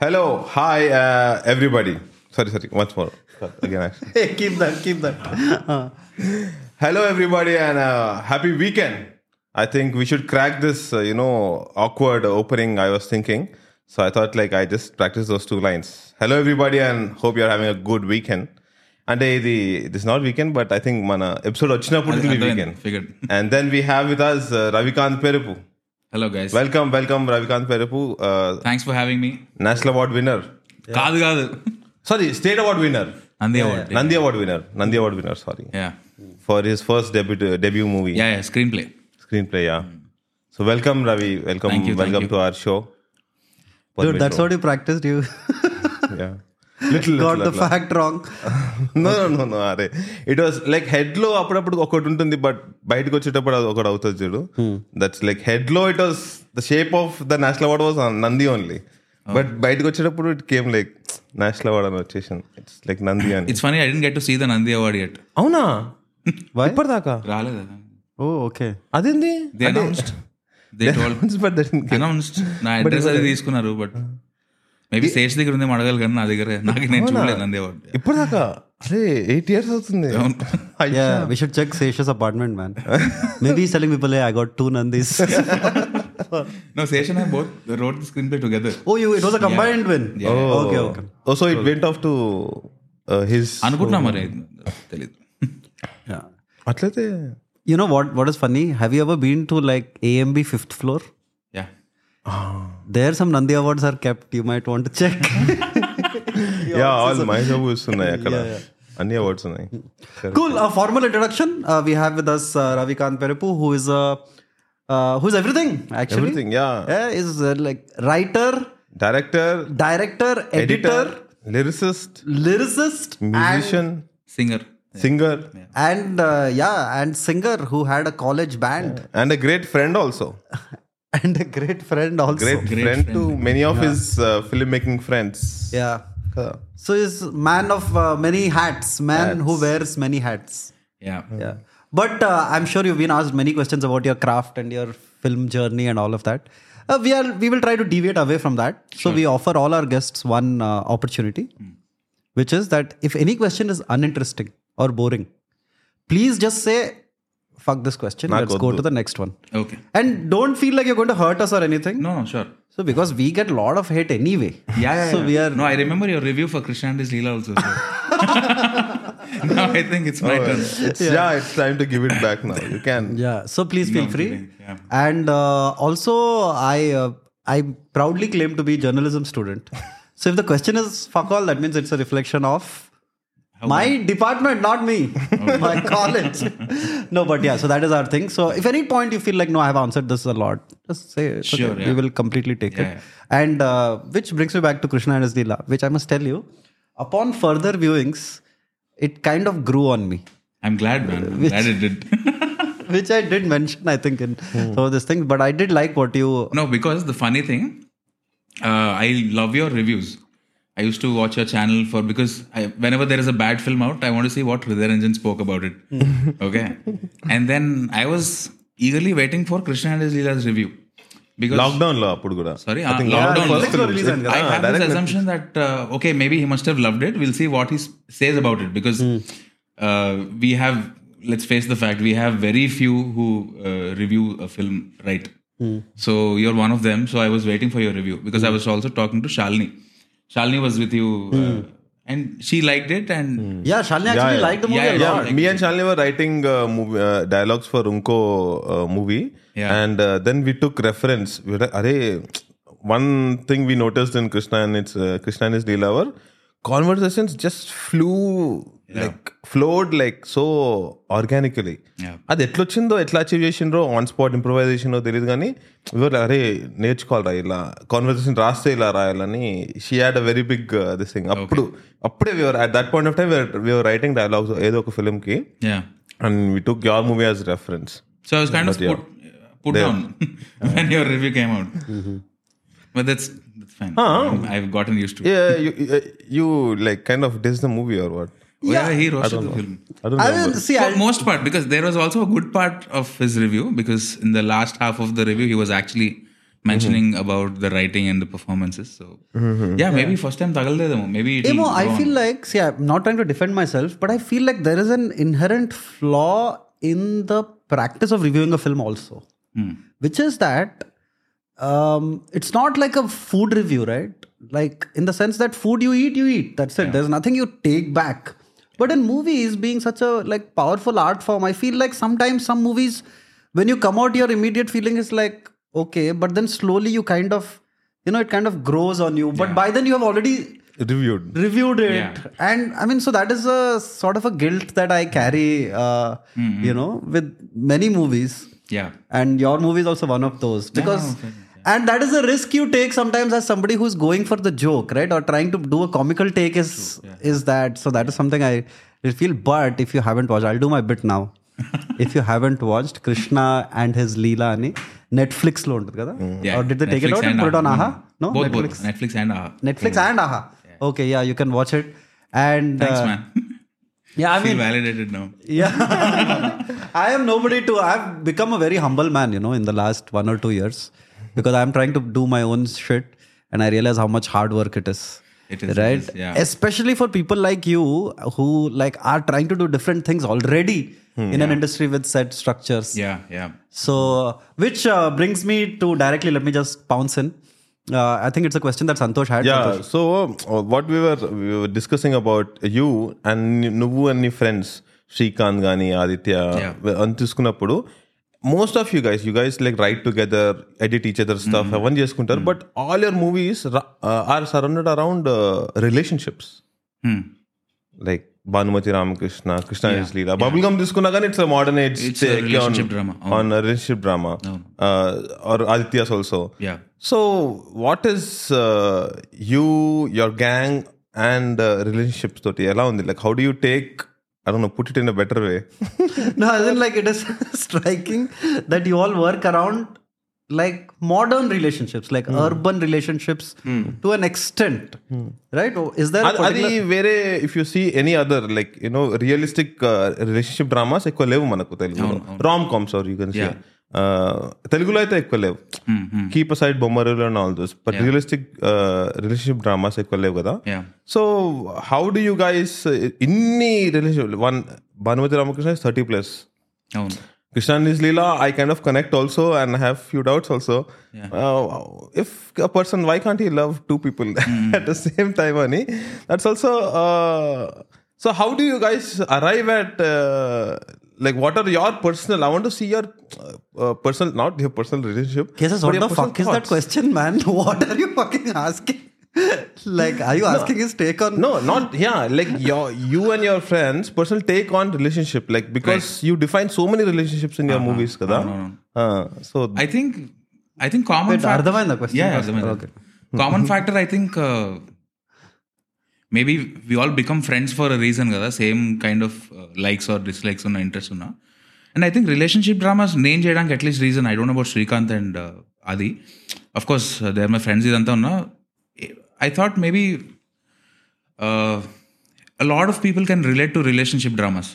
Hello, hi, uh, everybody. Sorry, sorry, once more. Again, hey, keep that, keep that. Hello, everybody, and uh, happy weekend. I think we should crack this, uh, you know, awkward opening I was thinking. So I thought, like, I just practice those two lines. Hello, everybody, and hope you're having a good weekend. అంటే ఇది this not weekend but I think మన episode వచ్చినప్పుడు weekend and then we have with us Ravikanth Perepu. Hello, guys. Welcome, welcome, Ravikanth Perepu. Uh, Thanks for having me. National Award winner. Yeah. sorry, State Award winner. Nandi Award. Yeah. Nandi Award winner. Nandi Award winner, sorry. Yeah. For his first debut, debut movie. Yeah, yeah, screenplay. Screenplay, yeah. Hmm. So, welcome, Ravi. Welcome, welcome to our show. Dude, that's what you practiced, you. yeah. Little the fact wrong. no no no no అరే. It was like హెడ్లో అప్పుడప్పుడు ఒకటి ఉంటుంది but బయటకు వచ్చేటప్పుడు అది ఒకటి అవుతుంది చూడు. That's like హెడ్లో it was the shape of the national award was Nandi only but బయటకు వచ్చేటప్పుడు it came like national award అని వచ్చేసింది. ఇట్స్ లైక్ నంది అని. It's funny I didn't get to see the Nandi award yet అవునా? Why? ఇప్పటిదాకా? రాలేదు? Oh, okay. అదేంది? They announced they told but that announced నా అడ్రస్ అది తీసుకున్నారు బట్ మేబీ శేష్ దగ్గర ఉంది అడగాలి కానీ నా దగ్గర నాకు నేను చూడలేదు అందే ఇప్పుడు దాకా అరే ఎయిట్ ఇయర్స్ అవుతుంది. We should check Sesh's apartment man maybe selling people I got two Nandis no Sesh I both both wrote the screenplay together. Oh, you it was a combined yeah. win. Okay Oh. Okay, okay. Oh, so it okay. went off uh, అనుకుంటున్నా మరి తెలియదు అట్లయితే you know what what is funny have you ever been to like AMB fifth floor yeah There, some Nandi awards are kept. You might want to check. Yeah all my awards ఉన్నాయి అక్కడ అన్ని awards ఉన్నాయి cool. A formal introduction. Uh, we have with us uh, Ravikant Perepu, who is uh, uh, who's everything actually. Everything yeah Yeah, is uh, like writer, director director, editor, editor lyricist lyricist, musician singer singer and uh, yeah, and singer who had a college band and a great friend also and a great friend also. Great, great friend, friend, to many of yeah. his uh, filmmaking friends. Yeah. Uh, so he's man of uh, many hats, man hats. who wears many hats. Yeah. Yeah. But uh, I'm sure you've been asked many questions about your craft and your film journey and all of that. Uh, we are we will try to deviate away from that. Sure. So we offer all our guests one uh, opportunity, mm. which is that if any question is uninteresting or boring, please just say fuck this question. Let's go to the next one. Okay. And don't feel like you're going to hurt us or anything. No, sure. So because we get a lot of hate anyway. Yeah. yeah so yeah. we are. No, I remember your review for Krishnandi's and Leela also. So. now I think it's my oh, turn. It's, yeah. yeah. it's time to give it back now. You can. Yeah. So please feel no, free. Yeah. And uh, also, I uh, I proudly claim to be journalism student. so if the question is fuck all, that means it's a reflection of my department, not me, my college. no, but yeah. So that is our thing. So if any point you feel like no, I have answered this a lot, just say it. It's okay. Sure, We will completely take Yeah, it. And uh, which brings me back to Krishna and his Leela, which I must tell you, upon further viewings, it kind of grew on me. I'm glad, man. I'm glad it did. which I did mention, I think, in some of these things. But I did like what you. no, because the funny thing, uh, I love your reviews. I used to watch your channel for because I, whenever there is a bad film out, I want to see what Hridayanjan spoke about it. okay, and then I was eagerly waiting for Krishna and his Leela's review. Because lockdown law, Pudgura. Sorry, I uh, think yeah, lockdown. I have this assumption that uh, okay, maybe he must have loved it. We'll see what he says about it because mm. uh, we have. Let's face the fact we have very few who uh, review a film right. Mm. So you're one of them. So I was waiting for your review because mm. I hmm. was also talking to Shalini Shalini was with you, uh, and she liked it. And Yeah, Shalini actually yeah. liked the movie Yeah, a lot. Yeah, me and Shalini were writing uh, movie, uh, dialogues for Unko uh, movie, Yeah. and uh, then we took reference. We were like, Arey, one thing we noticed in Krishna and its uh, Krishna and his Leela were conversations just flew like flowed like so organically. Yeah. అది ఎట్లా వచ్చిందో ఎట్లా achieve చేసిండ్రో on spot improvisation తెలియదు కానీ ఇవర్ అరే నేర్చుకోవాలరా ఇలా conversation రాస్తే ఇలా రాయాలని she had a very big this thing అప్పుడు అప్పుడే we were at that point of time we were writing dialogues ఏదో ఒక ఫిల్మ్కి yeah, and we took your movie as reference so I was kind of put, put down when your review came out. But that's that's fine. I've gotten used to. it. You like kind of diss the movie or what Oh, yeah, he roasted the film. I don't I mean, see, For I, most part, because there was also a good part of his review, because in the last half of the review, he was actually mentioning mm-hmm. about the writing and the performances. So mm-hmm. yeah, maybe first time tagalledemo. Maybe it'll Emo, I go on. feel like, see, I'm not trying to defend myself, but I feel like there is an inherent flaw in the practice of reviewing a film also, hmm. which is that um, it's not like a food review, right? Like in the sense that food you eat, you eat. That's it. There's nothing you take back. But in movies, being such a like powerful art form, I feel like sometimes some movies, when you come out, your immediate feeling is like okay, but then slowly you kind of, you know, it kind of grows on you. But by then you have already Reviewed. reviewed it Yeah. and i mean so that is a sort of a guilt that i carry uh, Mm-hmm. you know with many movies Yeah. and your movie is also one of those because no, fair enough, and that is a risk you take sometimes as somebody who's going for the joke right? Or trying to do a comical take is yeah. is that. So that is something i feel. But if you haven't watched i'll do my bit now. If you haven't watched krishna and his leela ani netflix lo mm. or did they netflix take it out and, and put it on aha. Mm. No? Both, netflix both. netflix? And aha. Netflix mm. and aha. Okay yeah you can watch it. And uh, thanks uh, man. Yeah i feel mean validated now. Yeah. I am nobody to i've become a very humble man you know in the last one or two years. Because I'm trying to do my own shit, and I realize how much hard work it is. It is, it right, is, yeah. especially for people like you who like are trying to do different things already in an industry with set structures. Yeah, yeah. So, which uh, brings me to directly. Let me just pounce in. Uh, I think it's a question that Santosh had. Yeah. Santosh. So uh, what we were we were discussing about you and నువ్వు and friends Srikanth గానీ Aditya Yeah. అని తీసుకున్నప్పుడు most of you guys you guys like write together edit each other stuff అవన్నీ చేసుకుంటారు but all your movies are surrounded around relationships Hmm. Like Bhanumathi Ramakrishna Krishna Leela bubble gum తీసుకున్నా కానీ it's modern age It's a relationship drama. On relationship drama are Aditya's also Yeah. So, what is uh, you, your gang, and uh, relationships? Toti? ఎలా ఉంది Like, how do you take? I don't know. Put it in a better way. no, as in like it is striking that you all work around like modern relationships, like urban relationships to an extent, right? Oh, Is there a అది- అది particular... వేరే if you see any other like you know realistic relationship dramas ఎక్కువ లేవు మనకు తెలుగులో Ram comms are you can see తెలుగులో అయితే ఎక్కువ లేవు Hmm, hmm. Keep side Bommarillu and all those but realistic relationship dramas ఎక్కువ లేవు కదా Yeah. So how do you guys ఇన్ని relation one Bhanumathi Ramakrishna is thirty plus అవును Krishna and his Leela, I kind of connect also and have few doubts also. Uh, if a person, why can't he love two people at the same time, Ani? That's also. Uh, so, how do like what are your personal i want to see your uh, uh, personal not your personal relationship cases what the fuck thoughts. is that question man what are you fucking asking like are you asking no, his take on no not yeah like your you and your friends personal take on relationship like because right. you define so many relationships in your uh-huh. movies kada uh-huh. uh, so i think i think common Wait, fact, the question yeah, yeah okay. common mm-hmm. factor i think uh, maybe we all become friends for a reason కదా. Same kind of likes or dislikes ఉన్న interest ఉన్నా. And I think relationship dramas నేను చేయడానికి at least reason I don't about Srikanth and అది of course they are my friends ఇదంతా ఉన్నా. I thought maybe a lot of people can relate to relationship dramas.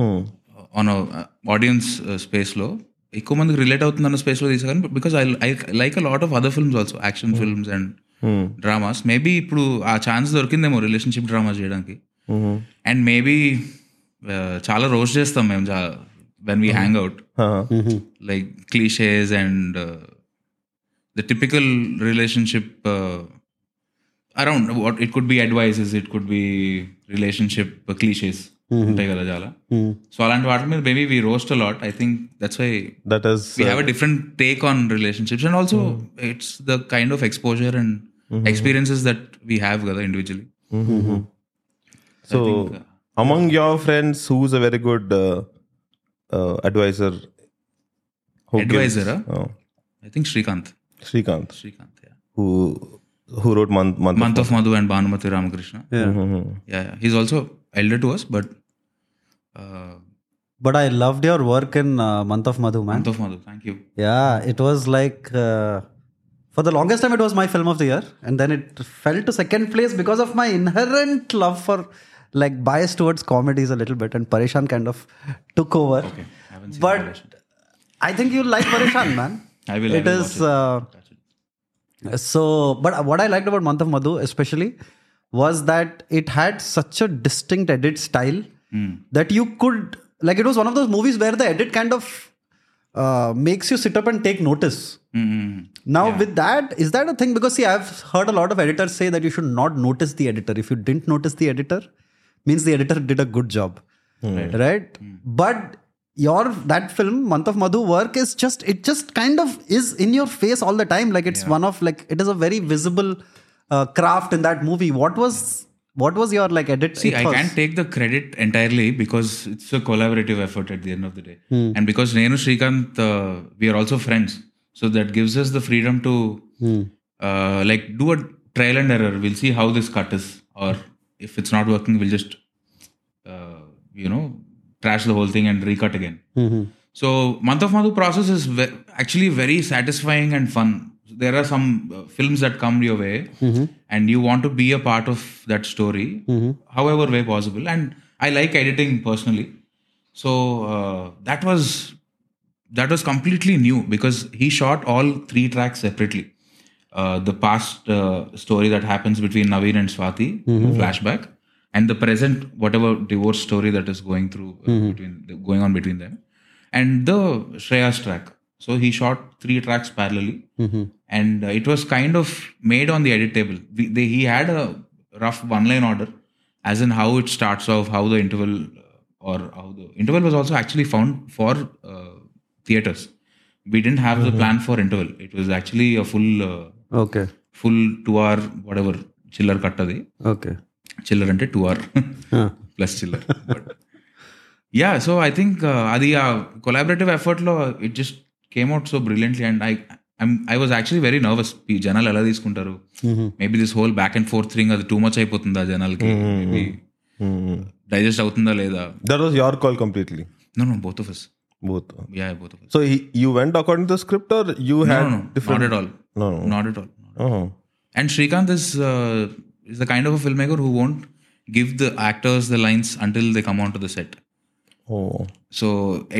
Hmm. On audience స్పేస్లో ఎక్కువ మందికి relate అవుతుంది అన్న స్పేస్లో తీసాను because I I like a lot of other films also action films and dramas maybe ఇప్పుడు ఆ chance దొరికిందేమో రిలేషన్షిప్ డ్రామాస్ చేయడానికి Mhm. అండ్ మేబీ చాలా రోస్ట్ చేస్తాం మేము when we hang out Uh-huh. Like clichés and the typical relationship around what it could be advises it could be relationship clichés ఉంటాయి కదా చాలా Hmm. సో అలాంటి వాటి మీద maybe we roast a lot I think that's why That is. We have a different take on relationships and also it's the kind of exposure and mm-hmm. experiences that we have together individually. Mm-hmm. So, so think, uh, among your friends, who's a very good uh, uh, advisor? advisor, gives, oh. I think Srikanth. Srikanth. Srikanth, yeah. Who who wrote Month, Month, Month of, of Madhu and Bhanumati Ramakrishna. Yeah. Mm-hmm. yeah. yeah, He's also elder to us, but. Uh, but I loved your work in uh, Month of Madhu, man. Month of Madhu, thank you. Yeah, it was like uh, for the longest time it was my film of the year, and then it fell to second place because of my inherent love for like bias towards comedies a little bit, and Pareshan kind of took over. haven't seen but I think you like Pareshan, man. I will, I will is. Uh, So, but what I liked about Month of Madhu, especially, was that it had such a distinct edit style that you could, like, it was one of those movies where the edit kind of uh, makes you sit up and take notice. Mm-hmm. Now, with that, is that a thing? Because, see, I've heard a lot of editors say that you should not notice the editor. If you didn't notice the editor, means the editor did a good job. Right? But your that film month of madhu work is just it just kind of is in your face all the time like it's one of like it is a very visible uh, craft in that movie what was what was your like edit See, I can't take the credit entirely because it's a collaborative effort at the end of the day. Hmm. And because Nenu Srikanth, uh, we are also friends. So that gives us the freedom to Hmm. uh, like do a trial and error. We'll see how this cut is. Or if it's not working, we'll just, uh, you know, trash the whole thing and recut again. Mm-hmm. So Month of Madhu process is ve- actually very satisfying and fun. There are some uh, films that come your way, and you want to be a part of that story, however way possible. And I like editing personally, so uh, that was that was completely new because he shot all three tracks separately. Uh, the past uh, story that happens between Naveen and Swati, flashback, and the present whatever divorce story that is going through uh, between going on between them, and the Shreya's track. So he shot three tracks parallelly, and uh, it was kind of made on the edit table. We, they, he had a rough one-line order, as in how it starts off, how the interval uh, or how the interval was also actually found for uh, theaters. We didn't have the plan for interval. It was actually a full, uh, okay full two-hour whatever chiller kattadi. okay చిల్లర్ అంటే two hour plus chiller but yeah so I think అది ఆ collaborative ఎఫర్ట్లో it just came out so brilliantly and I I was actually very nervous ఈ జనాలు ఎలా తీసుకుంటారు? Maybe this whole back and forth thing అది too much అయిపోతుందా జనాలకి? Digest అవుతుందా లేదా? That was your call completely no no both of us. Both yeah both of so you went according to script or you had different not all not at all and Srikanth is is the kind of film maker who won't give the actors the lines until they come on to the set so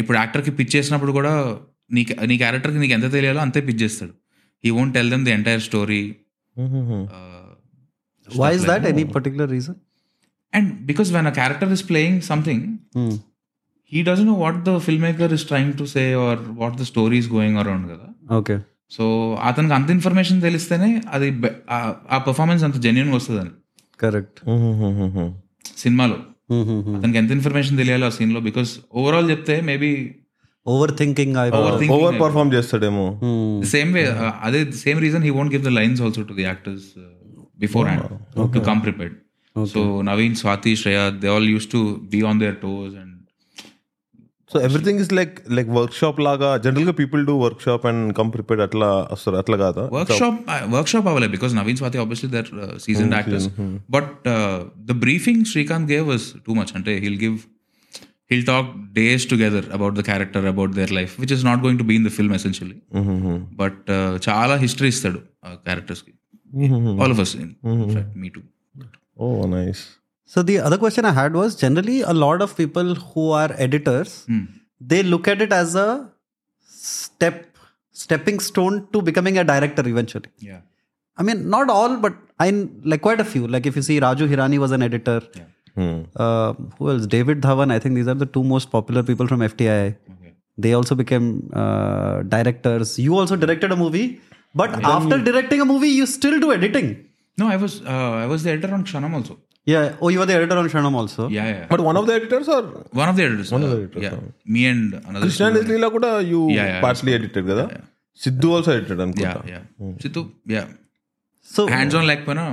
ఇప్పుడు యాక్టర్కి pitch చేసినప్పుడు కూడా నీ నీ క్యారెక్టర్కి నీకు ఎంత తెలియాలో అంతే పిచ్ చేస్తాడు. He won't tell them the entire story why is that? any particular reason? And because when a character is playing something. He doesn't know what the film maker is trying to say or what the story is going around కదా. Okay. So అతనికి అంత information తెలిస్తేనే అది ఆ- performance అంత జెన్యున్గా వస్తుందని Mm-hmm. సినిమాలో. Mm-hmm. అతనికి ఎంత ఇన్ఫర్మేషన్ తెలియాలో ఆ సీన్లో బికాస్ ఓవరాల్ చెప్తే maybe overthinking i Over perform చేస్తాడేమో. Hmm. సేమ్ వే అదే same reason he won't give the lines also to the actors beforehand to come prepared so Naveen Swathi Shreya they all used to be on their toes and so everything is like like workshop లాగా జనరల్గా people do workshop and come prepared అట్లా వస్తారు అట్లా కాదా? Workshop workshop అవ్వలే because Naveen Swathi obviously they're seasoned actors but the briefing Srikanth gave was too much అంటే he'll give heal talk days together about the character about their life which is not going to be in the film essentially but చాలా history ఇస్తాడు characters కి all of us me two oh nice So the other question I had was generally a lot of people who are editors, they look at it as a step stepping stone to becoming a director eventually. Yeah I mean, not all, but I like quite a few. Like if you see Raju Hirani was an Hmm. Uh, who else? David Dhawan. I think these are the two most popular people from FTI. Okay. They also became uh, directors. You also directed a movie, but yeah. after directing a movie, you still do editing. No, I was uh, I was the editor on Kshanam also. Yeah. Oh, you were the editor on Kshanam also. Yeah, yeah. But one of the editors or one of the editors. One of the uh, editors. Yeah. Me and another. Krishna and Leela kuda you yeah, yeah, partially edited kada. Yeah, yeah. Siddu also edited అనుకుంటా. Yeah, yeah. Hmm. Siddu, yeah. So hands on like, you know.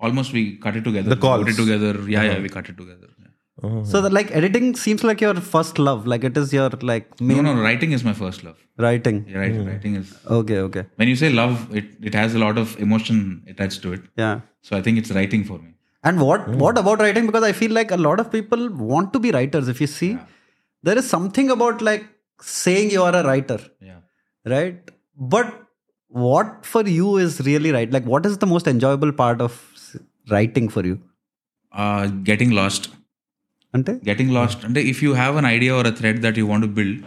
Almost we cut it together. The calls. Put it together. Yeah, yeah. Uh-huh. We cut it together. Yeah. So the, like editing seems like your first love. Like it is your like No, main no, no. Writing is my first love. writing. Yeah, right. Hmm. Writing is. Okay, okay. When you say love, it it has a lot of emotion attached to it. Yeah. So I think it's writing for me. And what hmm. what about writing? Because I feel like a lot of people want to be writers. If you see, there is something about like saying you are a writer, Yeah. right? But what for you is really right? Like, what is the most enjoyable part of s- writing for you? Uh, getting lost. Ante? Getting lost. And if you have an idea or a thread that you want to build,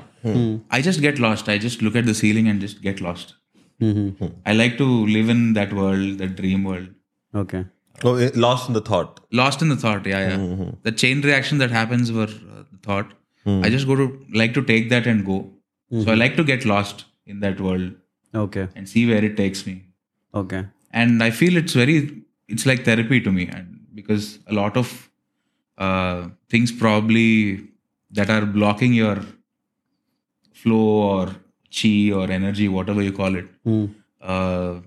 I just get lost. I just look at the ceiling and just get lost. Mm-hmm. I like to live in that world, that dream world. Okay. Oh, eh, lost in the thought. Lost in the thought, yeah, yeah. The chain reaction that happens over uh, the thought. I just go to like to take that and go. So I like to get lost in that world Okay. and see where it takes me. Okay. and i feel it's like therapy to me and because a lot of uh, things probably that are blocking your flow or chi or energy whatever you call it Hmm. uh,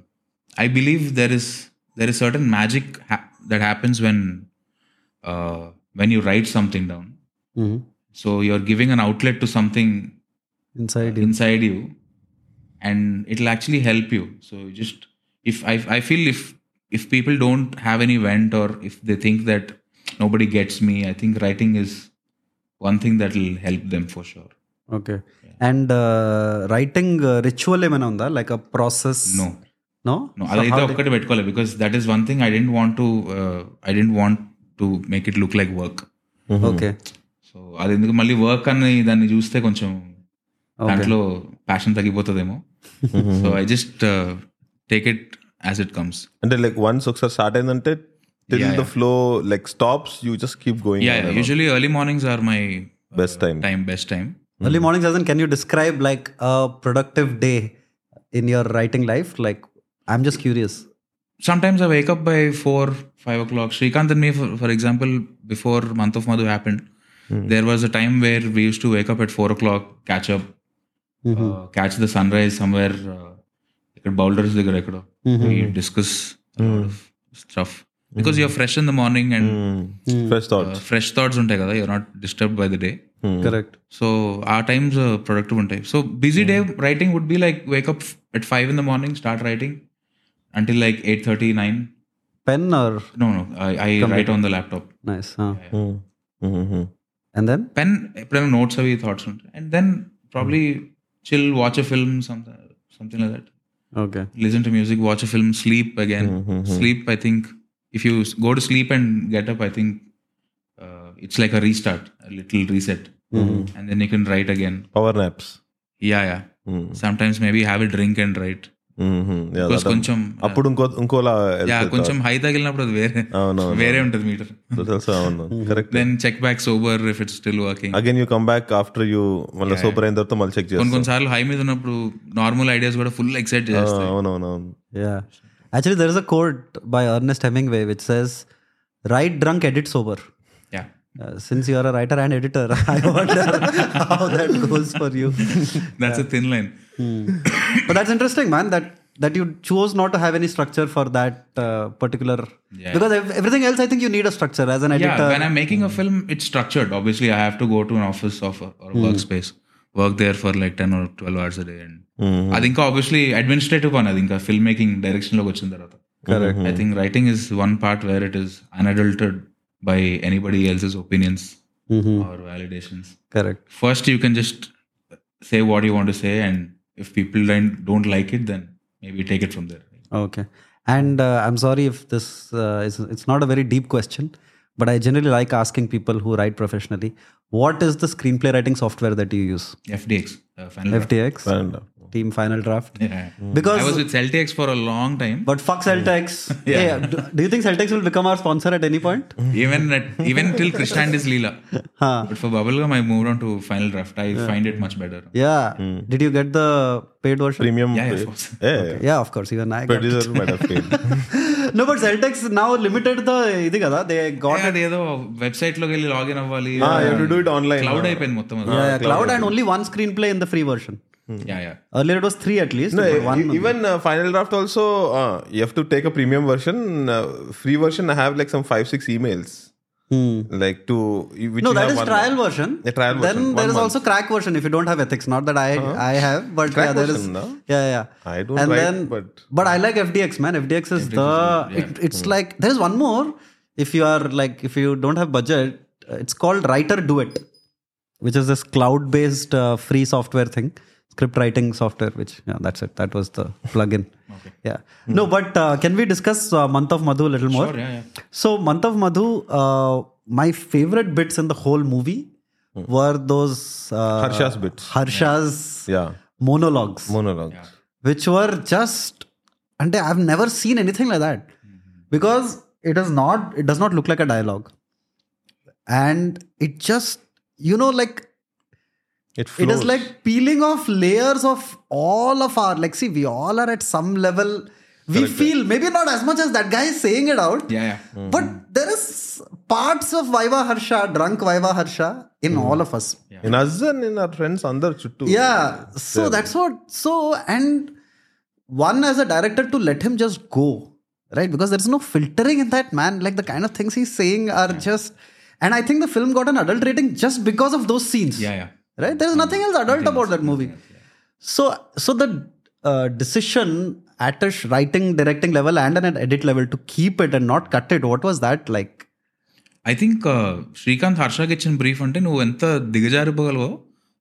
i believe there is there is certain magic ha- that happens when uh, when you write something down Mm-hmm. so you're giving an outlet to something Inside you. inside you and it'll actually help you so you just if i i feel if if people don't have any vent or if they think that nobody gets me i think writing is one thing that will help them for sure okay and writing ritual ఏమైనా ఉందా like a process no no no అదైతే ఒక్కటి పెట్టుకోలేదు because that is one thing I dent want to I dent want to make it look like work okay so అది ఎందుకు మళ్ళీ work అని దాన్ని చూస్తే కొంచెం దాంట్లో passion తగ్గిపోతుందేమో so I just take it as it comes. And then like once success started, it till yeah, the yeah. flow like stops, you just keep going. Yeah, yeah. usually early mornings are my uh, best time. Time best time. Mm-hmm. Early hmm. mornings, as can you describe like a productive day in your writing life? Like, I'm just curious. Sometimes I wake up by four, five o'clock. Srikanth and me, for, for example, before month of Madhu happened, mm-hmm. there was a time where we used to wake up at four o'clock, catch up, mm-hmm. uh, catch the sunrise somewhere. Uh, ఇక్కడ boulders దగ్గర ఎక్కడో we discuss a lot of stuff because you're fresh in the morning and first thought uh, fresh thoughts ఉంటాయి కదా you're not disturbed by the day correct so ఆ times productive ఉంటాయి so busy day writing would be like wake up at five in the morning start writing until like eight thirty nine pen or no no I write on the laptop nice and then pen ఎప్పుడైనా notes అవి thoughts ఉంటాయి and then probably chill watch a film something like that Okay. Listen to music, watch a film, sleep again. Mm-hmm. mm-hmm. Sleep, I think, if you go to sleep and get up, I think uh, it's like a restart, a little reset. Mm-hmm. And then you can write again. Power naps. Yeah, yeah. Mm. Sometimes maybe have a drink and write. కొంచెం అప్పుడు ఇంకో ఇంకోలా కొంచెం high తగిలినప్పుడు అది వేరే. వేరే ఉంటుంది meter correct then check back sober if it's still working again you come back after you మళ్ళీ సూపర్ అయిన తర్వాత మళ్ళీ చెక్ చేస్తాం కొన్నిసార్లు హై మీద ఉన్నప్పుడు నార్మల్ ఐడియాస్ కూడా ఫుల్ ఎక్సైట్ చేస్తాయి. అవునవునవును. Yeah. Actually, there is a quote by Ernest Hemingway which says, Write drunk, edit sober. Yeah Uh, since you are a writer and editor, I wonder how that goes for you. That's a thin line But that's interesting, man, that that you chose not to have any structure for that uh, particular. Yeah. Because ev- everything else, I think you need a structure as an editor. Yeah, when I'm making a film, it's structured. Obviously, I have to go to an office of a, or a workspace, work there for like 10 or 12 hours a day. And అది ఇంకా obviously administrative పని అది ఇంకా film making direction లోకి వచ్చిన తర్వాత correct I think writing is one part where it is అన్అడల్టెడ్ by anybody else's opinions are validations Correct. First you can just say what you want say and if people don't like it, then maybe take it from there. Okay. And uh, I'm sorry if this uh, is, it's not a very deep question, but I generally like asking people who write professionally, what is the screenplay writing software that you use? FDX. Uh, FDX. FDX team final draft. Yeah. Because I was with Celtx for a long time. But fuck Celtx. yeah. Do, do, you think Celtx will become our sponsor at any point? even at, even till Krishna is Leela. Huh. But for Bubblegum, I moved on to final draft. I yeah. find it much better. Yeah. Mm. Did you get the paid version? Premium. Yeah, of course. Okay. Yeah, of course. Even I. Producer might have paid. No but Celtx now limited the ఇది కదా they got అది ఏదో website లోకి వెళ్ళి login అవ్వాలి you to do it online cloud అయిపోయింది మొత్తం cloud and only one screenplay in the free version yeah, yeah. Earlier it was three at least. No, one even uh, Final Draft also, uh, you have to take a premium version. Uh, free version, I have like some five, six emails. Hmm. Like to which No, you that have trial month. version. A trial Then version, there one is month. also crack version if you don't have ethics. Not that I I have, but Crack yeah, there is. version, no? Yeah, yeah. I don't and write, then, but- but I like FDX, man. FDX is the. It, it's like there is one more. If you are like if you don't have budget, uh, it's called Writer Duet, which is this cloud-based uh, free software thing, script writing software. Which yeah, that's it. That was the plugin. Yeah. No, but uh, can we discuss uh, Month of Madhu a little more? Sure, yeah, yeah. So, Month of Madhu, uh, my favorite bits in the whole movie were those uh, Harsha's bits. Harsha's Yeah. monologues, Monologues. which were just and I've never seen anything like that because it is not it does not look like a dialogue and it just you know like it, it is like peeling off layers of all of our like see we all are at some level we Correct. feel maybe not as much as that guy is saying it out yeah, yeah. Mm-hmm. but there is parts of viva harsha drunk viva harsha in mm. all of us yeah. in us and in our friends under chuttu yeah so yeah. that's what so and one as a director to let him just go right because there's no filtering in that man like the kind of things he's saying are yeah. just and i think the film got an adulterating just because of those scenes yeah yeah right there's nothing else adult about that movie so so the uh, decision at a sh- writing directing level and at an edit level to keep it and not cut it what was that like I think Srikanth హర్షకి ఇచ్చిన brief అంటే నువ్వు ఎంత దిగజారిపోగలవో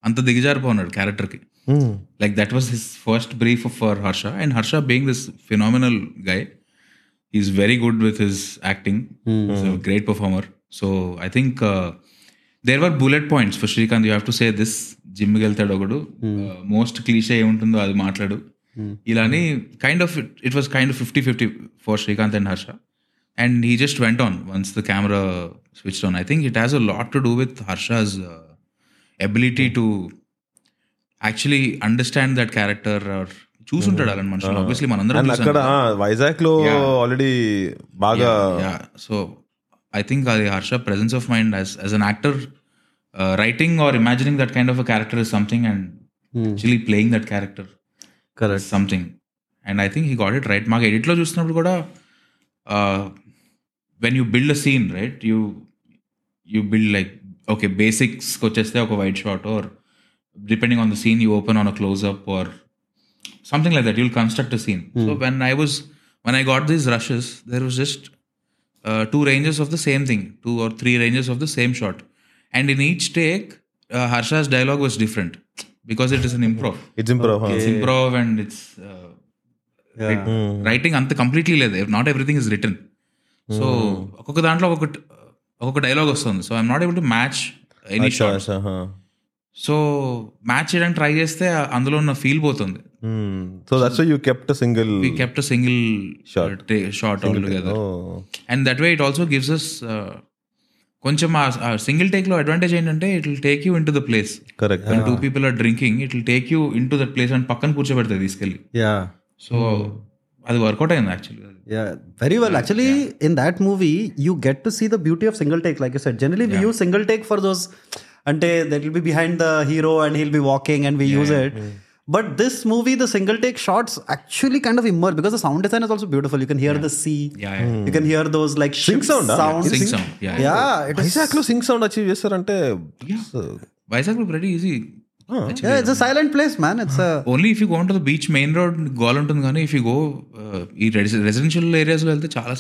అంత దిగజారిపోన్నాడు క్యారెక్టర్కి like that was his first brief for Harsha and Harsha being this phenomenal guy is very good with his acting great performer so I think there were bullet points for Srikanth you have to say this జిమ్కి వెళ్తాడు ఒకడు. Hmm. Most cliche ఏముంటుందో అది మాట్లాడు. ఇలాని kind of it was kind of fifty fifty for Srikanth and Harsha and he just went on once the camera switch on I think it has a lot to do with Harsha's ability to actually understand that character or చూసుంటాడు అలాంటి మనుషులు. Uh-huh. Obviously మనందరం అక్కడ వైజాగ్లో already బాగా so i think అది Harsha presence of mind as as an actor uh, writing or imagining that kind of a character is something and actually playing that character correct is something and i think he got it right మాకు ఎడిట్లో చూసినప్పుడు కూడా when you build a scene right you you build like okay బేసిక్స్కి వచ్చేస్తే ఒక white shot are depending on the scene you open on a close up or something like that you'll construct a scene so when i was when i got these rushes there was just two ranges of the same thing two or three ranges of the same shot and in each take Harsha's dialogue was different because it is an improv it's improv it's improv and it's writing అంత completely లేదు. Not everything is written so ఒక్కొక్క దాంట్లో ఒకటి ఒక్కొక్క dialogue వస్తుంది. So I'm not able to match any shots so match చేయడానికి try చేస్తే అందులో ఉన్న ఫీల్ పోతుంది. Mm. So, so that's why you kept a single. We kept a single shot, uh, t- shot single altogether, oh. and that way it also gives us. Uh, కొంచెం ఆ single టేక్లో advantage ఏంటంటే it will take you in to the place correct two people are drinking it will take you in to the place and పక్కన కూర్చోబెడతాయి తీసుకెళ్ళి. Yeah so అది work out అయింది actually yeah very well actually in that movie you get to see the beauty of single take like you said generally we use single take for those అంటే that will be behind the hero and he'll be walking and we use it But this movie, the single take shots actually kind of emerge because the sound design is also beautiful. You can hear yeah. the sea. Yeah, yeah. Mm. You can hear those like ship sound. Sound. Sing, sound. Yeah. Yeah. Isaac lo sing sound achieve చేస్తారంటే వైజాగ్లో very easy it's silent place man it's only if you go to beach main road goal ఉంటుంది కానీ if you go ఈ residential ఏరియాస్లో వెళ్తే చాలా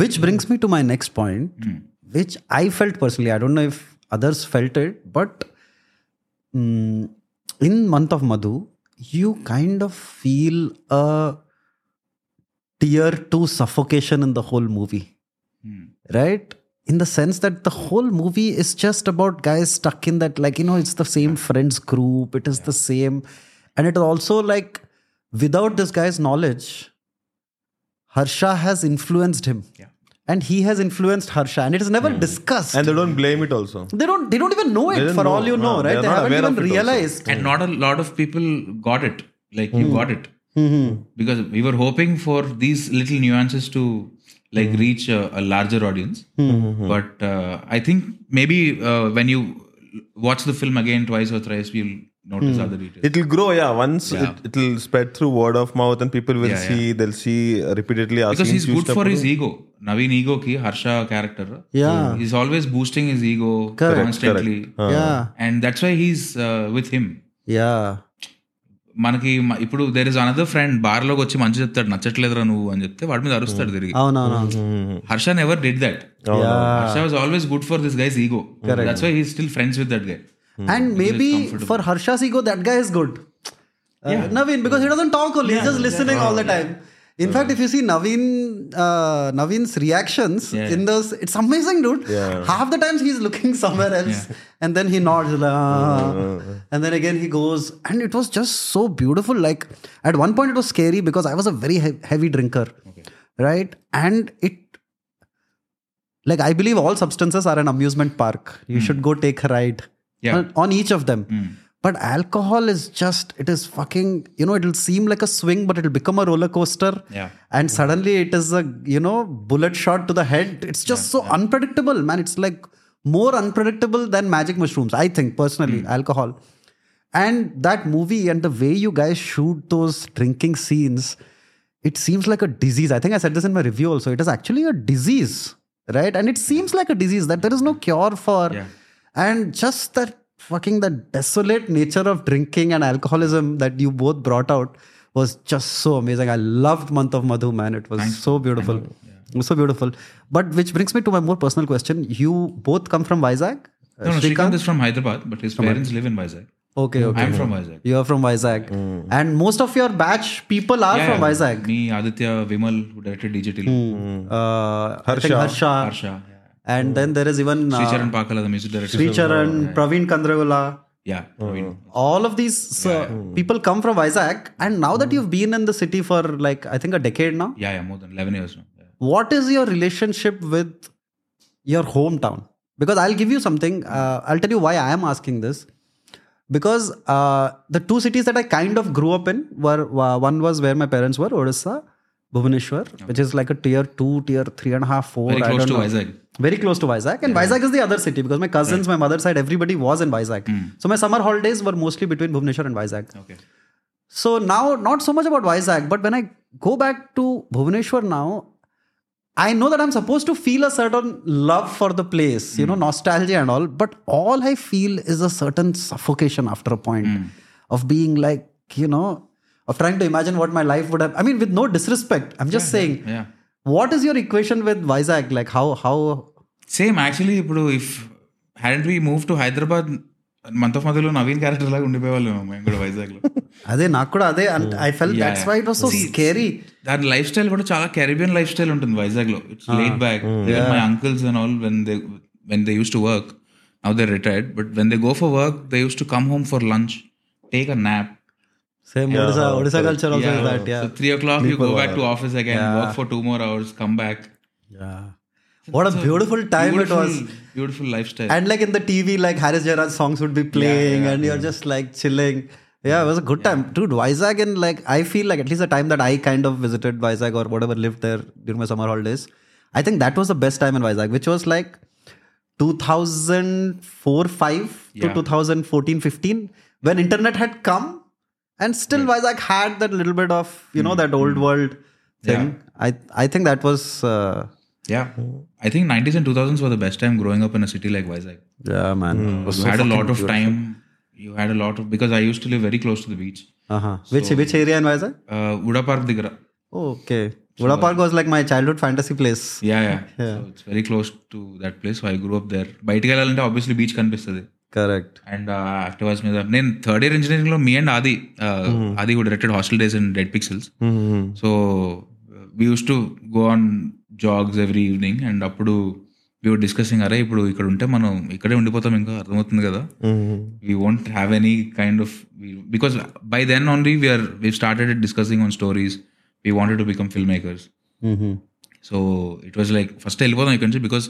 which brings me to my next point next point which I felt personally I don't know if others felt it but in month of Madhu, you kind of feel a tier two suffocation in the whole movie, hmm. right? In the sense that the whole movie is just about guys stuck in that, like you know, it's the same friends group. It is the same, and it is also like without this guy's knowledge, Harsha has influenced him. Yeah and he has influenced Harsha, and it is never mm. discussed. And they don't blame it also. They don't. They don't even know it. For know. all you know, ah, right? They haven't even realized. Hmm. And not a lot of people got it. Like mm. you hmm. got it mm-hmm. because we were hoping for these little nuances to like reach a, a, larger audience. Mm-hmm. But uh, I think maybe uh, when you watch the film again twice or thrice, we'll. Notice other details it will grow yeah once it will spread through word of mouth and people will Yeah, see deal see repeatedly because he's good for his ego naveen ego ki harsha character Yeah. he's always boosting his ego Correct, constantly Yeah. and that's why he's uh, with him Yeah. మనకి ఇప్పుడు there is another friend బార్లోకి వచ్చి మంచి చెప్తాడు నచ్చట్లేదురా నువ్వు అని చెప్తే వాడి మీద అరుస్తాడు తిరిగి Oh. Harsha never did that Harsha was always good for this guys ego that's why he still friends with that guy And maybe for Harsha's ego, that guy is good. Uh, Naveen, because he doesn't talk only, he's just listening all the time. In fact, if you see Naveen, uh, Naveen's reactions Yeah. in those, it's amazing, dude. Yeah. Half the times he's looking somewhere else, and then he nods, "Ah." and then again he goes, and it was just so beautiful. Like at one point, it was scary because I was a very he- heavy drinker, right? And it, like, I believe all substances are an amusement park. You should go take a ride Yeah. on, on each of them. Hmm. But alcohol is just, it is fucking, you know, it'll seem like a swing, but it'll become a roller coaster. Yeah. And suddenly it is a, you know, bullet shot to the head. It's just so unpredictable, man. It's like more unpredictable than magic mushrooms, I think, personally, hmm. alcohol. And that movie and the way you guys shoot those drinking scenes, it seems like a disease. I think I said this in my review also. It is actually a disease, right? And it seems like a disease that there is no cure for. Yeah. And just that fucking that desolate nature of drinking and alcoholism that you both brought out was just so amazing. I loved Month of Madhu, man. It was so beautiful. It was so beautiful. But which brings me to my more personal question. You both come from Vizag? Uh, No, no, Srikanth? Srikanth is from Hyderabad, but his parents live in Vizag. Okay, okay. I'm from Vizag. You're from Vizag. And most of your batch people are Yeah, from yeah. Vizag. Me, Aditya, Vimal, who directed DJ Tillu, Uh, I Harsha. Harsha. Harsha, yeah. And then there is even uh, Sri Charan Pakala, the music director. Sri Charan, Praveen Kandregula. Yeah, Praveen. All of these so people come from Vizag. And now that you've been in the city for like, I think a decade now, Yeah, yeah, more than 11 years now. Yeah. what is your relationship with your hometown? Because I'll give you something. Uh, I'll tell you why I am asking this. Because uh, the two cities that I kind of grew up in were uh, one was where my parents were, Odisha, Bhubaneswar, which is like a tier two, tier three and a half, four. Very I close don't to know. Vizag. Very close to Vizag. And Vizag is the other city because my cousins, my mother's side, everybody was in Vizag. Hmm. So my summer holidays were mostly between Bhubaneswar and Vizag. Okay. So now, not so much about Vizag, but when I go back to Bhubaneswar now, I know that I'm supposed to feel a certain love for the place, you know, hmm. nostalgia and all, but all I feel is a certain suffocation after a point hmm. of being like, you know, of trying to imagine what my life would have. I mean, with no disrespect, I'm just saying, Yeah. what is your equation with Vizag? Like, how, how, same actually ఇప్పుడు if hadn't we move to Hyderabad month of మధ్యలో Naveen character లాగా ఉండిపోయేవాళ్ళం మేము కూడా వైజాగ్ లో అదే నాకు కూడా అదే I full that's why it was so scary దాని లైఫ్ స్టైల్ కూడా చాలా కెరీబియన్ లైఫ్ స్టైల్ ఉంటుంది వైజాగ్ లో it's late back my uncles and all when they when they use to work now they retired but when they go for work they use to come home for lunch take a nap Same yeah. Odisha, Odisha culture also yeah. is that. Yeah. So three o'clock Sleep you go back hour. to office again, yeah. work for two more hours, come back. Yeah. What a beautiful time beautiful, it was. Beautiful lifestyle. And like in the TV, like Harris Jayaraj songs would be playing, and you're just like chilling. Yeah, it was a good time. Dude, Vizag and like I feel like at least the time that I kind of visited Vizag or whatever lived there during my summer holidays, I think that was the best time in Vizag, which was like 2004 5 to 2014 15 when internet had come and still mm. Had that little bit of you know hmm. that old world thing. Yeah. I I think that was. Uh, yeah, I think 90s and 2000s were the best time growing up in a city like Vizag. Yeah, man, mm. you so had a lot of beautiful. time. You had a lot of because I used to live very close to the beach. Uh-huh. So, which which area in Vizag? Uh, Uda Park Digra. Oh, okay. So, Uda Park was like my childhood fantasy place. Yeah, yeah. yeah. So it's very close to that place. So I grew up there. Baitikal obviously beach can be Correct. And Activas మీద నేను third year ఇంజనీరింగ్లో me and ఆది ఆది కూడా directed hostel days in dead pixels so we use to go on jogs every evening and అప్పుడు we were discussing అరే ఇప్పుడు ఇక్కడ ఉంటే మనం ఇక్కడే ఉండిపోతాం ఇంకా అర్థమవుతుంది కదా. We won't have any kind of because by then only we're we started discussing on stories we wanted to become film makers. So it was like first వెళ్ళిపోదాం ఇక్కడ నుంచి because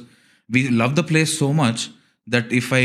we love the place so much that if I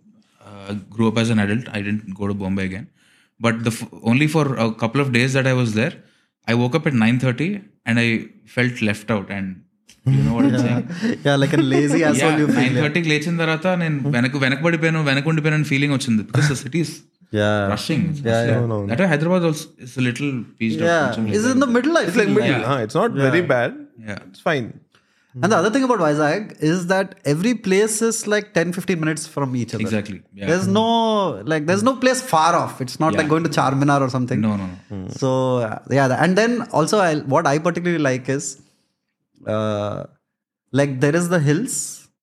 grew up as an adult I didn't go to Bombay again but the only for couple of days that I was there I woke up at nine thirty and I felt left out and you know what Yeah, like a lazy asshole you nine feel. థర్టీకి లేచిన తర్వాత నేను వెనక వెనకబడిపోయాను వెనక ఉండిపోయాను feeling వచ్చింది because the city is Yeah. Rushing that Hyderabad also is little పీస్డ్ Yeah. Is in the middle, I it's like feel. Middle it's not very bad Yeah. it's fine. And the other thing about Vizag is that every place is like 10 15 minutes from each other. Exactly. Yeah. There's no like there's no place far off. It's not like going to Charminar or something. No, no, no. So uh, yeah, and then also I, what I particularly like is, uh, like there is the hills.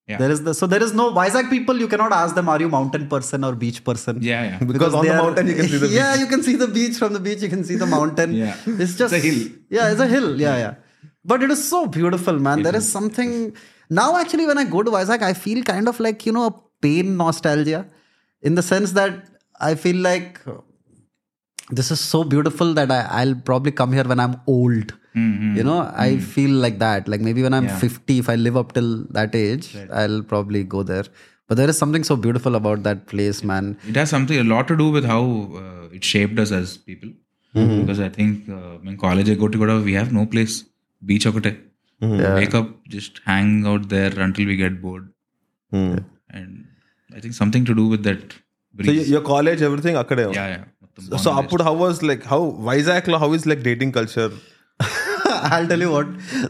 Yeah. There is the so there is no Vizag people. You cannot ask them, are you mountain person or beach person? Yeah, yeah. Because on the are- mountain you can see the yeah, beach. you can see the beach from the beach. You can see the mountain. Yeah. it's just It's a hill. Yeah, it's a hill. Yeah, yeah. But it is so beautiful, man. there is something now. Actually, when I go to Vizag, I feel kind of like you know a pain nostalgia, in the sense that I feel like this is so beautiful that I, I'll probably come here when I'm old. You know, I feel like that. Like maybe when I'm 50, if I live up till that age, I'll probably go there. But there is something so beautiful about that place, man. It has something a lot to do with how uh, it shaped us as people. Because I think uh, in college I go to Goda, we have no place. Beach okate. Wake up, just hang out there until we get bored. And I think something to do with that So breeze. y- your college, everything, akkade. yeah, yeah. మొత్తం So, అప్పుడు how was like how Vizag lo how is like dating culture? I'll tell you what,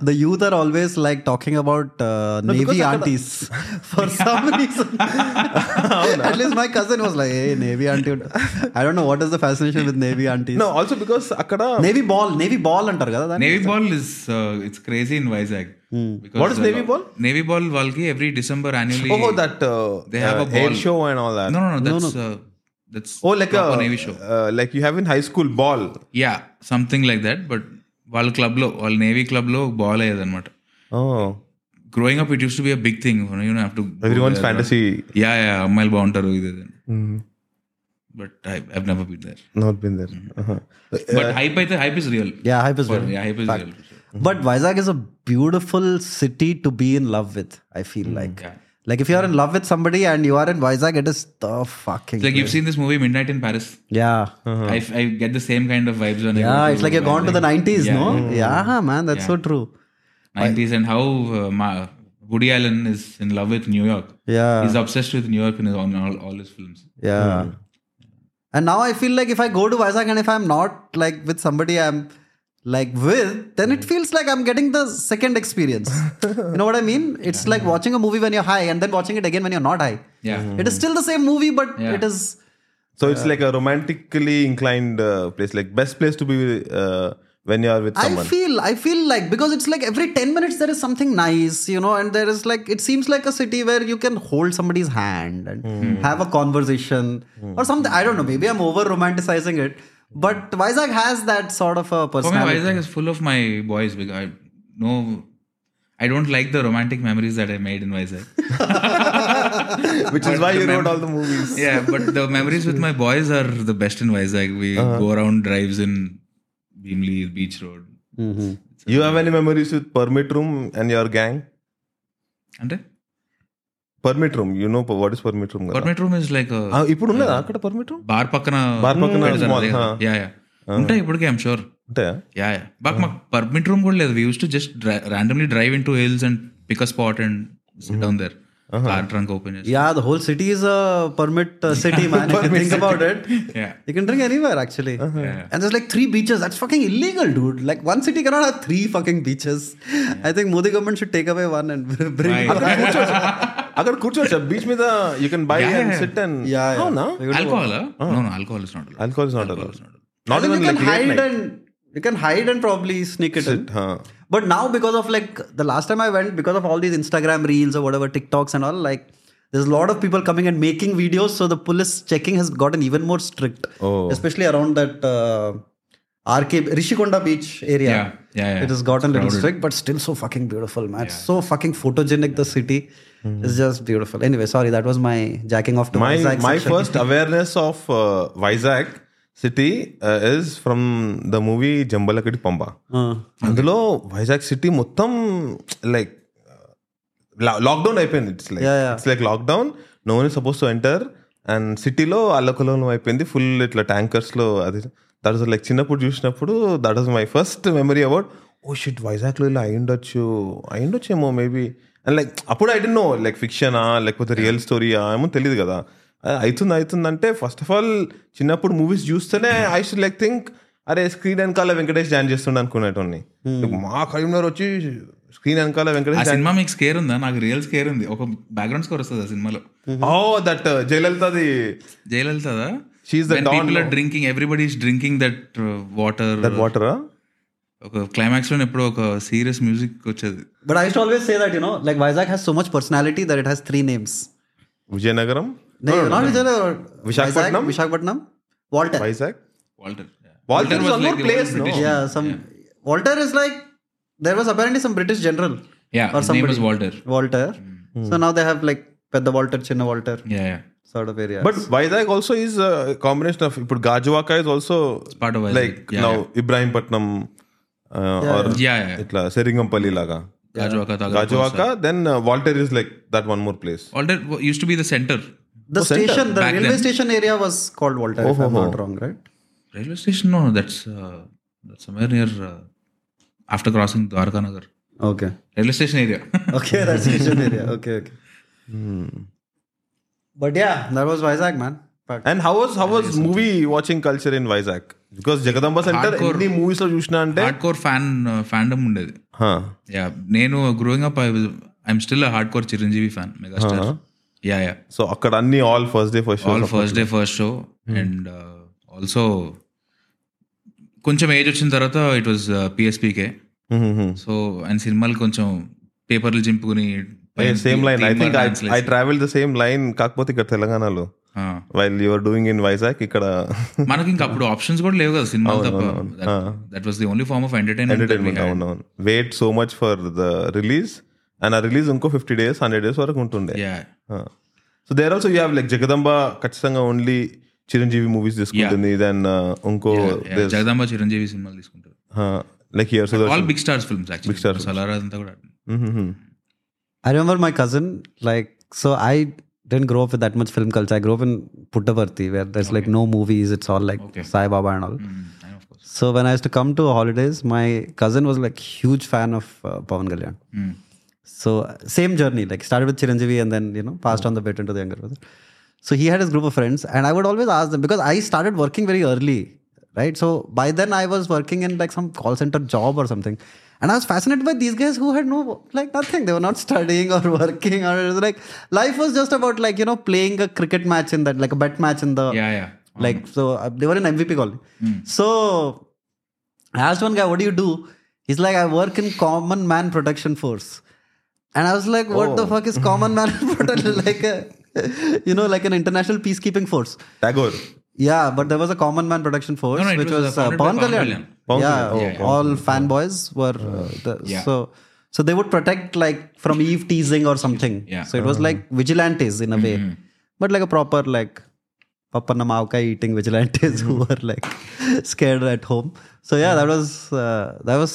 the youth are always like talking about uh, Navy because I aunties for some reason. At least my cousin was like, hey, Navy auntie. I don't know what is the fascination with Navy aunties. No, also because అక్కడ Navy ball, Navy ball అంటారు కదా దాన్ని? Navy ball is uh, it's crazy in Vizag. Because, What is uh, Navy ball? Navy ball వాళ్ళకి every December annually. oh that uh, They have uh, a air ball. show and all that. No, no, no. That's uh, that's Oh, like a proper Navy show. uh, like you have in high school ball. Yeah something like that but వాళ్ళ club లో వాళ్ళ navy club లో ball అయ్యేది అనమాట Oh, growing up it use to be a big thing you have to everyone's fantasy. Yeah yeah అమ్మాయిలు బాగుంటారు ఇది but I have never beat there Not been there. Uh-huh. But hype అయితే hype is real Yeah, hype is real. Hype is real But Vizag is a beautiful city to be in love with, I feel like. yeah. Like if you are in love with somebody and you are in Vizag, it is the fucking. Like you've seen this movie Midnight in Paris yeah. I, I get the same kind of vibes when I Yeah, it's like you're gone to the 90s, Yeah. no? Yeah, man, that's so true. 90s and how uh, Ma- Woody Allen is in love with New York Yeah. he's obsessed with New York in his, on all, all his films Yeah. And now I feel like if I go to Vizag and if I'm not like with somebody I'm like with, then it feels like I'm getting the second experience. you know what I mean? It's like watching a movie when you're high and then watching it again when you're not high. yeah It is still the same movie, but Yeah. it is. So it's like a romantically inclined uh, place, like best place to be uh, when you are with someone. I feel, I feel like because it's like every 10 minutes there is something nice, you know, and there is like, it seems like a city where you can hold somebody's hand and have a conversation or something. I don't know, maybe I'm over romanticizing it, but Vizag has that sort of a For me, personality. Vizag is full of my boys because I know I don't like the romantic memories that I made in Vizag. Which is why you wrote all the movies. yeah, but the memories with my boys are the best in Vizag. We uh-huh. go around drives in Bheemili Beach Road. Mm-hmm. You have any memories with Permit Room and your gang? అంటే Permit Room, you know what is Permit Room? కదా? Permit room is like Ah, ఇప్పుడు ఉన్నదా అక్కడ permit room bar పక్కన Bar పక్కన పెడతారు small, అదే కదా. huh. యా యా ఉంటాయి ఇప్పటికే ఐమ్ షూర్ ఉంటాయా యా యా బట్ మాకు పర్మిట్ రూమ్ కూడా లేదు we use to just randomly drive in to hills and pick a spot and sit down there car trunk open చేసి Yeah, the whole city is a permit uh, city, man. if you think about it, Yeah. you can drink anywhere actually. And there's like three beaches. That's fucking illegal, dude. Like one city cannot have three fucking beaches. I think Modi government should take away one and bring. Why? అక్కడ కూర్చోవచ్చు అక్కడ కూర్చోవచ్చు beach మీద you can by Yeah, and yeah. SIT and Yeah, yeah. అవునా alcohol no no alcohol is not alcohol is not allowed I not think even you can like hide and you can hide and probably sneak it in. But now because of like the last time I went, because of all these Instagram reels or whatever TikToks and all, like there's a lot of people coming and making videos. So the police checking has gotten even more strict, Oh. especially around that uh, RK Rishikonda Beach area. Yeah, yeah, yeah. It has gotten a little crowded. strict, but still so fucking beautiful, man. It's so fucking photogenic. The city Is just beautiful. Anyway, sorry, that was my jacking off to my Vizag my section. First awareness of Vizag city is from the movie Jambalakadi Pamba Uh, అందులో Vizag city మొత్తం like lockdown అయిపోయింది. It's like. It's like lockdown no one suppose to enter and సిటీలో అల్లకలోలం అయిపోయింది. Full ఇట్లా ట్యాంకర్స్లో అది. That was like చిన్నప్పుడు చూసినప్పుడు that was my first memory about oh shit వైజాగ్లో ఇలా అయిండొచ్చు అయిండొచ్చేమో మేబీ అండ్ లైక్ అప్పుడు ఐ డెంట్ నో లైక్ ఫిక్షనా లేకపోతే రియల్ స్టోరీయా ఏమో తెలియదు కదా. అవుతుంది అవుతుందంటే ఫస్ట్ ఆఫ్ ఆల్ చిన్నప్పుడు మూవీస్ చూస్తేనే ఐ షుడ్ లైక్ థింక్ అరే స్క్రీన్ వెనకాల వెంకటేష్ జాయిన్ చేస్తుండ అనుకునేటోని మా కరీంనగర్ వచ్చి స్క్రీన్ వెనకాల వెంకటేష్ సినిమా మీకు స్కేర్ ఉందా? నాకు రియల్ స్కేర్ ఉంది. ఒక బ్యాక్గ్రౌండ్ స్కోర్ వస్తుంది ఆ సినిమాలో. ఓ దట్ జయలలితది. జయలలితదా? She's the dawn, people are no? Drinking everybody is drinking that water that water ఒక క్లైమాక్స్లో ఎప్పుడు ఒక సీరియస్ మ్యూజిక్ వచ్చేది. But I always say that you know like Vizag has so much personality that it has 3 names Vizianagaram not Vizianagaram Visakhapatnam Visakhapatnam Waltair Vizag Waltair Waltair was like place no yeah some Waltair is like there was apparently some British general yeah or some name is Waltair Waltair so now they have like పెద్ద వాల్టర్ చిన్న Waltair yeah yeah sort of area. But Vizag also is a combination of but Gajwaka is also part of Vizag. like yeah, now yeah. Ibrahim Patnam. Uh, or yeah, yeah. Serringampalli laga. Gajuwaka, Gajuwaka, then uh, Walter is like that one more place. Walter used to be the center. The oh, station, the railway station area was called Walter, oh, if oh, I'm not oh. wrong, right? Railway station? No, that's, uh, somewhere near after crossing Dwarka Nagar. Okay. Railway station area. okay, that's station area. Okay, okay. But yeah, that was Vizag, man. And how was how was movie watching culture in Vizag? Because Jagadamba center. ఎన్ని మూవీస్లో చూసినా అంటే hard core fan ఫ్యాన్డమ్ ఉండేది. Yeah నేను growing up I'm still hard core Chiranjeevi fan megastar yeah yeah so అక్కడ అన్ని all first day first all first day first show and also కొంచెం age వచ్చిన తర్వాత ఇట్ వాజ్ పిఎస్పీకే సో ఆయన సినిమాలు కొంచెం పేపర్లు చింపుకుని same line I think I travel the same line కాకపోతే ఇక్కడ తెలంగాణలో. While you're doing in Vizag ఇక్కడ మనకి ఇంకా అప్పుడు ఆప్షన్స్ కూడా లేవు కదా సినిమాలు తప్ప. That was the only form of entertainment entertainment అవునవును wait so much for the release and ఆ రిలీజ్ ఇంకో ఫిఫ్టీ డేస్ హండ్రెడ్ డేస్ వరకు ఉంటుండే. So there also you have like Jagadamba ఖచ్చితంగా ఓన్లీ చిరంజీవి మూవీస్ తీసుకుంటుంది దెన్ ఇంకో జగదాంబ చిరంజీవి సినిమాలు తీసుకుంటారు. Like here so all big stars films actually సలారా అంతా కూడా. I remember my cousin, like, so I didn't grow up with that much film culture. I grew up in Puttaparthi, where there's like no movies, it's all like Sai Baba and all. course So when I used to come to holidays, my cousin was like huge fan of uh, Pawan Kalyan. Mm. So same journey, like started with Chiranjeevi and then you know passed on the baton to the younger brother. So he had his group of friends, and I would always ask them because I started working very early, right? So by then I was working in like some call center job or something. And I was fascinated by these guys who had no, like nothing. They were not studying or working or it was like life was just about like, you know, playing a cricket match in that, like a bet match in the. Yeah, yeah. Like, um, so uh, they were in MVP call. Mm. So I asked one guy, what do you do? He's like, I work in Common Man Protection Force. And I was like, what oh. the fuck is Common Man Protection? like, a, you know, like an international peacekeeping force. Tagore yeah but there was a common man protection force No, no, which was, was, uh, uh, founded by Pawan Pawan Kalyan. Kalyan. Pawan yeah, Kalyan. all fanboys were uh, the, Yeah. so so they would protect like from eve teasing or something Yeah. Mm-hmm. so it was like vigilantes in a way but like a proper like Papana Maukai eating vigilantes who were like scared at home. So yeah, that was uh, that was.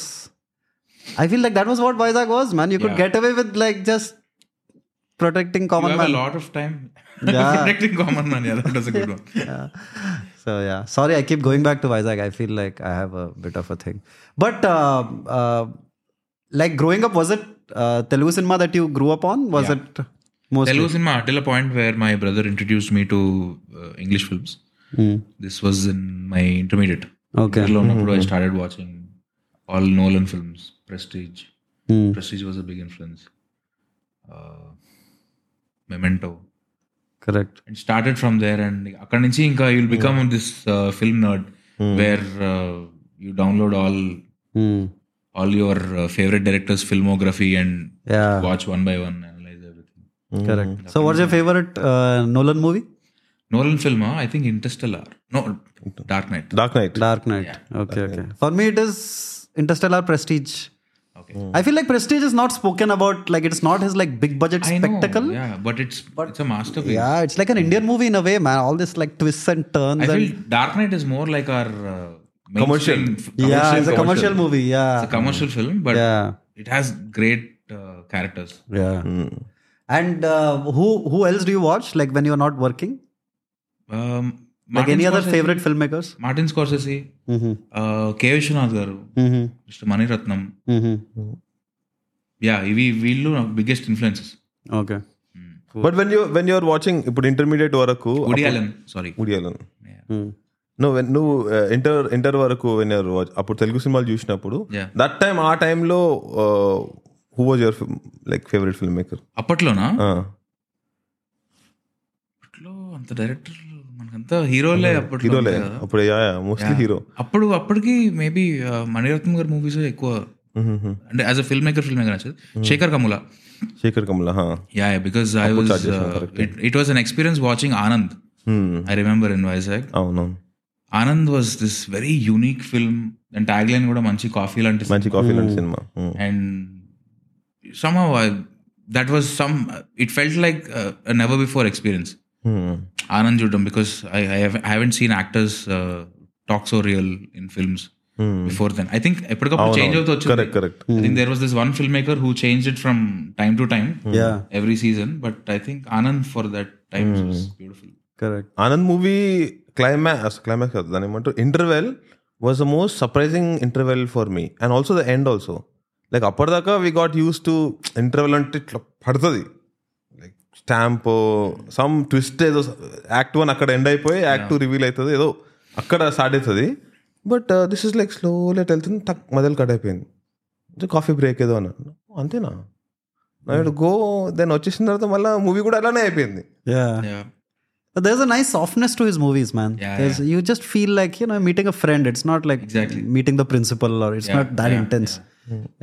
I feel like that was what Vizag was, man. You could Yeah. get away with like just protecting common. You common have a lot of time Yeah. Connecting common man. Yeah, that was a good one. yeah. So yeah, sorry, I keep going back to Vizag. I feel like I have a bit of a thing. But uh, uh, like growing up, was it uh, Telugu cinema that you grew up on? Was yeah. it mostly Telugu cinema till a point where my brother introduced me to uh, English films. Mm. This was in my intermediate. Okay. Middle mm-hmm. I hmm. started watching all Nolan films. Prestige. Mm. Prestige was a big influence. Uh, Memento. Correct. And started from there and అక్కడ నుంచి ఇంకా you'll become this uh, film nerd where uh, you download all Hmm. all your uh, favorite directors filmography and Yeah. watch one by one analyze everything. Correct. So, what's your favorite uh, Nolan movie? Nolan film, huh? I think Interstellar. No, Dark Knight. Dark night Dark Knight. Okay, okay. For me, it is Interstellar Prestige. Okay. I feel like Prestige is not spoken about. Like it's not his like big budget I know, spectacle. Yeah, but it's but it's a masterpiece. Yeah, it's like an Indian movie in a way, man. All this like twists and turns. I and, feel Dark Knight is more like our uh, Commercial. mainstream- yeah, commercial it's a commercial movie. Yeah, It's a commercial film, but yeah, it has great uh, characters. yeah. And uh, who who else do you watch? Like when you're not working? Um, Like any other favorite filmmakers? Martin Scorsese, K. Vishwanath garu, Mm-hmm. Mr. Maniratnam. Mm-hmm. Yeah, ఇవి వీళ్ళు biggest influences Okay. But when you when you're watching ఇప్పుడు intermediate వరకు Woody Allen sorry ఉడియాలను. నువ్వు నువ్వు inter inter వరకు when అప్పుడు తెలుగు సినిమాలు చూసినప్పుడు. దట్ టైం ఆ టైంలో who was your like favourite film maker అప్పట్లోనా అప్పట్లో అంత డైరెక్టర్ మనకంతా హీరోలే అప్పట్లో హీరోలే ఉంటాయి కదా. అప్పుడు మోస్ట్లీ హీరో అప్పుడు అప్పటికి మేబీ మణిరత్నం గారి మూవీస్ ఎక్కువ అంటే as a filmmaker filmmaker నచ్చదు Sekhar Kammula Sekhar Kammula yeah because I was it was an experience watching Anand I remember in Vizag అవునవును Anand was this very unique film and tagline కూడా మంచి coffee లాంటి మంచి coffee లాంటి cinema and some that was some it felt like never before experience Anand చూడడం because I haven't seen actors talk so real in films before then I think ఎప్పటికప్పుడు change అవుతూ వచ్చింది. There was this one film maker who change it from time to time every season but I think Anand for that time beautiful correct Anand movie climax climax దాని ఏమంటారు? Interval was the most surprising interval for me and also the end also like అప్పటిదాకా we got use to interval అంటే ఇట్లా పడుతుంది. Stamp some twist ఏదో act one అక్కడ end అయిపోయి act two reveal అవుతుంది ఏదో అక్కడ స్టార్ట్ అవుతుంది but this is like slowly వెళ్తుంది టక్ మొదలు కట్ అయిపోయింది కాఫీ బ్రేక్ ఏదో అన్నాను అంతేనా గో దెన్ వచ్చేసిన తర్వాత మళ్ళీ మూవీ కూడా అలానే అయిపోయింది Yeah. Yeah. But there's a nice softness to his movies, man. Yeah, There's, You just feel like, you know, meeting a friend. It's not like Exactly. meeting the principal or it's not that intense.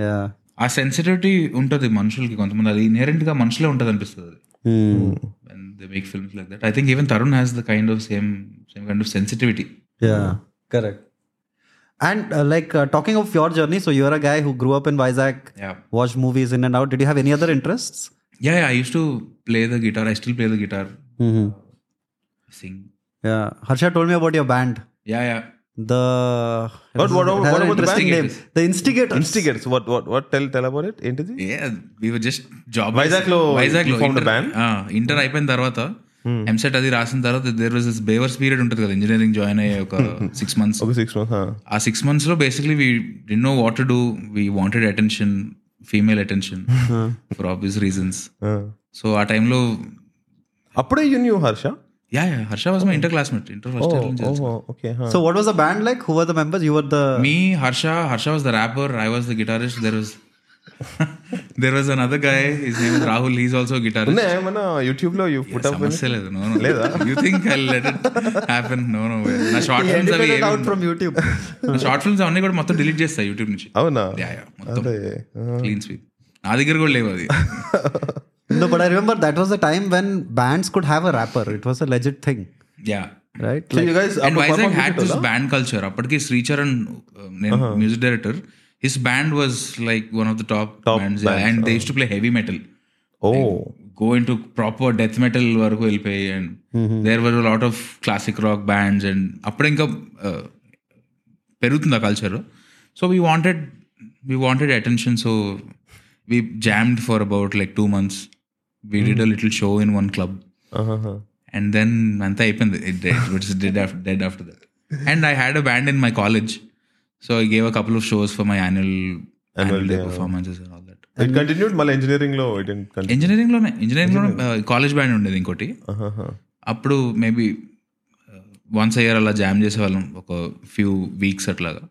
Yeah. ఆ sensitivity ఉంటుంది మనుషులకి కొంతమంది అది ఇన్హెరెంట్గా మనుషులే ఉంటుంది అనిపిస్తుంది అది when they make films like that. I think even Tarun has the kind of same same kind of sensitivity. Yeah. Correct. And uh, like uh, talking of your journey, so you're a guy who grew up in Vizag, Yeah. watched movies in and out. Did you have any other interests? Yeah, yeah. I used to play the guitar. I still play the guitar. Mm-hmm. Sing. Yeah. Harsha told me about your band. Yeah, yeah. The What- what- it what an about the band? name. The Instigators. Instigates what what what tell tell about it ఏంటిది Yeah, we were just job. Vizag లో Vizag you లో formed a inter అయిపోయిన తర్వాత ఎంసెట్ అది రాసిన తర్వాత there was బేవర్స్ period ఉంటుంది కదా ఇంజనీరింగ్ జాయిన్ అయ్యే ఒక సిక్స్ మంత్స్ ఒక సిక్స్ మంత్స్ ఆ సిక్స్ మంత్స్లో basically we D know what to do we wanted attention female attention for obvious reasons so ఆ టైంలో అప్పుడే you knew Harsha? Yeah, yeah. Harsha was okay. my inter classmate. Inter first oh, oh, okay. Huh. So what was the band like? Who were the members? You were the me, Harsha. Harsha was the rapper. I was the guitarist. There was there was another guy. His name is Rahul. He's also a guitarist. No, మన యూట్యూబ్లో you put no no no no లేదా you think I no it happen no no నా short films అవి out from YouTube నా short films అవన్నీ కూడా మొత్తం delete చేస్తా యూట్యూబ్ నుంచి అవునా యా యా మొత్తం క్లీన్ స్వీప్ నా దగ్గర కూడా లేవు అది no, but I remember that was the time when bands could have a rapper. It was a legit thing, yeah right? So you guys and Vizag had this band culture అప్పటికి శ్రీచరణ్ నేను music director his band was like one of the top bands and they to play heavy metal oh go in to proper death metal వరకు వెళ్ళిపోయి and there were lot of classic rock bands and అప్పుడు ఇంకా uh, పెరుగుతుంది ఆ culture so we wanted we wanted attention so we jammed for about like two months we did a little show in one club and then అంతా అయిపోయింది it's dead dead after that and I had a band in my college so I gave a couple of shows for my annual annual day performances and all that it continued మళ్ళీ engineering లో it continue engineering లోనే engineering లోనే college band ఉండేది ఇంకోటి అప్పుడు maybe once year అలా jam చేసేవాళ్ళం ఒక ఫ్యూ వీక్స్ అట్లాగా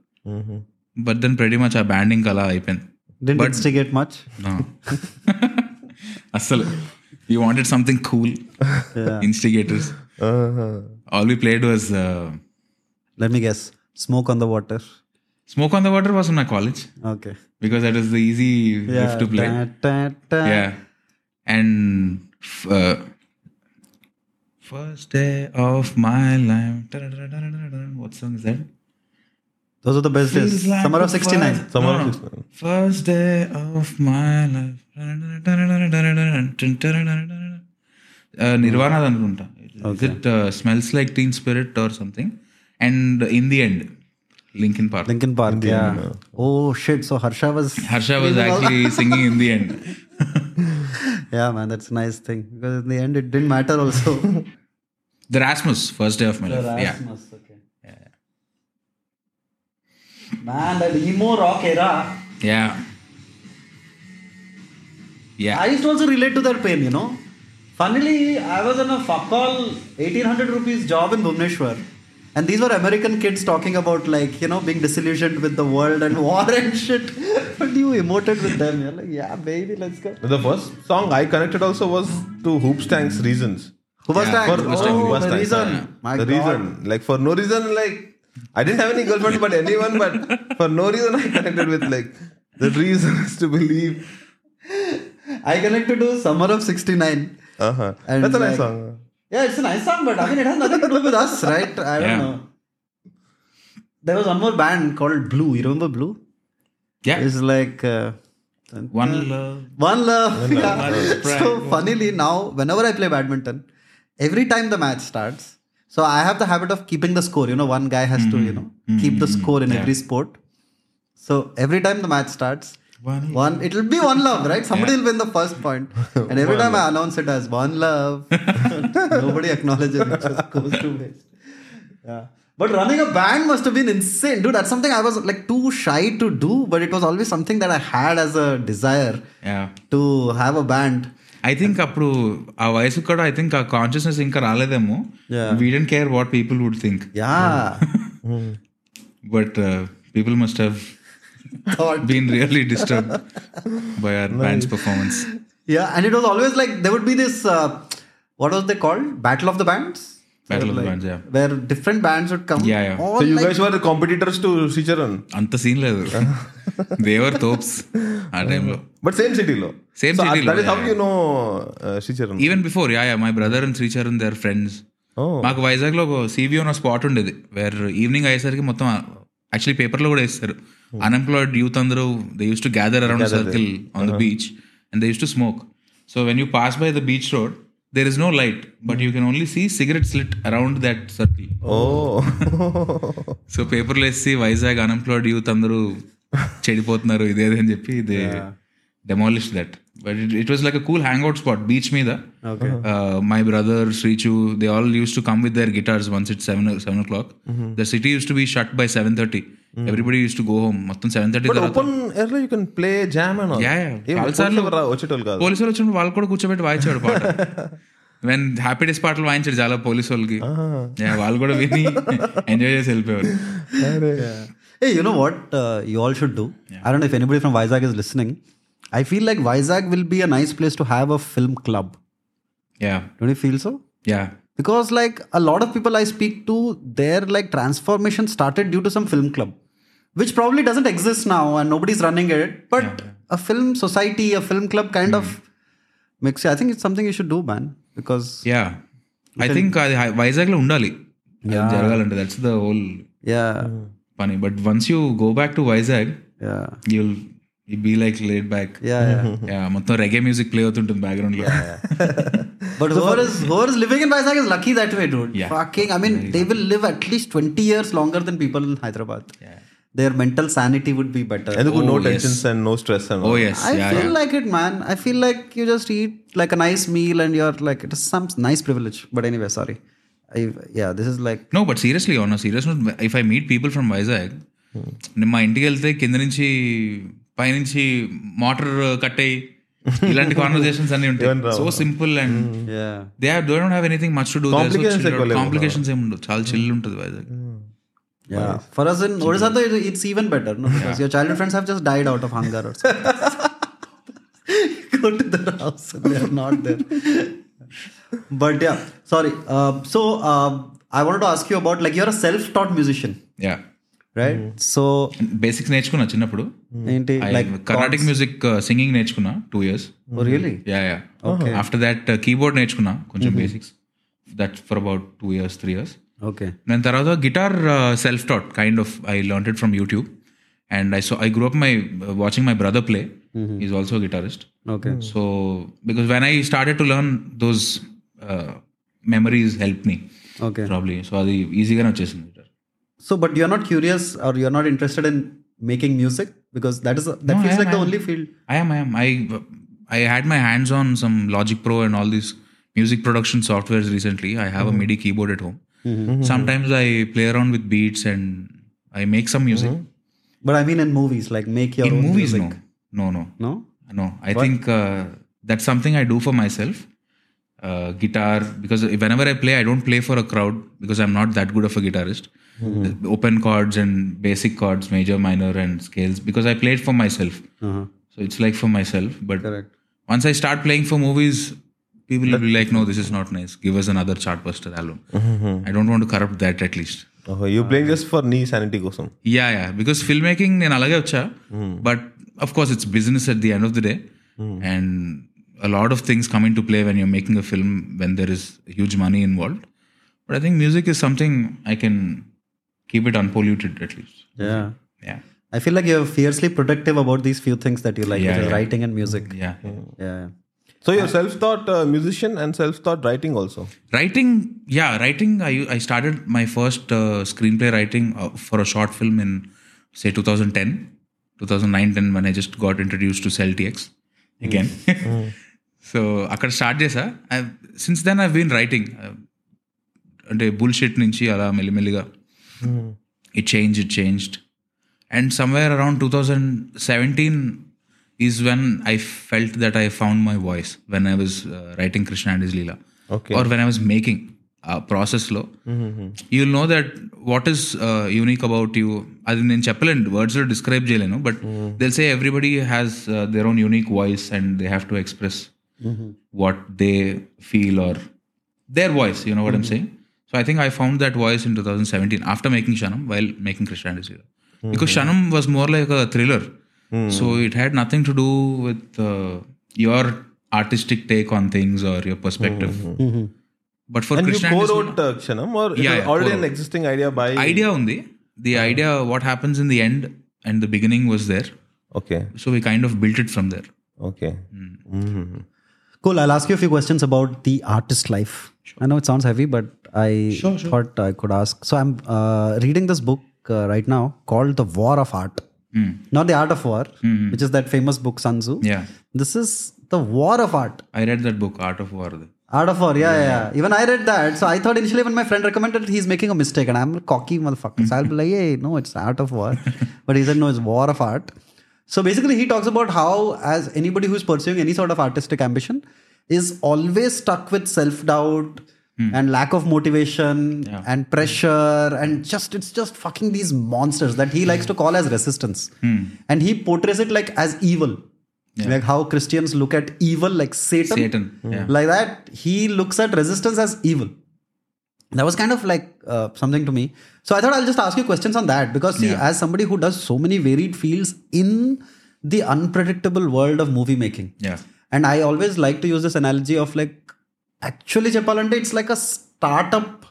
బట్ దెన్ ప్రెడీ మచ్ ఆ బ్యాండింగ్ అలా అయిపోయింది Didn't instigate much. No. అస్సలు you wanted something cool instigators all we played was Let me guess. Smoke on the water. Smoke on the water was in my college Okay. Because that is the easy lift to play Ta, ta, ta. Yeah. And f- uh, first day of Those are the best days. Feels like Summer of the 69. first- Summer no, of no. 69. First day of my life. Uh, Nirvana అనుకుంటా it smells like teen spirit or something and in the end Linkin park Linkin Park. yeah. Oh shit. So Harsha was. Harsha was actually singing in the end Yeah, man. That's a nice thing because in the end it didn't matter also. The Rasmus first day of my life yeah Rasmus, okay. Man, that emo rock era. Yeah. Yeah. I used to also relate to that pain, you know. Funnily, I was in a fuck all 1800 rupees job in Bhubaneswar. And these were American kids talking about like you know being disillusioned with the world and war and shit. But you emoted with them. You're like, yeah, baby, let's go. The first song I connected also was to Hoobastank's Reasons. Who was Yeah. For Hoobastank, Oh, Hoobastank, the reason. yeah. My the God. reason, like for no reason, like I didn't have any girlfriend, but anyone, but for no reason, I connected with like the reason is to believe. I connected to Summer of '69. Uh huh. And That's a nice like- song. Yeah, it's a nice song, but I mean, it has nothing to do with us, right? I don't Yeah. know. There was one more band called Blue. You remember Blue? Yeah. It's like uh, One love. One Love. Yeah. One Sprite. So funnily now, whenever I play badminton, every time the match starts, so I have the habit of keeping the score. You know, one guy has to, you know, keep the score in every sport. So every time the match starts, One one it'll be one love, right? Somebody will win the first point, and every time I announce it as one love, nobody acknowledges it. Just goes to waste. Yeah. But running a band must have been insane, dude. That's something I was like too shy to do, but it was always something that I had as a desire Yeah. to have a band. I think అప్పుడు ఆ వయసు కూడా I think ఆ consciousness ఇంకా రాలేదేమో. We didn't care what people would think Yeah. But people must have Thought. Been really disturb by our bands performance Yeah, and it was always like there would be this uh, what was they called? Battle of the Bands? Battle of the Like, Bands, yeah. Where different bands would come. Yeah, yeah. all So you like- guys were competitors to Sricharan, అంత scene లేదు దేవర్ తోప్స్ ఆ టైంలో how yeah, you know uh, Sricharan. Even before yeah yeah my brother and Sricharan their friends. మాకు వైజాగ్లో ఒక CV ఉన్న spot ఉండేది వేర్ ఈవినింగ్ అయ్యేసరికి మొత్తం యాక్చువల్లీ పేపర్లో కూడా వేస్తారు. అన్ఎంప్లాయిడ్ యూత్ అందరూ they used to gather around circle on the beach and they used to smoke so when you pass by the beach road there is no light but you can only see cigarette slit around that circle Oh. So పేపర్లు వేసి Vizag unemployed youth అందరూ చెడిపోతున్నారు ఇదేది అని చెప్పి they demolish that but it was like a cool hang out spot beach మీద Okay. My brother Srichu they all used to come with their guitars once it seven seven oh clock the city use to B shut by seven thirty everybody use to go home మొత్తం seven thirty But open air lo you can play jam and all. Yeah, yeah. ఏ చాలా పోలీసులు సార్లు రా- వచ్చేటోళ్ళు కాదు. పోలీసులు వచ్చినప్పుడు వాళ్ళు కూడా కూర్చోబెట్టి వాయించాడు పాట వెన్ హ్యాపీ డేస్ పాటలు వాయించాడు చాలా పోలీసు వాళ్ళకి Yeah, వాళ్ళు కూడా విని ఎంజాయ్ చేసి వెళ్ళిపోయారు Hey, you know what uh, you all should do? I don't know if anybody from Vizag is listening. I feel like Vizag will be a nice place to have a film club. Yeah. Don't you feel so? Yeah. Because like a lot of people I speak to, their like transformation started due to some film club, which probably doesn't exist now and nobody's running it. But yeah. a film society, a film club kind mm. of hmm. makes I think it's something you should do, man. Because yeah, I think uh, Vizag lo undali. Yeah. That's the whole yeah funny. But once you go back to Vizag, yeah, you'll be like late back yeah, yeah. Yeah మొత్తం reggae music play అవుతుంటుంది background లో But whoever is whoever is living in Vizag is lucky that way, dude. Yeah. Fucking, I mean, they will live at least twenty years longer than people in Hyderabad. Their mental sanity would be better. ఎందుకు Oh, no yes. tensions and no stress and oh all. Yes I yeah feel like it, man. I feel like you just eat like a nice meal and you're like, it is some nice privilege. But anyway, sorry. I, yeah, this is like, no but seriously on serious if I meet people from Vizag నేను మా ఇంటికి వెళ్తే కింద నుంచి పైనుంచి motor కట్టేయి ఇలాంటి conversations అన్ని ఉంటాయి so simple and yeah. They they don't have anything much to do Complications ఎక్కువ లేవు. కాంప్లికేషన్స్ ఏమి ఉండవు చాలా చిల్ ఉంటుంది Vizag Yeah. For us in Odisha, though, it- it's even better. No? Because your childhood friends have just died out of hunger or something. Go to their house and they're not there. but yeah, sorry. Uh, so uh, I wanted to ask you about like you're a self-taught musician, yeah Right? So basics నేర్చుకున్నా చిన్నప్పుడు. ఏంటి? Like Carnatic music singing నేర్చుకున్నా two years really? Yeah yeah after that keyboard నేర్చుకున్నా కొంచెం basics that for about two years three years Okay. దాని తర్వాత guitar self taught kind of I learn it from YouTube and I so I grew up my watching my brother play is also guitarist Okay. So because when I started to learn those memories help me Okay. Probably so అది ఈజీగానే వచ్చేసింది. So, but you're not curious or you're not interested in making music because that is that No, feels am, like the am. only field. I am, I am. I I had my hands on some Logic Pro and all these music production softwares recently. I have a MIDI keyboard at home. Sometimes I play around with beats and I make some music. But I mean in movies, like make your In own movies, music. no, no, no, No? no. I think uh, that's something I do for myself. uh, guitar because whenever I play, I don't play for a crowd because I'm not that good of a guitarist Open chords and basic chords, major, minor, and scales because I play it for myself. So it's like for myself. But Correct. once I start playing for movies, people will be like, "No, this is not nice. Give us another chartbuster album." I don't want to corrupt that at least. Oh, you playing just for knee sanity కోసం yeah yeah because film making నేను అలాగే వచ్చా but of course it's business at the end of the day and a lot of things come into play when you're making a film when there is huge money involved but i think music is something i can keep it unpolluted at least. Yeah. Yeah. I feel like you're fiercely protective about these few things that you like, yeah, yeah. writing and music. Yeah. Yeah. yeah. So you're self-taught uh, musician and self-taught writing also. Writing, yeah, writing. I I started my first uh, screenplay writing uh, for a short film in say 2010, 2009-10 when I just got introduced to Celtx hmm. again. Mm. mm. so అక్కడ since then I've been writing. Writing అంటే bullshit నుంచి అలా meliga. It change it changed and somewhere around two thousand seventeen is when I felt that I found my voice when I was writing Krishna and is Leela Okay. Or when I was making ఆ ప్రాసెస్లో you know that what is unique about you అది నేను చెప్పలేను వర్డ్స్లో describe చేయలేను but Dil say everybody has their own unique voice and they have to express what they feel are their voice, you know what I'm saying? So I think I found that voice in 2017 after making Kshanam while making Krishna and His Leela. Because Kshanam was more like a thriller. So it had nothing to do with uh, your artistic take on things or your perspective. But for and you Krishna and His Leela, co-wrote uh, Kshanam or Yeah, was yeah, already an existing idea by idea undi. The idea, what happens in the end and the beginning was there. okay So we kind of built it from there. okay Mhm. Cool. I'll ask you a few questions about the artist life. I know it sounds heavy, but I thought I could ask. So I'm uh, reading this book uh, right now called The War of Art. Not The Art of War, which is that famous book Sun Tzu. Yeah. This is The War of Art. I read that book, Art of War. Art of War, yeah, yeah, yeah. Even I read that. So I thought initially when my friend recommended, he's making a mistake, and I'm a cocky motherfucker. So I'll be like, hey, no, it's Art of War. but he said, no, it's War of Art. So basically, he talks about how, as anybody who's pursuing any sort of artistic ambition, is always stuck with self doubt hmm. and lack of motivation and pressure, and just it's just fucking these monsters that he likes to call as resistance. Hmm. And he portrays it like as evil. Like how Christians look at evil like Satan. Satan, yeah. Hmm. Like that, he looks at resistance as evil. That was kind of like uh, something to me. So I thought I'll just ask you questions on that because see, yeah. as somebody who does so many varied fields in the unpredictable world of movie making. Yeah. And I always like to use this analogy of like actually cheppalante it's like a startup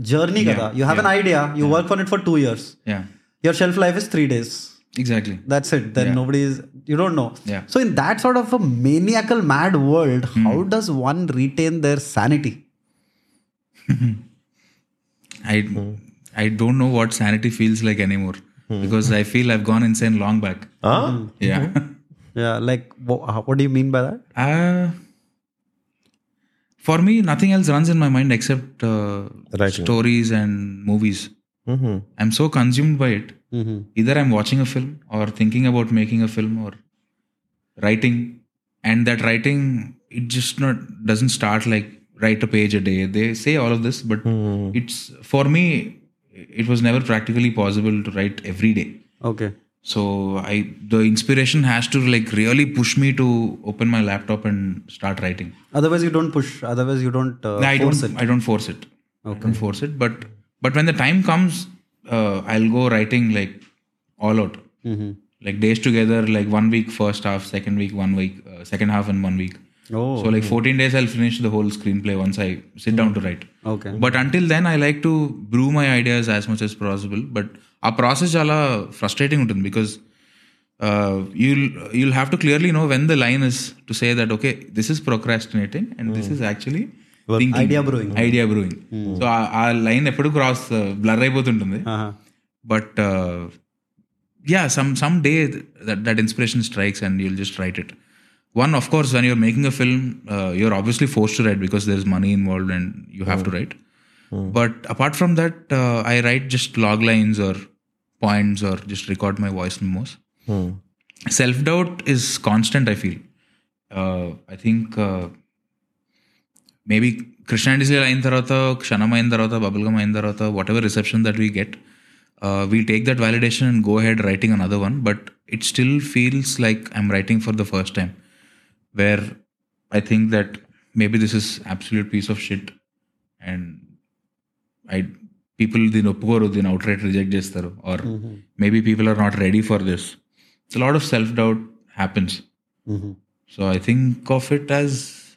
journey yeah. You have yeah. an idea, you work on it for 2 years. Yeah. Your shelf life is 3 days. Exactly. That's it. Then nobody is you don't know. Yeah. So in that sort of a maniacal mad world, mm. how does one retain their sanity? I hmm. I don't know what sanity feels like anymore because I feel I've gone insane long back. Huh? Yeah. yeah like wha- what do you mean by that uh, for me, nothing else runs in my mind except uh, stories and movies. Mhm. I'm so consumed by it. Either I'm watching a film or thinking about making a film or writing, and that writing it just not doesn't start like write a page a day. They say all of this, but it's for me. It was never practically possible to write every day. okay So I the inspiration has to like really push me to open my laptop and start writing. otherwise you don't push otherwise you don't uh, I force don't it I don't force it. I don't force it. But but when the time comes, uh, I'll go writing like all out. Mm-hmm. Like days together, like one week first half, second week one week, uh, second half and one week. Oh, so okay. like mm. 14 days I'll finish the whole screenplay once I sit down to write. Okay. But until then I like to brew my ideas as much as possible. But ఆ process చాలా frustrating ఉంటుంది because you'll you'll have to clearly know when the line is to say that okay this is procrastinating and this is actually idea brewing idea brewing so ఆ line ఎప్పుడు cross blur అయిపోతుంటుంది but yeah some some day that that inspiration strikes and you'll just write it one of course when you're making a film uh, you're obviously forced to write because there's money involved and you have to write but apart from that uh, i write just log lines or points or just record my voice memos Hmm. self-doubt is constant i feel uh, i think uh, maybe Krishna diesel అయిన తర్వాత క్షణం అయిన తర్వాత bubblegum అయిన తర్వాత what ever reception that we get we take that validation and go head writing another one but it still feels like I'm writing for the first where I think that maybe this is absolute piece of shit and I people then or then outright reject chestaru or mm-hmm. maybe people are not ready for this. It's a lot of self doubt happens. Mm-hmm. So I think of it as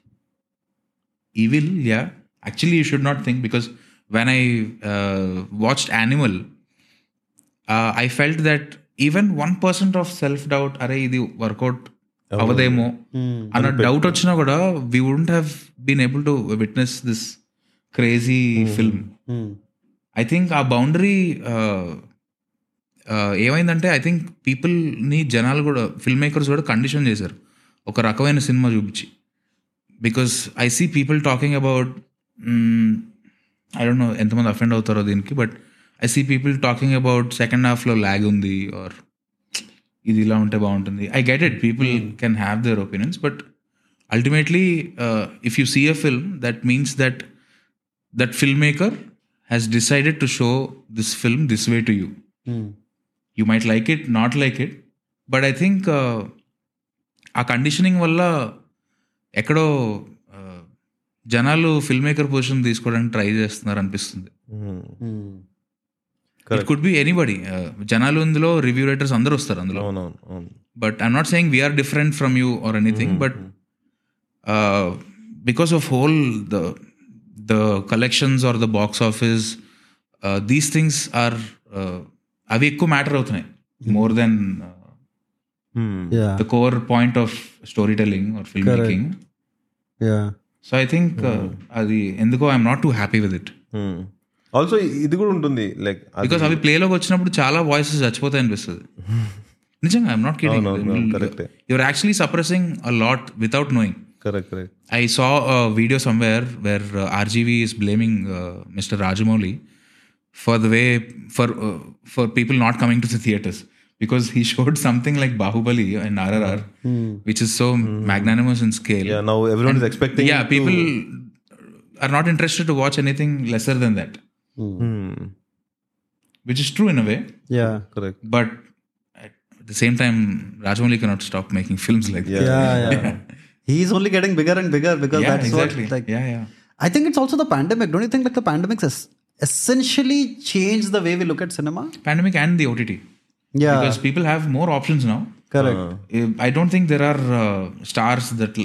evil. Yeah, actually you should not think because when I uh, watched Animal, uh, I felt that even one percent of self doubt, array, the workout అవదేమో అన్న doubt వచ్చినా కూడా we wouldn't have been able to witness this crazy film I think ఆ boundary ఏమైందంటే I think పీపుల్ని జనాలు కూడా film makers కూడా కండిషన్ చేశారు. ఒక రకమైన సినిమా చూపించి. Because I see people talking about I don't know ఎంతమంది అఫెండ్ అవుతారో దీనికి but I see people talking about second హాఫ్లో ల్యాగ్ ఉంది ఆర్ ఇది ఇలా ఉంటే బాగుంటుంది. I get it people can have their opinions but ultimately if you see a film that means that that film maker has decided to show this film this way to you you might like it not like it but I think ఆ conditioning వల్ల ఎక్కడో ఆ, జనాలు film maker position తీసుకోవడానికి try చేస్తున్నారు అనిపిస్తుంది. It could be anybody జనాలు ఇందులో రివ్యూ రైటర్స్ అందరూ వస్తారు అందులో. But I'm not saying we're different from you or anything but because of whole the the collections or the box office these things or అవి ఎక్కువ matter అవుతున్నాయి. More than. The core point of story telling or film. Making Yeah. So I think అది ఎందుకో I'm not too happy with it. Also ఇది కూడా ఉంటుంది like because అవి ప్లేలోకి వచ్చినప్పుడు చాలా వాయిసెస్ చచ్చిపోతాయి అనిపిస్తుంది నిజంగా ఐఎమ్ నాట్ కిడింగ్ అవునవును, correct. Your actually suppressing a lot without knowing correct correct I saw a video somewhere where uh, RGV is blaming uh, Mr. Rajamouli for the way for uh, for people not coming to the theaters because he showed something like Bahubali and RRR, which is so magnanimous in scale. Yeah now everyone is expecting yeah, people are not interested to mm. which is true in a way. Yeah, correct. But at the same time, Rajamouli cannot stop making films like yeah. that. Yeah, yeah. yeah. He's only getting bigger and bigger because yeah, that's exactly. what like. Yeah, yeah. I think it's also the pandemic. Don't you think like the pandemic has essentially changed the way we look at cinema? Pandemic and the OTT. Yeah. Because people have more options now. Correct. Uh, I don't think there are uh, stars that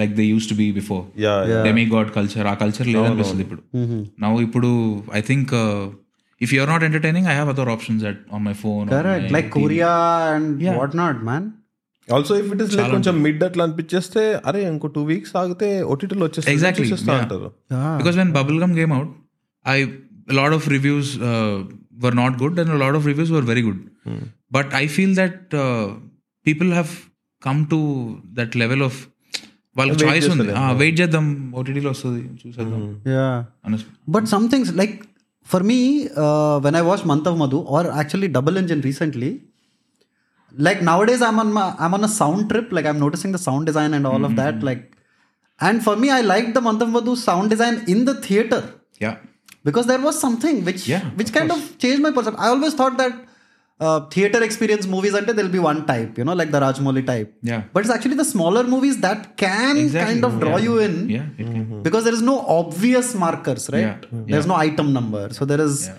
like they used to be before. Yeah, yeah. Demigod culture. Our culture no, no. ఇప్పుడు now ఇప్పుడు I think if you are not entertaining, I have other options at on my phone. Correct. Like TV. Korea and yeah. whatnot, man. Also if it is like కొంచెం mid అట్లా అనిపించేస్తే two weeks two weeks ఆగితే ఓటీటీలో వచ్చేస్తే exactly అంటారు because when Bubble Gum came out I lot of reviews were not good and lot of reviews were very but i feel that that people have come to that level of వాళ్ళకి choice ఉంది. Wait చేద్దాం ఓటీటీలో వస్తుంది చూసేద్దాం. But somethings like for me when I watch month of Madhu or actually double engine recently like nowadays i'm on i'm on a sound trip like i'm noticing the sound design and all of that like and for me i liked the Month of Madhu sound design in the theater. Yeah. Because there was something which which kind of changed my perception. I always thought that uh, theater experience movies until there'll be one type, you know, like the Rajmouli type. Yeah. But it's actually the smaller movies that can Exactly, kind of draw yeah. you in yeah it can. because there is no obvious markers right? Yeah, there's no item number. So there is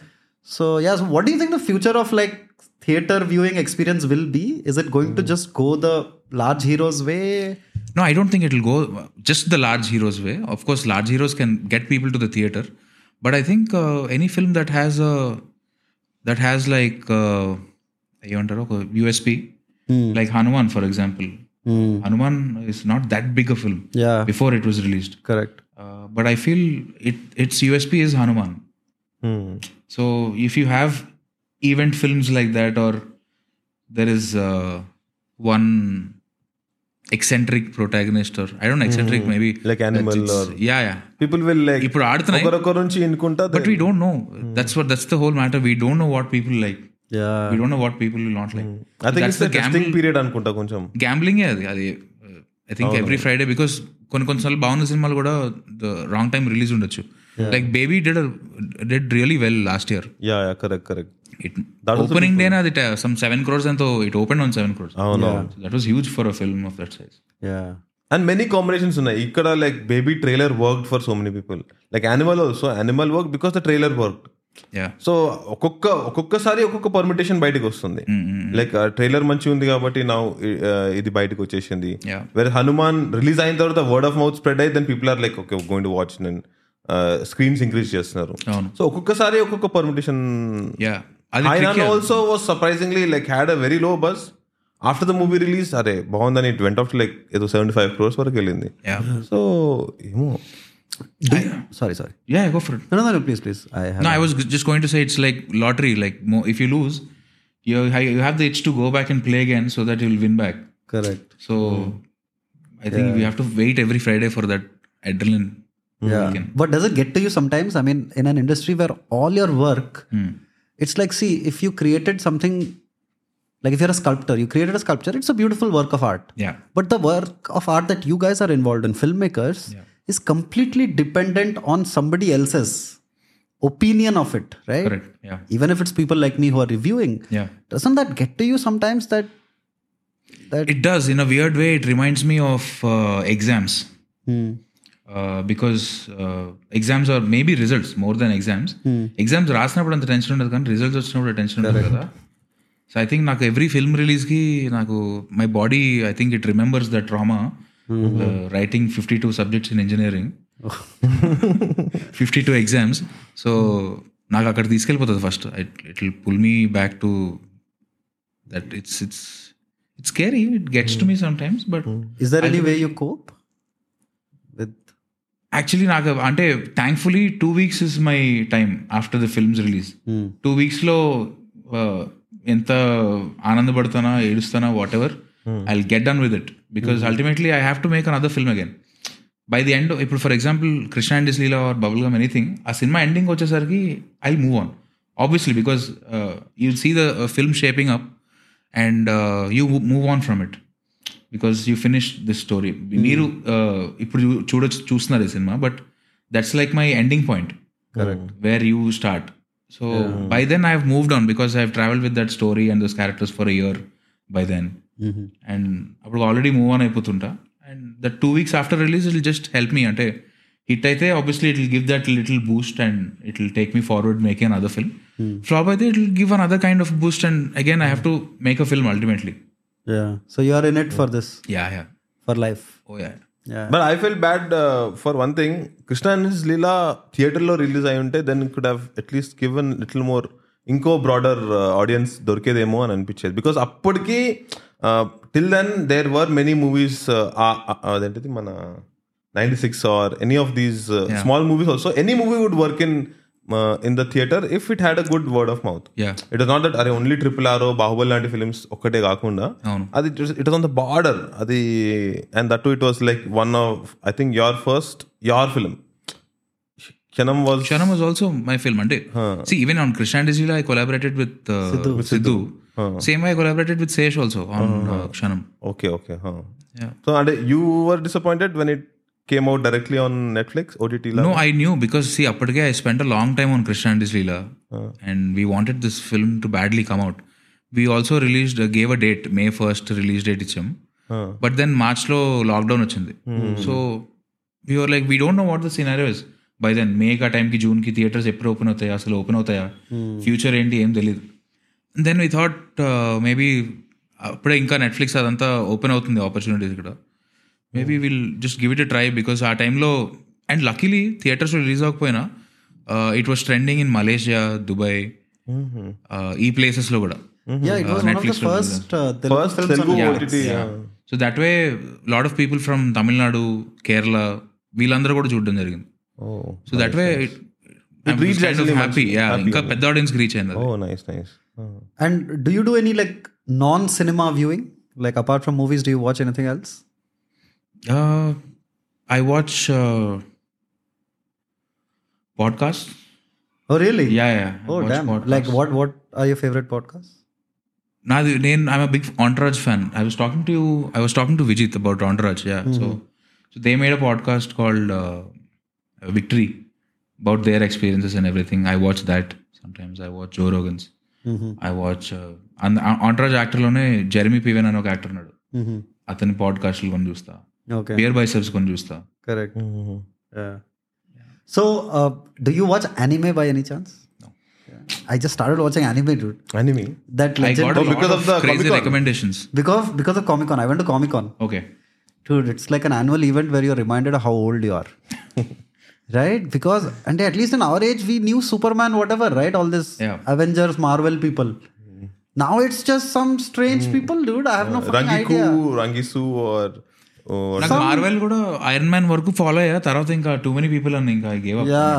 so yeah so what do you think the future of like theater viewing experience will be? Is it going to just go the large heroes way? No, I don't think it'll go just the large heroes way. Of course, large heroes can get people to the theater, but I think uh, any film that has a that has like uh, USP, uh, mm. like Hanuman, for example. Mm. Hanuman is not that big a film. Yeah. Before it was released. Correct. Uh, but I feel it its USP is Hanuman. Mm. So if you have event films like that, or there is uh, one eccentric protagonist or I don't eccentric maybe like Animal or yeah yeah people will like ఇప్పుడు ఆడుతున్నాయి. ఒకరొకరు నుంచి ఎన్నుకుంటా but we don't know that's what that's the whole matter we don't know what people like we don't know what people will not like I think it's the gambling period అనుకుంటా కొంచెం. Gambling అది అది I think every Friday because కొన్ని కొన్నిసార్లు బాగున్న సినిమాలు కూడా wrong time release ఉండొచ్చు. Like Baby did did really well last year yeah yeah correct correct it opening డేనా అది సమ్ సెవెన్ క్రోర్స్ ఎంతో it open on seven crores that was huge for a film of that size Yeah. And many combinations ఉన్నాయి. ఇక్కడ like Baby trailer work for so many people like Animal also Animal work because the trailer work yeah so ఒక్కొక్క ఒక్కొక్కసారి ఒక్కొక్క permutation బయటకు వస్తుంది. Like trailer మంచిగా ఉంది కాబట్టి నా ఇది బయటకు వచ్చేసింది. Yeah. వేరే హనుమాన్ రిలీజ్ అయిన తర్వాత వర్డ్ ఆఫ్ మౌత్ స్ప్రెడ్ అయితే then people are like okay going to watch నేను స్క్రీన్స్ ఇంక్రీజ్ చేస్తున్నారు. సో ఒక్కొక్కసారి ఒక్కొక్క permutation Hi Nanna also was surprisingly like had a very low buzz. After the movie release అరే బాగుందని it went off like ఏదో seventy five crores వరకు వెళ్ళింది so ఏమో sorry sorry yeah go for it no no please please I have I was just going to say it's like lottery like if you lose you you have the it's to go back and play again so that you will win back correct so I think you have to wait every Friday for that adrenaline Yeah. But does it get to you sometimes? I mean, in an industry where all your work mm it's like, see, if you created something, like if you're a sculptor, you created a sculpture, it's a beautiful work of art. Yeah. But the work of art that you guys are involved in, filmmakers, is completely dependent on somebody else's opinion of it, right? Correct. Yeah. Even if it's people like me who are reviewing, Yeah. doesn't that get to you sometimes that that It does in a weird way. It reminds me of uh, exams. Hmm. Uh, because uh, exams are maybe results more than exams. Exams రాసినప్పుడు అంత tension ఉండదు కానీ results వచ్చినప్పుడు tension ఉంటుంది కదా so I think నాకు every film రిలీజ్కి నాకు my body I think it remembers the trauma writing fifty two subjects in engineering fifty two exams so నాకు అక్కడ తీసుకెళ్ళిపోతుంది first it will pull me back to that it's it's it's scary it gets to me sometimes but is there any way you cope with actually నాకు అంటే thankfully two weeks is my time after the films release two వీక్స్లో ఎంత ఆనందపడతానా ఏడుస్తానా whatever I get done with it because ultimately I have to make another film again by the end ఇప్పుడు for example Krishna and Leela or bubble gum anything ఆ cinema ending వచ్చేసరికి I move on obviously because you see the film shaping up and you move on from it because you finish this story మీరు uh, ఇప్పుడు చూ- చూడొచ్చు చూస్తున్నారు ఈ cinema but that's like my ending point where you start so by then I have moved on because I have travel with that story and those characters for year by then and అప్పుడు already move on అయిపోతుంటా. And that two weeks after release it just help me అంటే hit అయితే obviously it will give that little boost and it will take me forward make another film flop అయితే it will give another kind of boost and again I have to make a film ultimately yeah. So you are in it for this? Yeah yeah for life? Oh yeah yeah. But I feel bad for one thing Krishna and his Leela థియేటర్లో release అయి ఉంటే then could have at least given little more ఇంకో broader audience దొరికేదేమో అని అనిపించేది because అప్పటికి till then there were many movies అదేంటిది మన ninety six are any of these small movies also any movie would work in in the theatre if it had a good word of mouth it is not that అరే only triple R Baahubali లాంటి films ఒక్కటే కాకుండా అది it was on the border అది and that it was like one of I think your first your film Kshanam was Shanam was also my film. And see, even on Krishnandizila, I collaborated with uh, Sidhu. Same way I collaborated with Sesh also on uh, Kshanam. Okay okay Yeah. So అంటే you were disappointed when it came out directly on Netflix OTT No, I knew because see, appadike I spent a long time on Krishnandizila and we wanted this film to badly come out. We also released, uh, gave a date, May 1st release date ఇచ్చాం. But then మార్చ్లో lockdown వచ్చింది. So we are like we don't know what the scenario is by then May ఆ టైంకి జూన్కి theatres ఎప్పుడు open అవుతాయా? అసలు open అవుతాయా? Future ఏంటి ఏం తెలియదు దెన్ వీ థాట్ మేబీ అప్పుడే ఇంకా నెట్ఫ్లిక్స్ అదంతా ఓపెన్ అవుతుంది ఆపర్చునిటీస్ ఇక్కడ maybe will just give it a try because ఆ టైంలో అండ్ లక్కీలీ థియేటర్స్లో రిలీజ్ అవ్వకపోయినా it was trending in Malaysia Dubai ఈ ప్లేసెస్లో కూడా. Netflix so that way lot of people from Tamil Nadu Kerala వీళ్ళందరూ కూడా చూడడం జరిగింది. సో దట్ వే హ్యాపీ ఇంకా పెద్ద ఆడియన్స్ రీచ్ అయింది and do you do any like non cinema viewing like apart from movies do you watch anything else anything else I watch podcast oh really yeah yeah oh damn like what what are your favorite podcasts నాది నేను I'm big ఆంటరాజ్ fan I was talking to I was talking to Vijith about ఆంటరాజ్ yeah so so they made a podcast called victory about their experiences and everything I watch that sometimes I watch Joe రోగన్స్ I watch ఆంటరాజ్ యాక్టర్లోనే Jeremy పివెన్ అని ఒక actor ఉన్నాడు అతని పాడ్కాస్ట్లు కొని చూస్తా okay beer biceps కొని చూస్తా correct so do you watch anime by any chance No. I just started watching anime, dude. Anime. That I legend got a Oh, lot because of, of the crazy Comic-Con. recommendations. because because of Comic Con. I went to Comic Con. Okay. Dude, it's like an annual event where you're reminded of how old you are. right? Because and at least in our age we knew Superman, whatever, right? All this Yeah. Avengers, Marvel people. Now it's just some strange people, dude. I have no fucking Rangiku, idea. Rangisu or, or నాకు Marvel కూడా Iron Man వరకు follow అయ్యా తర్వాత ఇంకా too many people అని ఇంకా gave Yeah.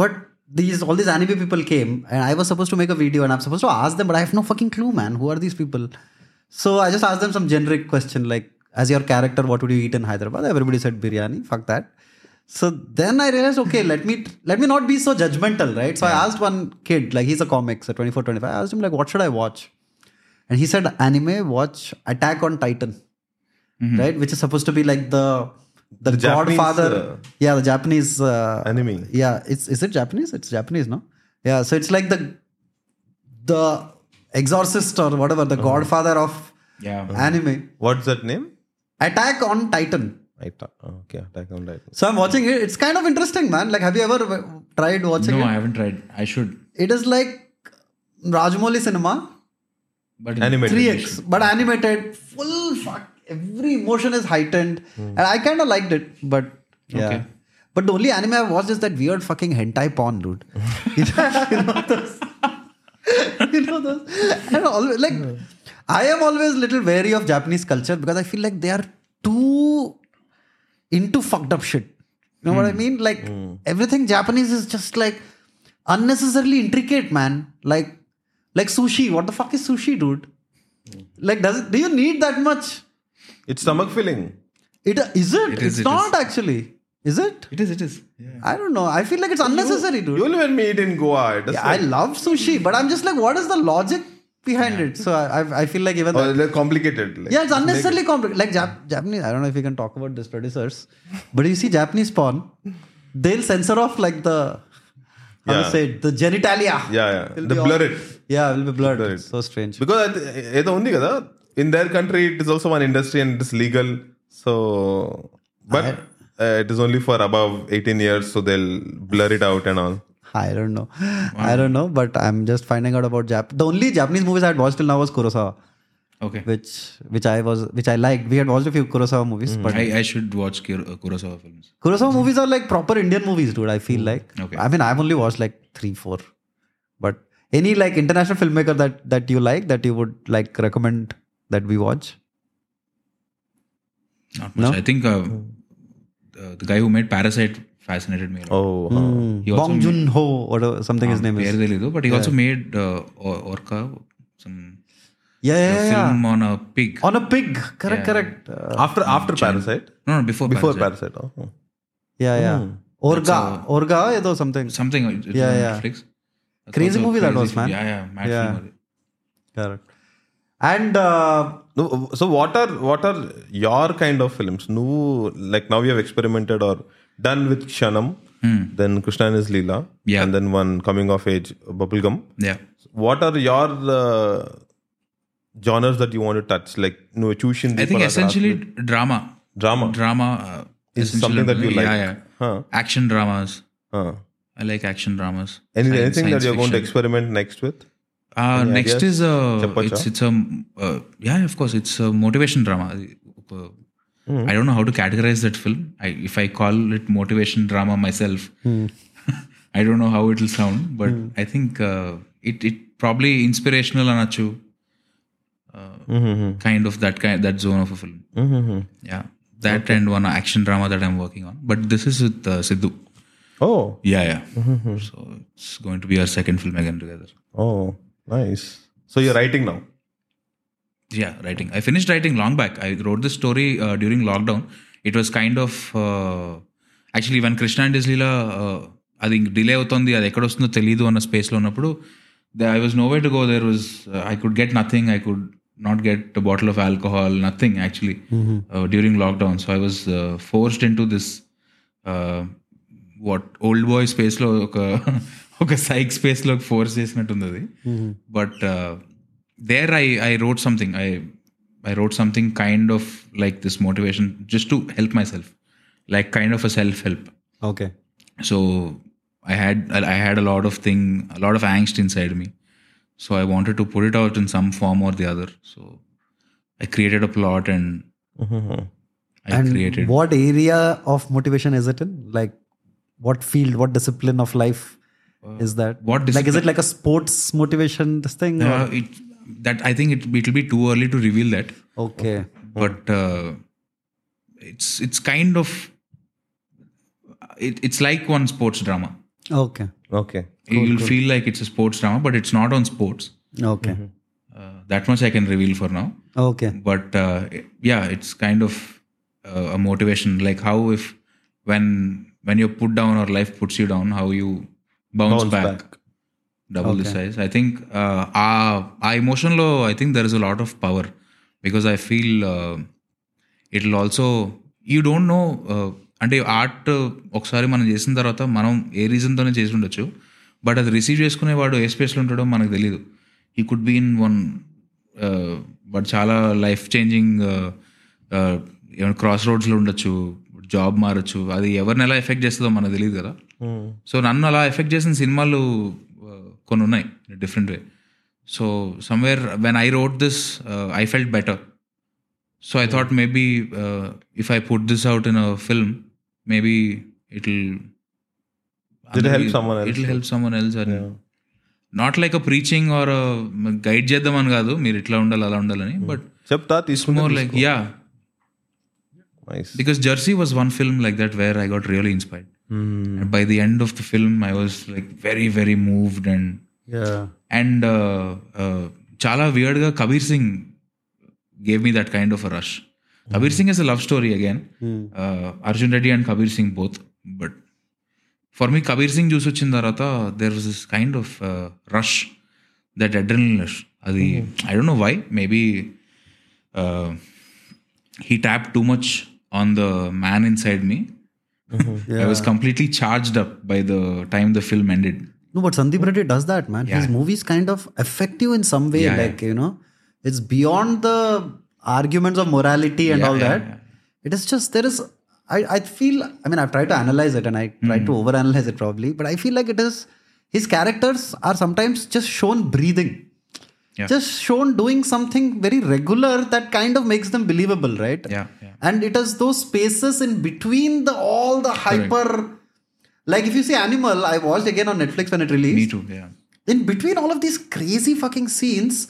But these all these anime people came and I was supposed to make a video and I'm supposed to ask them, but I have no fucking clue, man. Who are these people? So I just asked them some generic question like, as your character, what would you eat in Hyderabad? Everybody said biryani. Fuck that. So then I realized, okay, let me let me not be so judgmental, right? So I asked one kid, like he's a comics at 24, 25. I asked him like, what should I watch? And he said, anime, watch Attack on Titan, mm-hmm. right? Which is supposed to be like the the, the Godfather. Japanese, uh, yeah, the Japanese uh, anime. Yeah, it's is it Japanese? It's Japanese, no? Yeah, so it's like the the Exorcist or whatever, the. Uh-huh. Godfather of yeah. Uh-huh. anime. What's that name? Attack on Titan. Attack. Oh, okay, Attack on Titan. So I'm watching it. It's kind of interesting, man. Like, have you ever tried watching? No, it? I haven't tried. I should. It is like Rajamouli cinema, but animated. 3x, but animated, full fuck every emotion is heightened. Hmm. And i kind of liked it but yeah. Okay. but the only anime i watched is that weird fucking hentai porn dude. You know, those? You know those? And always like hmm. i am always little wary of japanese culture because i feel like they are too into fucked up shit. You know what i hmm. mean? Like everything japanese is just like unnecessarily intricate man. Like like sushi. What the fuck is sushi dude? Like does it, do you need that much It's stomach filling. it is it, It is, it's it not actually is it it is it is i don't know i feel like it's unnecessary dude You will when me eat in Goa. It does Yeah, I love sushi, but I'm just like, what is the logic behind it? So I, I, I feel like even or that, like complicated. Like, yeah, it's unnecessarily complicated. Like Jap- Japanese, I don't know if we can talk about this producers, but you see Japanese porn, they'll censor off like the how to Yeah. say it, the genitalia. Yeah, yeah. Will They be blur all- it. Yeah, will be blurred. Blur it. So strange. Because అది- ఏదో ఉంది కదా in their country, it is also one industry and it is legal. So, but I, uh, it is only for above 18 years, so they'll blur it out and all. I don't know. Wow. I don't know, but I'm just finding out about Jap. The only Japanese movies I had watched till now was Kurosawa. Okay. Which which I was which I liked. We had watched a few Kurosawa movies, mm. but I, I should watch Kur- uh, Kurosawa films. Kurosawa mm. movies are like proper Indian movies, dude. I feel mm. like. Okay. I mean, I've only watched like three, four, but any like international filmmaker that that you like that you would like recommend that we watch? Not much. No? I think uh, the, the guy who made Parasite fascinated me. Oh, mm. Bong Joon Ho or something uh, his ah, name is. Lido, but he yeah. also made uh, Orca, some yeah, yeah, yeah, film on a pig. On a pig, correct, yeah. correct. Uh, after after China. Parasite. No, no, before before Parasite. Parasite. Oh. oh. Yeah, yeah. Mm. Orga, a, Orga, or something. Something. Uh, yeah, yeah. Netflix. That's crazy movie crazy that was, man. Yeah, yeah. Mad yeah. Correct. అది Correct. And uh, No, so what are what are your kind of films? No, like now you have experimented or done with Kshanam, then Krishna and his Leela, Yeah. and then one coming of age Bubblegum. Yeah What are your uh, genres that you want to touch? Like no choosing I think essentially drama drama. Drama Is something that you like. Yeah yeah Huh. Action dramas Huh. I like action dramas Any, anything that you're going to uh, next ideas? is uh, a it's, it's a uh, yeah of course it's a motivation drama. Mm. I don't know how to categorize that film. I, if I call it motivation drama myself, mm. I don't know how it'll sound, but mm. I think uh, it it probably inspirational anachu. Uh, mm-hmm. Kind of that kind that zone of a film. Mm-hmm. Yeah, that okay. and one action drama that I'm working on. But this is with Siddu. Oh. Yeah, yeah. Mm-hmm. So it's going to be our second film again together. Oh. Nice. So you're writing now. Yeah, writing. I finished writing long back. I wrote this story uh, during lockdown. It was kind of uh, actually when Krishna and Disleela uh, అది delay అవుతుంది అది ఎక్కడ వస్తుందో తెలియదు అన్న స్పేస్లో ఉన్నప్పుడు there, I was nowhere to go. There was uh, I could get nothing. I could not get a bottle of alcohol. Nothing actually uh, during lockdown. So I was uh, forced into this uh, what old boy space లో ఒక ఒక psych space లో force చేసినట్టుంది అది but there I I wrote something I I wrote something kind of like this motivation just to help myself like kind of a self help Okay. so i had i had a lot of thing a lot of angst inside me so i wanted to put it out in some form or the other so i created a plot and i and created what area of motivation is it in? Like, what field, what discipline of life is that? What like, is it like a sports motivation? This thing? uh, it, that i think it it'll be too early to reveal that okay. but uh, it's it's kind of it, it's like one sports drama Okay. Okay. you'll feel like it's a sports drama but it's not on sports Okay. uh, that much i can reveal for now Okay. but uh, yeah it's kind of uh, a motivation like how if when when you're put down or life puts you down how you bounce back double the size I think ఆ ఎమోషన్లో I think there is a lot of power because I feel it will also you don't know అంటే art ఒకసారి మనం చేసిన తర్వాత మనం ఏ రీజన్తోనే చేసి ఉండొచ్చు. But అది రిసీవ్ చేసుకునేవాడు ఏ స్పేస్లో ఉంటాడో మనకు తెలియదు he could been one but చాలా లైఫ్ చేంజింగ్ uh, uh, ఏమైనా క్రాస్ రోడ్స్లో ఉండొచ్చు జాబ్ మారచ్చు అది ఎవరిని ఎలా ఎఫెక్ట్ చేస్తుందో మనకు తెలియదు కదా. సో నన్ను అలా ఎఫెక్ట్ చేసిన సినిమాలు కొన్ని ఉన్నాయి different way so somewhere when I wrote this I felt better so I thought maybe if I put this out in a film maybe it It'll help someone else. It help someone else అని not like a preaching or guide చేద్దామని కాదు మీరు ఇట్లా ఉండాలి అలా ఉండాలని but చెప్తా more like yeah nice because Jersey was one film like that where I got really inspired. And by the end of the film, I was like very, very moved and Yeah. and uh, uh, chala weird ga Kabir Singh gave me that kind of a rush. Kabir Singh is a love story again. Uh, Arjun Reddy and Kabir Singh both, but for me, Kabir Singh చూసి వచ్చిన తర్వాత there was this kind of uh, rush, that adrenaline rush. అది I don't know why. Maybe uh, he tapped too much on the man inside me. I was completely charged up by the time the film ended. No, but Sandeep Reddy does that, man. His movies kind of affect you in some way. Yeah, like, you know, it's beyond the arguments of morality and Yeah, all yeah, that. It is just, there is, I, I feel, I mean, I've tried to analyze it and I tried to mm-hmm. overanalyze it probably, but I feel like it is, his characters are sometimes just shown breathing. Yeah. Just shown doing something very regular that kind of makes them believable, right? Yeah, yeah. And it is those spaces in between the all the hyper like if you see Animal, I watched again on Netflix when it released. Me too. Yeah. In between all of these crazy fucking scenes,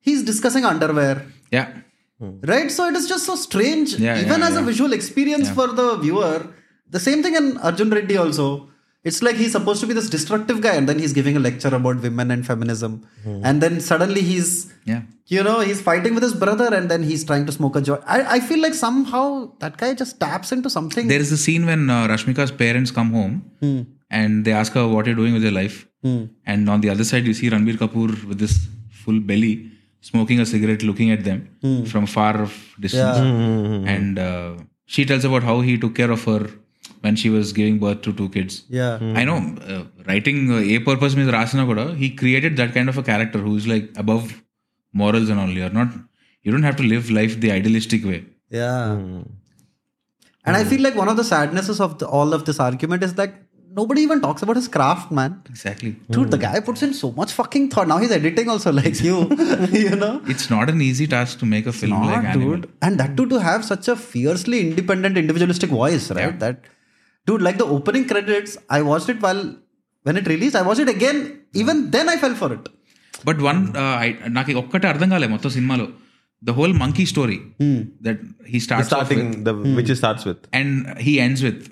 he's discussing underwear. Yeah. Right? So it is just so strange. Yeah, Even yeah, as a visual experience for the viewer. The same thing in Arjun Reddy also. It's like he's supposed to be this destructive guy, and then he's giving a lecture about women and feminism. Hmm. And then suddenly he's Yeah. you know, he's fighting with his brother and then he's trying to smoke a joint. I, I feel like somehow that guy just taps into something. There is a scene when uh, Rashmika's parents come home hmm. and they ask her what you're doing with your life. Hmm. And on the other side, you see Ranbir Kapoor with this full belly smoking a cigarette, looking at them from far off distance. And uh, she tells about how he took care of her when she was giving birth to two kids. Yeah. Mm-hmm. I know uh, writing uh, A Purpose means Rasana Koda, he created that kind of a character who's like above morals and all. You're not, you don't have to live life the idealistic way. Yeah. Mm. And mm. I hmm. feel like one of the sadnesses of the, all of this argument is that nobody even talks about his craft, man. Exactly. Dude, mm. the hmm. guy puts in so much fucking thought. Now he's editing also, like you, you know. It's not an easy task to make a film not, like Animal. Dude. And that too to have such a fiercely independent, individualistic voice, right? Yeah. That dude, like the opening credits, I watched it while when it released. I watched it again. Even then, I fell for it. But one నాకు ఒక్కటే అర్థం కాలే మొత్తం సినిమాలో the whole monkey story that he start starting the which it starts with. And he ends with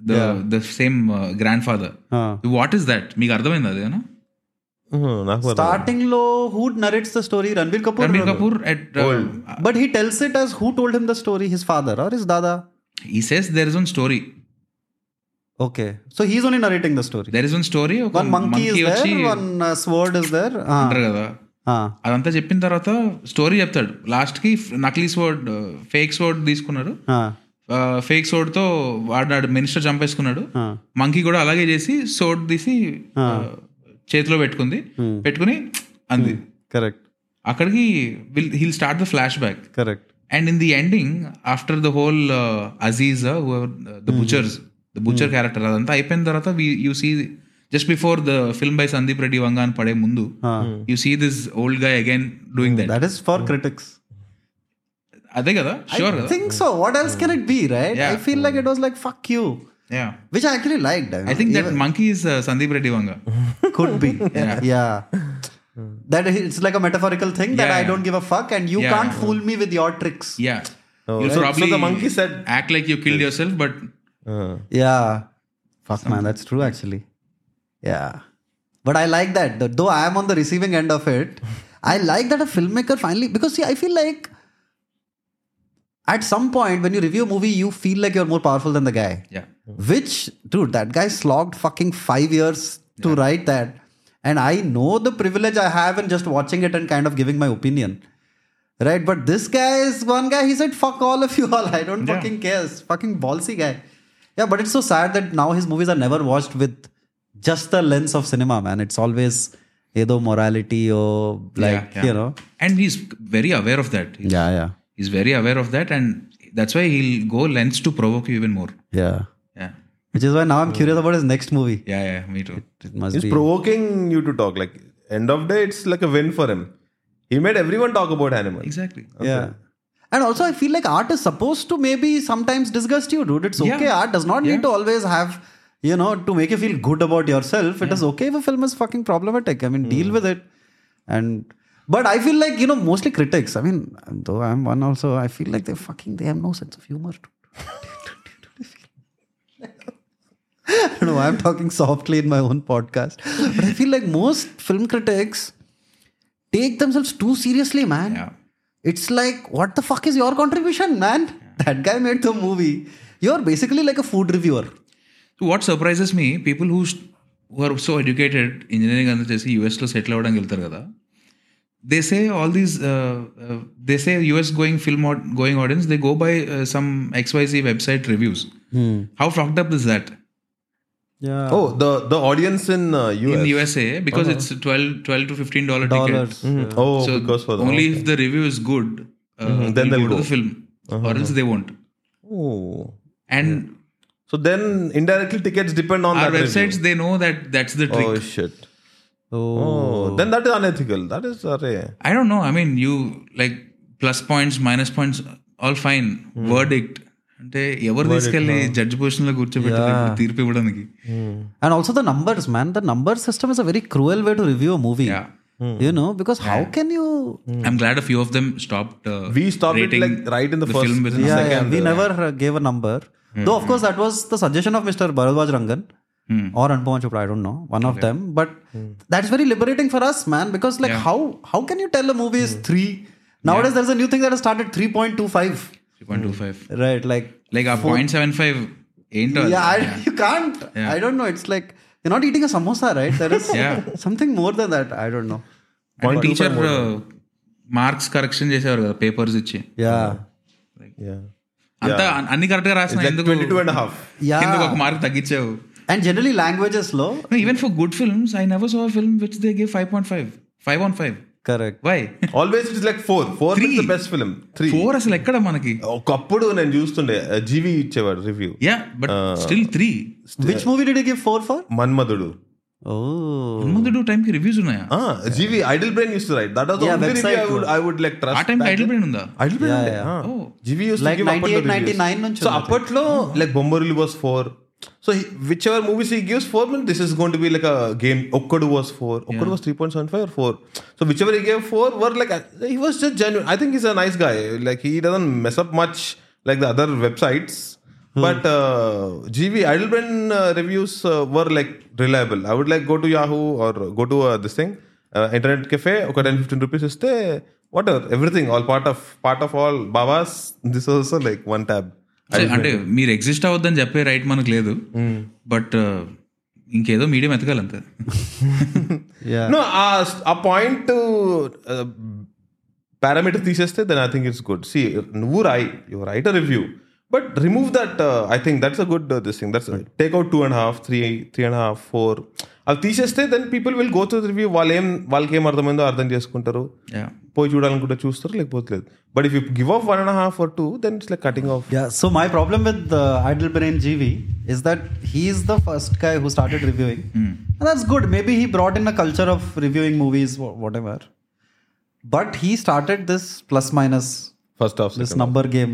the the same grand father Huh. What is that మీకు అర్థమైంది అదేనా Mhm, నాకు కూడా Starting low, who narrates the story? Ranbir Kapoor. Ranbir Kapoor at But he tells it as who told him the story, his father or his dada. he says there is one story Okay. So he's only narrating the story. There is one story ఒక there, one uh, sword is there. Ah. అంటారు కదా Ah. అదంతా చెప్పిన తర్వాత story చెప్తాడు లాస్ట్కి నకిలీ sword fake sword తీసుకున్నారు Ah. ఫేక్ సోడ్తో వాడు మినిస్టర్ చంపేసుకున్నాడు Ah. మంకీ కూడా అలాగే చేసి సోడ్ తీసి చేతిలో పెట్టుకుంది పెట్టుకుని అంది Correct. అక్కడికి will he'll start the flashback Correct. And in the ending after the whole Aziz the butchers the butcher character అదంతా అయిపోయిన తర్వాత you see just before the film by Sandeep Reddy Vanga అని పడే ముందు you see this old guy again doing that That is for critics. అదే కదా sure I కదా think so. What else can it be, right? Yeah. I feel like it was like fuck you, yeah which I actually liked. I, I mean, think that monkey is Sandeep Reddy Vanga could be. yeah. That it's like a metaphorical thing that Yeah, I yeah. don't give a fuck and you Yeah. can't fool me with your tricks. Yeah. Oh, You'll so- so probably the monkey said- act like you killed yourself, but uh, Yeah. Fuck man, that's true actually. Yeah. But I like that. Though I am on the receiving end of it, I like that a filmmaker finally because see, I feel like at some point when you review a movie, you feel like you're more powerful than the guy. yeah. Which, dude, that guy slogged fucking five years to write that. And I know the privilege I have in just watching it and kind of giving my opinion. Right? But this guy is one guy, he said, fuck all of you all. I don't Yeah. fucking care. It's fucking ballsy guy. Yeah, but it's so sad that now his movies are never watched with just the lens of cinema, man. It's always either morality or like, Yeah, yeah. you know. And he's very aware of that. He's, Yeah, yeah. he's very aware of that, and that's why he'll go lengths to provoke you even more. Yeah. Yeah. Which is why now I'm curious about his next movie. Yeah, yeah, me too. It must he's be. provoking you to talk. Like end of day, it's like a win for him. He made everyone talk about animals. Exactly. Yeah. And also, I feel like art is supposed to maybe sometimes disgust you, dude. It's okay. Yeah. Art does not Yeah. need to always have, you know, to make you feel good about yourself. It is okay if a film is fucking problematic. I mean, deal hmm. with it. And, but I feel like, you know, mostly critics, I mean, though I'm one also, I feel like they fucking, they have no sense of humor. I don't know why I'm talking softly in my own podcast. But I feel like most film critics take themselves too seriously, man. Yeah It's like, what the fuck is your contribution, man? That guy made the movie. You're basically like a food reviewer. So what surprises me, people who who are so educated, engineering అంతా చేసి US లో settle అవ్వడానికి వెళ్తారు కదా they say all these they say US going film going audience they go by some XYZ website reviews how ఫ్లాక్డ్ up is that Yeah. Oh, the the audience in uh, US. in USA eh? because uh-huh. it's 12, 12 to 15 dollar Dollars. Mm-hmm. ticket. Oh, So because for the only if the review is good, uh, mm-hmm. then they'll they'll go to the film, uh-huh. or else they won't. Oh. And So then indirectly tickets depend on our that websites, review. they know that that's the trick. Oh shit. Oh. Oh, then that is unethical. That is uh, array. I don't know. I mean, you like plus points, minus points, all fine. Hmm. Verdict. అంటే ఎవరు తీసుకెళ్ళి judge position లో కూర్చోబెట్టారు ఇప్పుడు తీర్పు ఇవ్వడానికి And also the numbers, man. The number system is a very cruel way to review a movie. Yeah. You know, because how can you. I'm glad a few of them stopped. Uh, We stopped it rating like right in the, first film within Yeah, a yeah, second. we never uh, gave a number. Though, of course, that was the suggestion of Mr. Bharadwaj Rangan Hmm. or Anupam Chopra, I don't know, one of them. But that's very liberating for us, man, because like Yeah. how how can you tell a movie is three? Nowadays, there's a new thing that has started 3.25. 3.25. Right, like Like a 0.75 ఏంటో అది? yeah, I, you can't. I don't know. It's like you're not eating a samosa, right? There is Yeah. something more than that. I don't know. And teacher marks correction చేసేవారు కదా papers ఇచ్చి Yeah, Yeah. అంతా అన్ని correct గా రాసిన Like ఎందుకు 22 and a half. yeah. ఎందుకు ఒక మార్క్ తగ్గించావు And generally, languages low. Even for good films I never so film which they give five point five five on five correct why always like four four three best film three four అసలు ఎక్కడ మనకి? ఒకప్పుడు నేను చూస్తుండే జీవి ఇచ్చేవాడు review yeah but still three which movie did give four four Manmadhudu. Manmadhudu time కి reviews ఉన్నాయా Jeevi Idlebrain use right that as only review I would I would like trust ఆ టైం ఐడిల్ బ్రెయిన్ ఉందా? Idle brain Jeevi use అప్పట్లో like Bommarillu was So he, whichever movies he gives four, then this is going to be like a game. Okkadu was four. Okkadu yeah. was three point seven five or four. So whichever he gave four were like uh, he was just genuine. I think he's a nice guy. Like he doesn't mess up much like the other websites. Hmm. But uh, GV Idlebrain uh, reviews uh, were like reliable. I would like go to Yahoo or go to uh, this thing, uh, internet cafe. Okay, ten fifteen rupees is there. Whatever, everything, all part of part of all Babas. This also like one tab. అంటే మీరు exist అవ్వద్దని చెప్పే right మనకు లేదు. But ఇంకేదో medium ఎతకాలి అంతే. Yeah. No, ఆ point parameter తీసేస్తే then I think it's good see నువ్వు రాయి you write a review but remove that I think that's a good this thing that's take out two and half three three and half four అవి తీసేస్తే then people will go through review వాళ్ళు ఏం వాళ్ళకి ఏం అర్థమైందో అర్థం చేసుకుంటారు. Yeah పోయి చూడాలనుకుంటే చూస్తారు లేకపోతే లేదు but if you give of one and half or two then it's like cutting of Yeah, so my problem with uh, Idle Brain GV is that he's the first guy who started reviewing. And that's good. Maybe he brought in a culture of reviewing movies, wha- whatever. But he started this plus minus, first half this number game.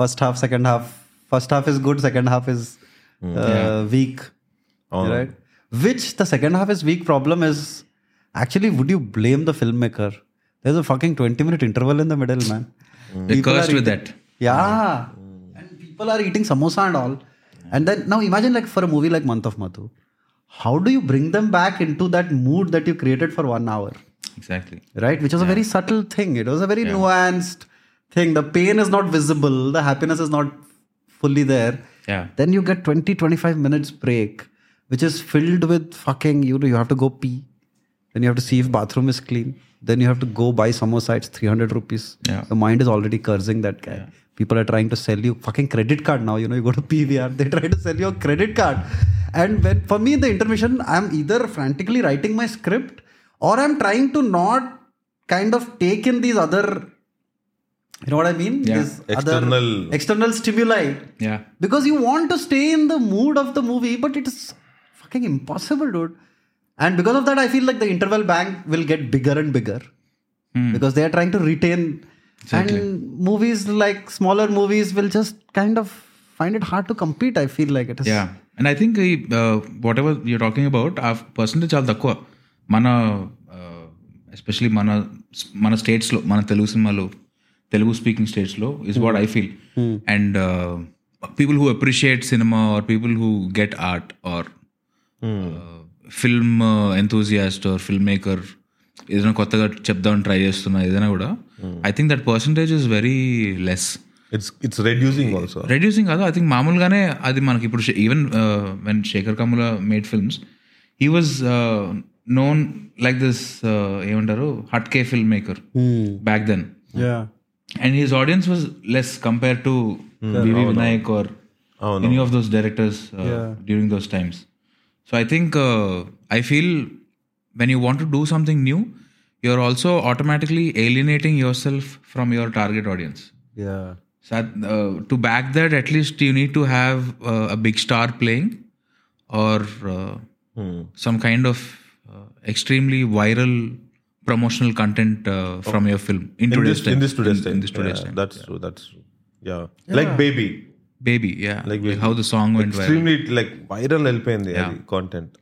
First half, second half. First half is good, second half is uh, weak. Right? Which the second half is weak problem is actually, would you blame the filmmaker? there's a fucking 20 minute interval in the middle, man. Mm. they cursed with that. Yeah. Mm. And people are eating samosa and all. And then now imagine like for a movie like Month of Madhu, how do you bring them back into that mood that you created for one hour? Exactly. Right? Which was yeah. a very subtle thing. It was a very yeah. nuanced thing. The pain is not visible, the happiness is not fully there. Yeah. Then you get 20, 25 minutes break, which is filled with fucking, you know, you have to go pee. Then you have to see if bathroom is clean. Then you have to go buy samosa, it's 300 rupees. Yeah. The mind is already cursing that guy. People are trying to sell you fucking credit card now. You know, you go to PVR, they try to sell you a credit card. And when for me in the intermission, I'm either frantically writing my script or I'm trying to not kind of take in these other you know what I mean? Yeah. These External- other external stimuli Yeah. because you want to stay in the mood of the movie, but it is fucking impossible, dude. And because of that, I feel like the interval bank will get bigger and bigger because they are trying to retain. And movies like smaller movies will just kind of find it hard to compete. I feel like it is. Yeah and I think ఈ what ever you're talking about ఆ percentage చాలా తక్కువ మన especially మన మన స్టేట్స్లో మన తెలుగు సినిమాలో తెలుగు స్పీకింగ్ స్టేట్స్లో is what I feel and people who appreciate cinema or people who get art are film enthusiast or film maker ఏదైనా కొత్తగా చెప్దామని ట్రై చేస్తున్నా ఏదైనా కూడా I think that percentage is very less it's it's reducing also reducing కాదు I think మామూలుగానే అది మనకి ఇప్పుడు even when Sekhar Kammula made films he was known like this ఏమంటారు హట్ కే film maker back then Yeah. And his audience was less compare to Vinayak or. Any of those directors during those times So I think uh, I feel when you want to do something new, you're also automatically alienating yourself from your target audience. Yeah. So uh, to back that, at least you need to have uh, a big star playing or uh, hmm. some kind of uh, extremely viral promotional content uh, from your film in, in today's this, time. In this today's in, time. In this today's yeah, time. That's yeah. true. That's true. Yeah. yeah. Like Baby. Baby, yeah, Like like, Baby. how the song went viral. Extremely like viral వెళ్ళిపోయింది అది content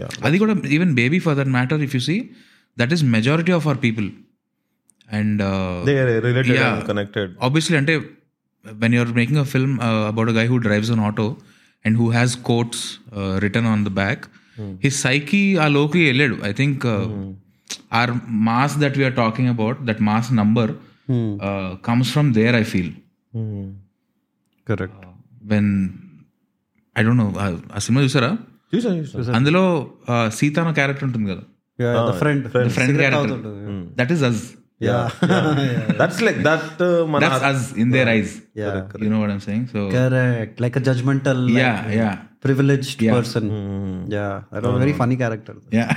yeah అది కూడా even baby for that matter if you see that is majority of our people and they are related Yeah. And connected obviously అంటే when you're making a film uh, about a guy who drives an auto and who has quotes uh, written on the back his psyche ఆ లోకి వెళ్ళాడు I think our mass that we are talking about that mass number uh, comes from there i feel Correct. when i don't know uh, ఆ cinema చూసారా చూసా చూసా అందులో uh, Sita అన్న character ఉంటుంది కదా Yeah, the friend. Friend Cigarette character తాగుతుంటుంది. That is us Yeah. That's like that మన that's us in there ice Yeah. you know what i'm saying so Correct. Like a judgmental, like, yeah yeah privileged person. Yeah. That was a very funny character. yeah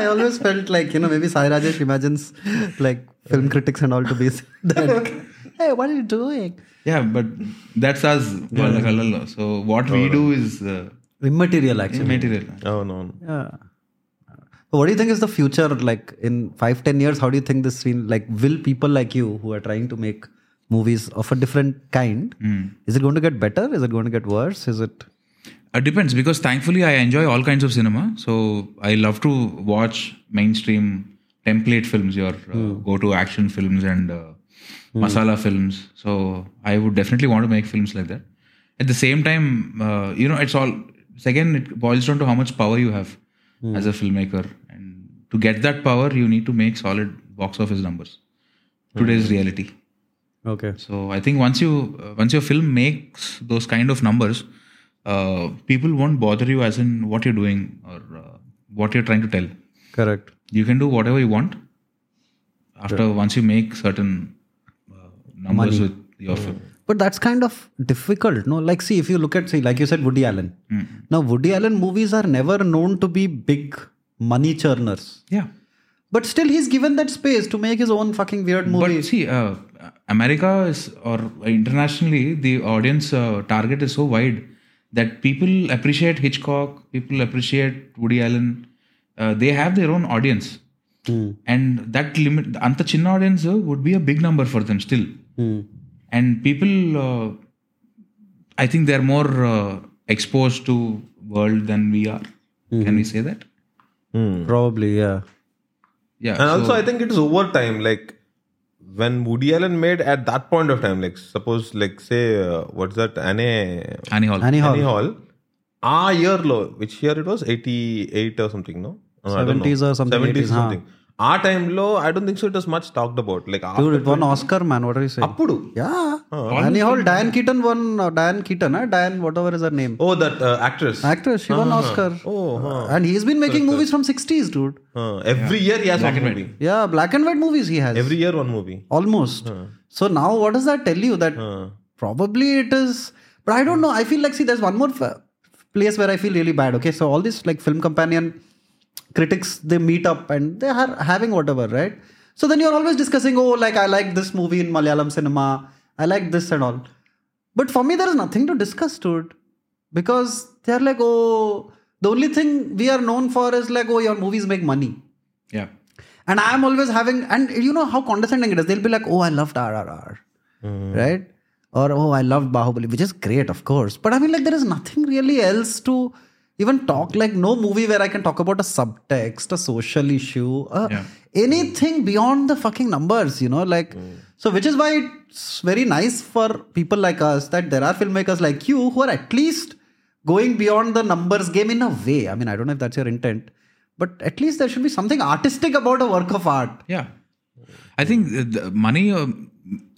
I always felt like, you know, maybe Sai Rajesh imagines like film critics and all to be that. hey, what are you doing? Yeah, but that's us. Yeah. So what we do is uh, immaterial, actually. Immaterial. Oh no. Yeah. So what do you think is the future? Like in five, ten years, how do you think this scene? Like, will people like you who are trying to make movies of a different kind, mm. is it going to get better? Is it going to get worse? Is it? It depends because thankfully I enjoy all kinds of cinema. So I love to watch mainstream template films, your uh, mm. go to action films and uh, masala films. So I would definitely want to make films like that. At the same time, uh, you know, it's all, again, it boils down to how much power you have as a filmmaker. And to get that power, you need to make solid box office numbers. Today's reality. Okay. So I think once you uh, once your film makes those kind of numbers, uh, people won't bother you as in what you're doing or uh, what you're trying to tell. Correct. You can do whatever you want after once you make certain numbers with your film. But that's kind of difficult, no? Like, see, if you look at, say, like you said, Woody Allen. Now, Woody Allen movies are never known to be big money churners. Yeah. But still, he's given that space to make his own fucking weird movie. But see, uh, America is or internationally, the audience uh, target is so wide that people appreciate Hitchcock, people appreciate Woody Allen. Uh, they have their own audience, and that limit, anta chinna audience uh, would be a big number for them still. And people, uh, I think they're more uh, exposed to world than we are. Can we say that? Probably, yeah. Yeah. And so- also, I think it is over time. Like when Woody Allen made at that point of time, like suppose, like say, uh, what's that? Annie, Annie Hall. Annie Hall. Annie Hall. Ah, year low. Which year it was? 88 or something, no? No, I don't know. 70s or something, 70s 80s, or something. Our time low, I don't think so. It was much talked about. Like after Dude, it won Oscar, man. What are you saying? Appudu. Yeah. Annie Hall, Diane Keaton won, uh, Diane Keaton, huh? Diane, whatever is her name. Oh, that uh, actress. Actress, she won Oscar. Oh, huh. And he's been making movies from 60s, dude. Uh, every year he has one and white. movie. Yeah, black and white movies he has. Every year one movie. Almost. So now, what does that tell you? That Uh, probably it is. But I don't know. I feel like, see, there's one more f- place where I feel really bad. Okay, so all critics, they meet up and they are having whatever, right? So then you're always discussing, oh, like I like this movie in Malayalam cinema, I like this and all. But for me, there is nothing to discuss, dude. Because they're like, oh, the only thing we are known for is like, oh, your movies make money. Yeah. And I'm always having, and you know how condescending it is. They'll be like, oh, I loved RRR. Mm. Right? Or, oh, I loved Bahubali, which is great, of course. But I mean, like, there is nothing really else to even talk. Like, no movie where I can talk about a subtext, a social issue, uh, Yeah. anything beyond the fucking numbers, you know? Like, so which is why it's very nice for people like us that there are filmmakers like you who are at least going beyond the numbers game in a way. I mean, I don't know if that's your intent, but at least there should be something artistic about a work of art. Yeah. I think the money uh,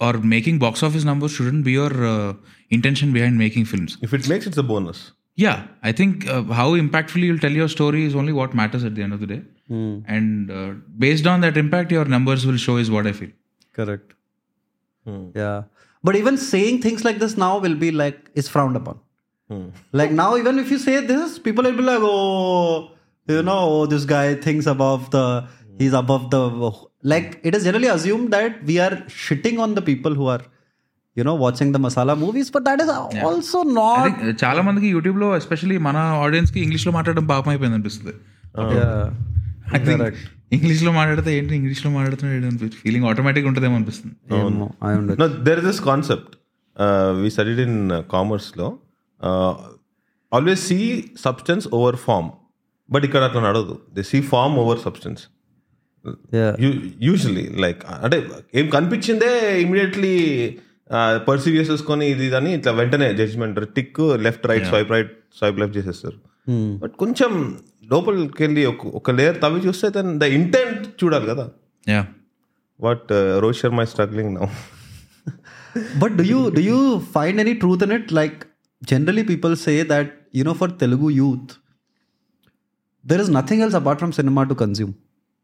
or making box office numbers shouldn't be your uh, intention behind making films. if it makes, it's a bonus. Yeah. I think uh, how impactfully you'll tell your story is only what matters at the end of the day. And uh, based on that impact, your numbers will show, is what I feel. Correct. Yeah. But even saying things like this now will be like, is frowned upon. Like now, even if you say this, people will be like, oh, you know, oh, this guy thinks above the, he's above the, like it is generally assumed that we are shitting on the people who are, you know watching the masala movies but that is also not చాలా మందికి యూట్యూబ్లో especially మన ఆడియన్స్కి ఇంగ్లీష్లో మాట్లాడడం పాపం అయిపోయింది అనిపిస్తుంది. ఇంగ్లీష్ um, లో మాట్లాడితే ఏంటి ఇంగ్లీష్లో మాట్లాడుతున్నాడు ఫీలింగ్ ఆటోమేటిక్ ఉంటుందేమో అనిపిస్తుంది. There is this concept we studied in కామర్స్లో always see substance over form but ఇక్కడ అట్లా నడదు they see form over substance usually like అంటే ఏం కనిపించిందే ఇమీడియట్లీ పర్సీవ్ చేసేసుకొని ఇది ఇదని ఇట్లా వెంటనే judgement tick left right swipe right swipe left చేసేస్తారు. బట్ కొంచెం లోపలికి వెళ్ళి ఒక లేయర్ తవ్వి చూస్తే దెన్ ద ఇంటెంట్ చూడాలి కదా. But Rohit Sharma struggling now but do you do you find any truth in it like generally people say that you know for Telugu youth there is nothing else apart from cinema to consume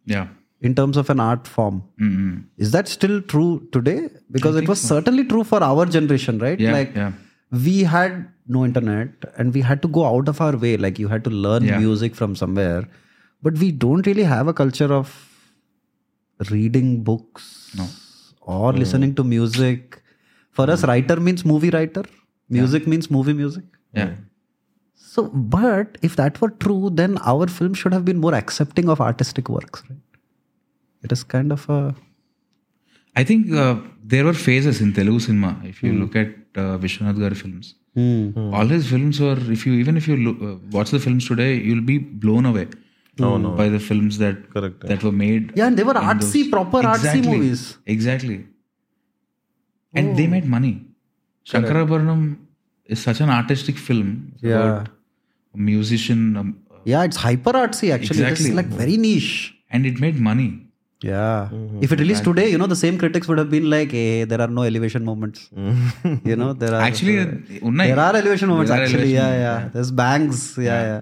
yeah in terms of an art form. Mm-hmm. Is that still true today? Because it was certainly true for our generation, right? Yeah, like yeah. we had no internet and we had to go out of our way. Like you had to learn Yeah. music from somewhere. But we don't really have a culture of reading books or listening to music. For us, writer means movie writer. Music means movie music. Yeah. So, but if that were true, then our film should have been more accepting of artistic works, right? It is kind of a I think uh, there were phases in Telugu cinema. If you look at uh, Vishwanath Gari films, all his films were. If you even if you look, uh, watch the films today, you'll be blown away No, no. by the films that Correct. that were made. yeah, and they were artsy, those- proper artsy Exactly. movies. Exactly. And they made money. Shankarabharanam is such an artistic film. Yeah. a musician, um, Yeah, it's hyper artsy actually. It's Exactly. like very niche. and it made money. Yeah. Mm-hmm. If it released today, you know, the same critics would have been like, hey, there are no elevation moments. Mm-hmm. you know, there are. Actually, uh, there are elevation moments, are actually. Elevation yeah, yeah. There's bangs. Yeah, yeah, yeah.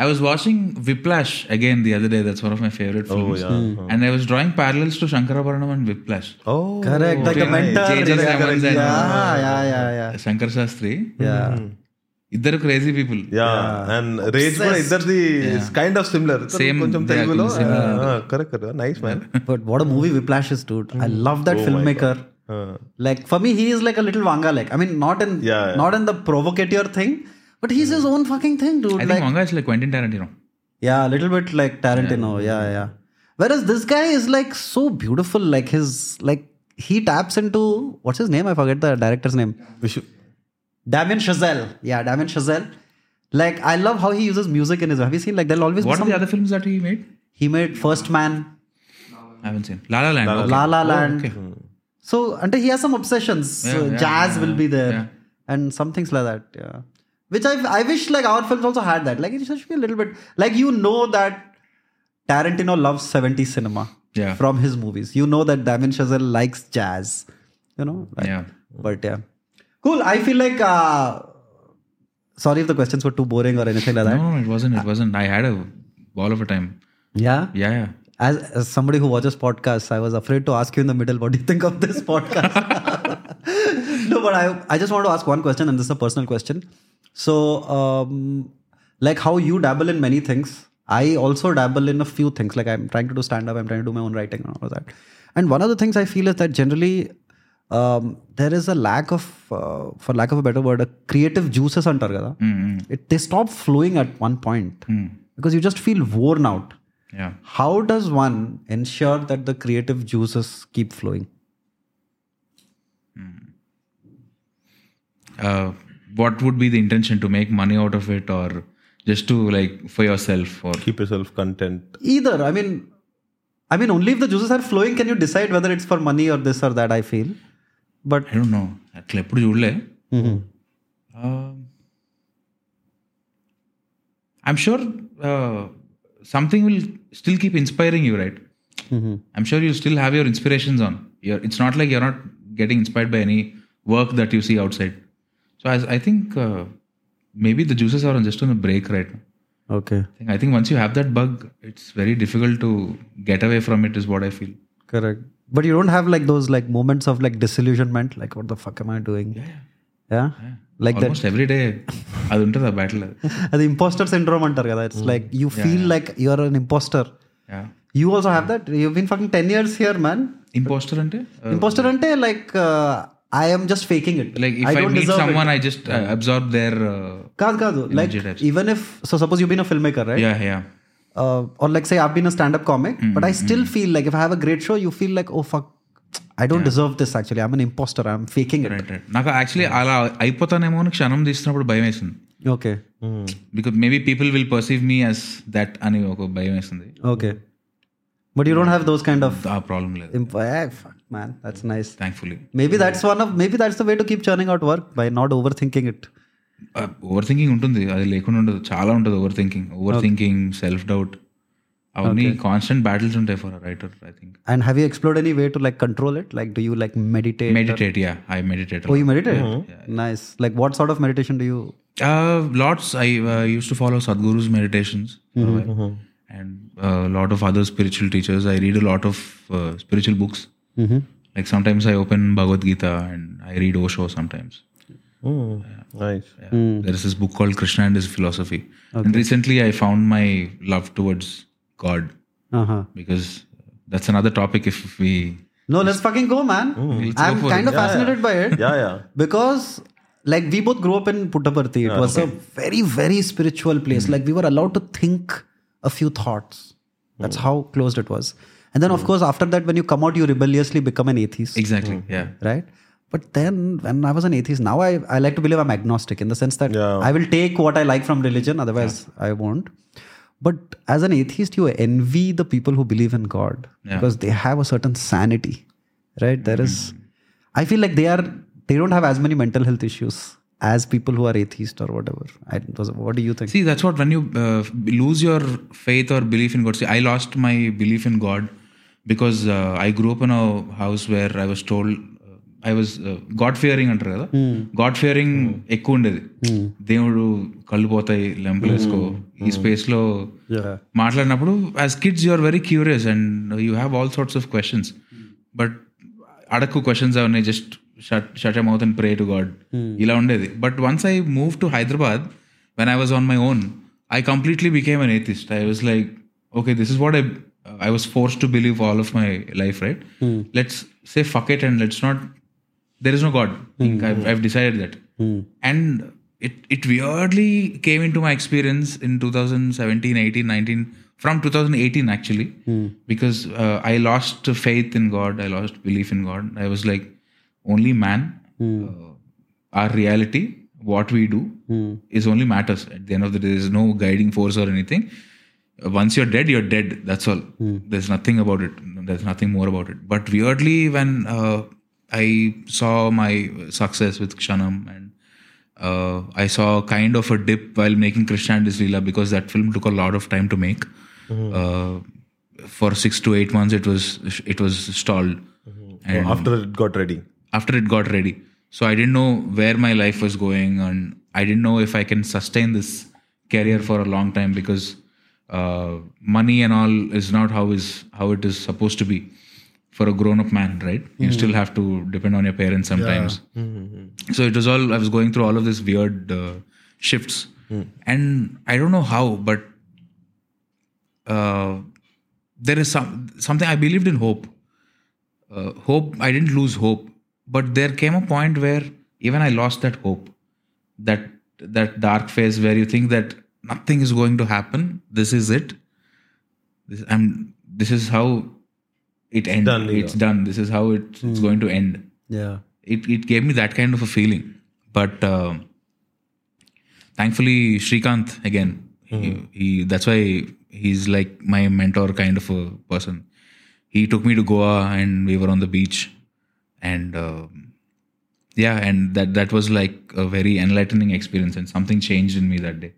I was watching Whiplash again the other day. That's one of my favorite oh, films. Oh, yeah. Mm. And I was drawing parallels to Shankarabharanam and Whiplash. Oh, correct. Like the mentor. J. Uh, yeah, yeah, yeah. Shankar Shastri. Yeah. Hmm. ఇద్దరు crazy people yeah, and Rage కూడా ఇద్దరిది is kind of similar. Same, కొంచెం they are తెలుగులో similar. Correct correct nice man But what a movie Whiplash is, dude. I love that filmmaker. Like for me, he is like a little Vanga. Like I mean, not in Yeah, yeah. not in the provocateur thing, but he's his own fucking thing, dude. I like think Manga it's like Quentin Tarantino yeah, a little bit like Tarantino. Yeah, yeah. Whereas this guy is like so beautiful. Like his like he taps into what's his name? I forget the director's name. Damien Chazelle. Yeah, Damien Chazelle. Like, I love how he uses music in his. Have you seen? Like, there'll always what be. What some, are the other films that he made? He made First Man. I haven't seen. La La Land. La La, okay. La, La oh, Land. Oh, okay. So, until he has some obsessions. Yeah, so yeah, jazz yeah, will be there. And some things like that. Yeah. Which I, I wish, like, our films also had that. Like, it should be a little bit. Like, you know that Tarantino loves 70s cinema. Yeah. From his movies. You know that Damien Chazelle likes jazz. You know? Like, yeah. But yeah cool. I feel like. uh Sorry if the questions were too boring or anything like that. No, no it wasn't. It wasn't. I had a ball of a time. Yeah. Yeah, yeah. As, as somebody who watches podcasts, I was afraid to ask you in the middle, what do you think of this podcast? no, but I, I just want to ask one question, and this is a personal question. So, um, like how you dabble in many things, I also dabble in a few things. Like I'm trying to do stand up, I'm trying to do my own writing and all of that. And one of the things I feel is that generally um, there is a lack of, uh, for lack of a better word, a creative juices antar kada. It they stop flowing at one point because you just feel worn out. Yeah. How does one ensure that the creative juices keep flowing? Uh, what would be the intention to make money out of it or just to like for yourself or Keep yourself content. Either, I mean, I mean, only if the juices are flowing can you decide whether it's for money or this or that. I feel, but I don't know అట్లా ఎప్పుడు చూడలే I'm sure something will still keep inspiring you right I'm sure you still have your inspirations on your it's not like you're not getting inspired by any work that you see outside so I think maybe the juices are just on break right okay, I think once you have that bug, it's very difficult to get away from it, is what I feel. correct. But you don't have like those like moments of like disillusionment, like what the fuck am I doing? Yeah, like that. Almost every day, అది ఉంటుంది ఆ battle The imposter syndrome అంటారు కదా. It's like you feel like you're an imposter. You also have that. You've been fucking ten years here, man. Impostor అంటే Imposter ante like uh, I am just faking it. Like if I I don't meet deserve it. Someone I just absorb there కాదు కాదు like types. Even if so suppose you been a film maker right yeah yeah are like say I been a standup comic but I still feel like if I have a great show you feel like oh fuck I don't deserve this actually I'm an impostor I'm faking it right right నాకు actually అలా అయిపోతానేమో అని క్షణం తీస్తున్నప్పుడు భయం వేసింది okay because maybe people will perceive me as that అని ఒక భయం వేసింది okay but you don't have those kind of ఆ ప్రాబ్లం లేదు man that's nice thankfully maybe that's one of maybe that's the way to keep churning out work by not overthinking it over thinking ఉంటుంది అది లేకుండా ఉండదు చాలా ఉంటుంది overthinking overthinking self doubt అవన్నీ constant battles ఉంటాయి for writer I think and have you explored any way to like control it like do you like meditate meditate yeah I meditate Oh, you meditate? Nice. Like, what sort of meditation do you? Uh, lots. I uh, used to follow Sadhguru's meditations for a while. and a lot of other spiritual teachers. I read a lot of uh, spiritual books. Like sometimes I open Bhagavad Gita and I read Osho sometimes. Nice. Yeah. Hmm. There is this book called Krishna and His Philosophy. And recently I found my love towards God Uh-huh. because that's another topic if we. No, let's fucking go, man. Hmm. Let's I'm go kind it. of fascinated by it Yeah, yeah. because, like, we both grew up in Puttaparthi. It was a very, very spiritual place. Hmm. Like, we were allowed to think a few thoughts. That's how closed it was. And then, of course, after that, when you come out, you rebelliously become an atheist. Exactly. Yeah. right? But then when I was an atheist, now I, I like to believe I'm agnostic in the sense that Yeah. I will take what I like from religion, otherwise I won't. But as an atheist, you envy the people who believe in God because they have a certain sanity, right? There is, I feel like they are, they don't have as many mental health issues as people who are atheist or whatever. I, what do you think? See, that's what when you uh, lose your faith or belief in God. See, I lost my belief in God because uh, I grew up in a house where I was told uh, I was God fearing అంటారు కదా God Fearing ఎక్కువ ఉండేది దేవుడు కళ్ళు పోతాయి లెంపలేసుకో ఈ space లో Yeah. మాట్లాడినప్పుడు as kids you are very curious and you have all sorts of questions but అడక్కు క్వశ్చన్స్ అవన్నీ just shut shut mouth and pray to God ఇలా ఉండేది but once I move to Hyderabad when I was on my own I completely became an atheist I was like okay this is what I I was force to believe all of my life right let's say fuck it and let's not there is no God. Hmm. I've, I've decided that. Hmm. And it, it weirdly came into my experience in 2017, 18, 19, from 2018 actually, hmm. because uh, I lost faith in God. I lost belief in God. I was like, only man, uh, our reality, what we do is only matters. At the end of the day, there's no guiding force or anything. Uh, once you're dead, you're dead. That's all. There's nothing about it. There's nothing more about it. But weirdly, when uh, I saw my success with Kshanam and uh, I saw kind of a dip while making Krishna and His Leela because that film took a lot of time to make. Uh, for six to eight months, it was it was stalled. And After it got ready. after it got ready. So I didn't know where my life was going, and I didn't know if I can sustain this career for a long time because uh, money and all is not how is how it is supposed to be for a grown-up man, right? You still have to depend on your parents sometimes. So it was all I was going through all of this weird uh, shifts, and I don't know how, but uh, there is some something I believed in hope. Uh, hope i didn't lose hope but there came a point where even i lost that hope that that dark phase where you think that nothing is going to happen this is it. This, i'm this is how it ends done, yeah. it's done this is how it, it's going to end Yeah. it, it gave me that kind of a feeling. But uh, thankfully, Shrikant again, he, he that's why he's like my mentor kind of a person. He took me to Goa and we were on the beach, and uh, yeah, and that that was like a very enlightening experience, and something changed in me that day.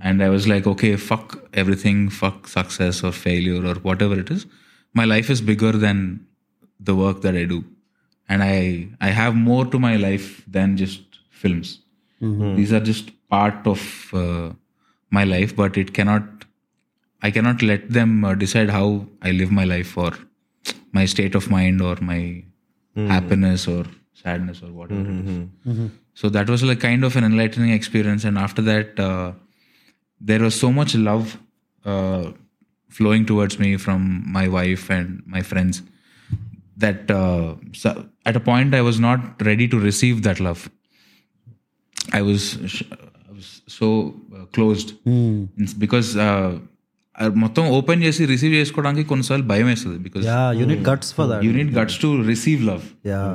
And I was like, okay, fuck everything, fuck success or failure or whatever it is. My life is bigger than the work that I do and I I have more to my life than just films. These are just part of uh, my life, but it cannot. I cannot let them uh, decide how I live my life or my state of mind or my happiness or sadness or whatever it is. So that was like kind of an enlightening experience, and after that, uh, there was so much love uh, flowing towards me from my wife and my friends that uh, so at a point I was not ready to receive that love. I was sh- I was so uh, closed It's because uh, ఆ మొత్తం open చేసి receive చేసుకోవడానికి కొన్నిసార్లు భయం వేస్తుంది because Yeah, you need guts for that. You need guts to receive love yeah.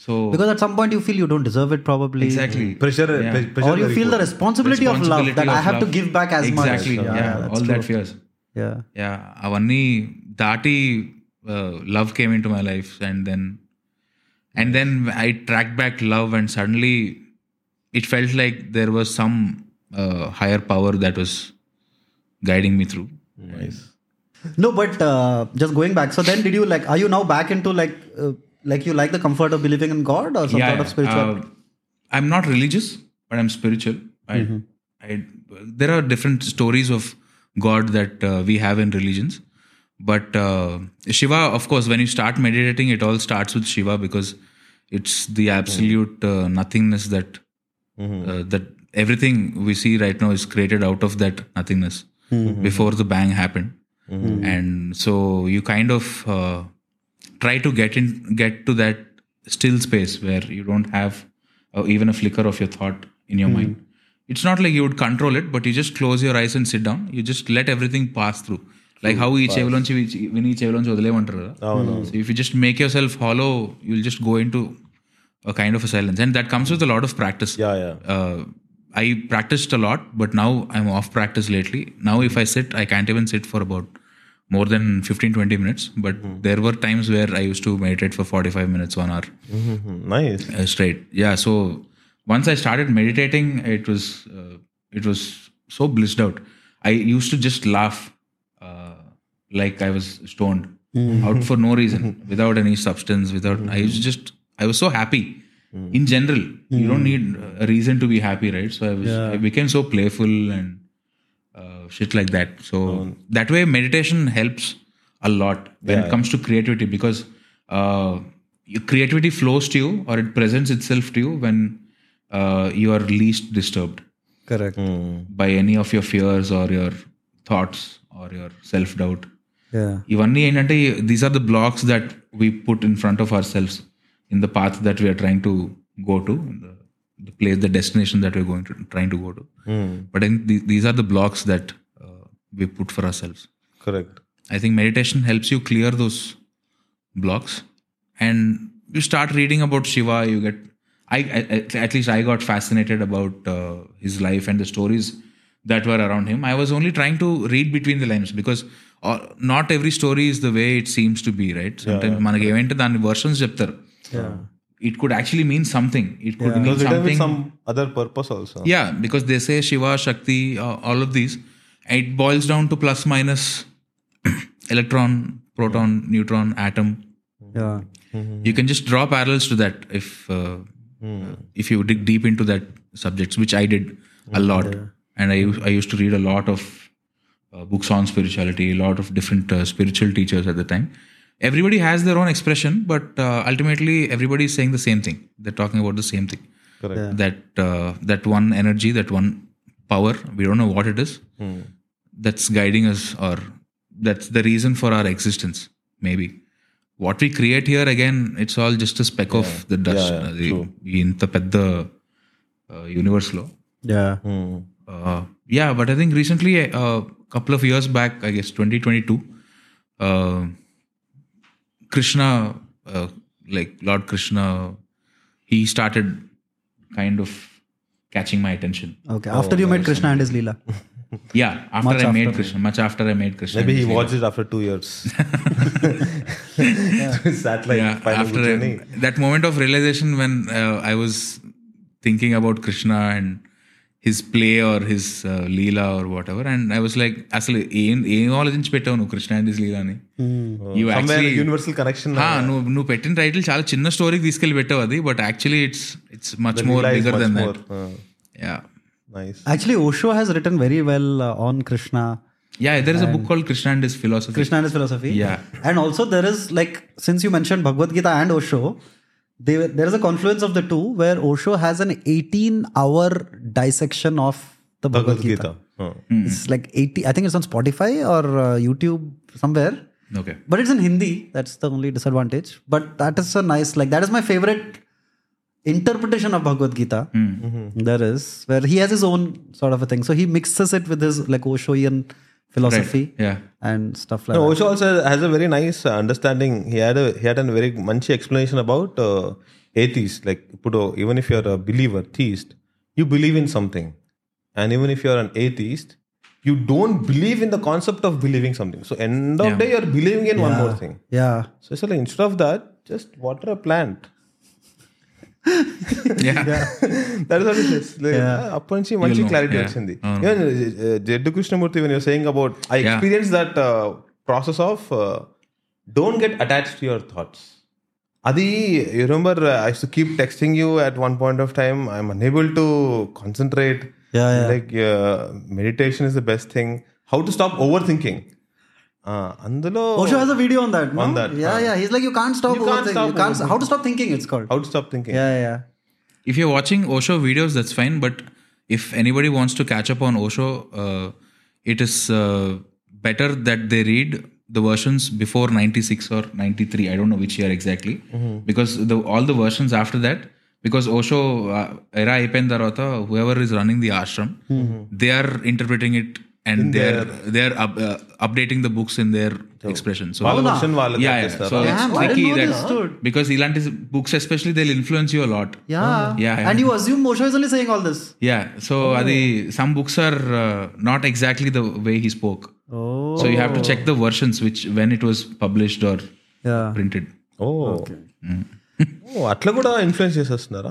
So Because at some point you feel you don't deserve it probably. Exactly Pressure, pre- pressure Or you very feel the good. responsibility, of love that I have to give back as exactly much. Yeah that's all true. That fears Yeah. Yeah అవన్నీ దాటి love came in to my life and then and then I track back love and suddenly it felt like there was some hire power that was guiding me through Nice. No, but uh, just going back. So then, did you like? Are you now back into like, uh, like you like the comfort of believing in God or some sort of spiritual? Uh, I'm not religious, but I'm spiritual. I, I, there are different stories of God that uh, we have in religions. But uh, Shiva, of course, when you start meditating, it all starts with Shiva because it's the absolute uh, nothingness that uh, that everything we see right now is created out of that nothingness before the bang happened, and so you kind of uh, try to get in get to that still space where you don't have uh, even a flicker of your thought in your mind it's not like you would control it but you just close your eyes and sit down you just let everything pass through like how ఈ చెవిలోంచి ఈ- విని ఈ చెవిలోంచి వదిలేయమంటారు కదా so if you just make yourself hollow you'll just go into a kind of a silence and that comes with a lot of practice Yeah, yeah. uh, I practiced a lot, but now I'm off practice lately. Now, if I sit, I can't even sit for about more than 15 20 minutes. But there were times where I used to meditate for 45 minutes, one hour Mhm. Nice. uh, straight. Yeah. So once I started meditating, it was uh, it was so blissed out. I used to just laugh uh, like I was stoned. out for no reason, without any substance, without. I was just, I was so happy. In general, you don't need a reason to be happy, right? So I was, I became so playful and uh, shit like that. So that way, meditation helps a lot when it comes to creativity because uh, your creativity flows to you or it presents itself to you when uh, you are least disturbed Correct. by any of your fears or your thoughts or your self doubt. Yeah. ఇవన్నీ ఏంటంటే these are the blocks that we put in front of our selves in the path that we're trying to go to the place the destination that we are going to trying to go to but these are the blocks that we put for hour shelves Correct. I think meditation helps you clear those blocks, and you start reading about Shiva. You get, I, I at least I got fascinated about uh, his life and the stories that were around him. I was only trying to read between the lines because uh, not every story is the way it seems to be, right? Sometimes మనకి ఏమంటే దాని versions చెప్తారు it could actually mean something it could It mean was written with something some other purpose also. yeah, because they say Shiva, Shakti, uh, all of these, it boils down to plus minus electron, proton, neutron, atom. Yeah. You can just draw parallels to that if you dig deep into that subjects, which I did a lot, and I used, I used to read a lot of uh, books on spirituality, a lot of different uh, spiritual teachers at the time. Everybody has their own expression, but uh, ultimately everybody is saying the same thing. They're talking about the same thing Correct. that uh, that one energy, that one power, we don't know what it is, that's guiding us, or that's the reason for our existence. Maybe what we create here again, it's all just a speck of the dust. Yeah, yeah, అది true. ఇంత పెద్ద universe లో Yeah. uh, yeah, but I think recently, a uh, couple of years back, I guess 2022, uh, Krishna, uh, like Lord Krishna, he started kind of catching my attention. Okay. After you met Krishna and his Leela. Yeah, after Much I made after. Krishna, much after I made Krishna. Maybe he Yeah. watched it after two years. Satellite yeah, final after journey. that moment of realization when uh, I was thinking about Krishna and his play or his uh, leela or whatever, and I was like, అసలు ఏం ఏం ఆలోచించి పెట్టావు నువ్వు Krishna and his లీలా అని You Somewhere actually universal connection. హా, నువ్వు నువ్వు పెట్టిన టైటిల్ చాలా చిన్న స్టోరీకి తీసుకెళ్ళి పెట్టావు అది but actually it's it's much more Leela is bigger much than more, that uh, yeah Nice. Actually, Osho has written very well uh, on Krishna. Yeah, there is a book called Krishna and His Philosophy. Krishna and His Philosophy. Yeah. And also, there is like, since you mentioned Bhagavad Gita and Osho, they, there is a confluence of the two where Osho has an 18 hour dissection of the Bhagavad, Bhagavad Gita. Gita. Oh. Mm. It's like 80, I think it's on Spotify or uh, YouTube somewhere. Okay. But it's in Hindi. That's the only disadvantage. But that is a nice, like, that is my favorite interpretation of Bhagavad Gita mm-hmm. there is where he has his own sort of a thing. So he mixes it with his like Oshoian philosophy right. yeah. and stuff like no, that. Osho also has a very nice understanding. He had a he had a very munchy explanation about uh, atheists. Like Puto, uh, even if you're a believer, theist, you believe in something. And even if you're an atheist, you don't believe in the concept of believing something. So end of yeah. day you're believing in yeah. one more thing. Yeah. So like instead of that, just water a plant. అప్పటి నుంచి మంచి clarity. వచ్చింది. Jiddu Krishnamurti when saying about I. Experience that process of don't get attach to your thoughts అది you remember I to keep texting you at one point of time I'm unable to concentrate Yeah, yeah. Like meditation is the best thing how to stop overthinking అందులో Osho has a video on that. No? On that, Yeah, huh. yeah. He's like, you can't stop You can't overthinking. stop you can't, overthinking. how to stop thinking, it's called. How to stop thinking Yeah, yeah, yeah. if you're watching Osho videos, that's fine. But if anybody wants to catch up on Osho, uh, it is uh, better that they read the versions before 96 or 93. I don't know which year exactly. Because the, all the versions after that, because Osho, uh, era అయిపోయిన తర్వాత whoever is running the ashram, they are interpreting it and they're their, they're up, uh, updating the books in their so, expression. So yeah, yeah. So yeah, it's tricky that because Elan's books especially they'll influence you a lot. Yeah. Oh. Yeah. yeah. And you assume Osho is only saying all this. Yeah. So oh. adi some books are uh, not exactly the way he spoke. Oh. So you have to oh. check the versions which when it was published or yeah. printed. Oh. Okay. Mm. అట్లా కూడా influence చేసేస్తున్నారా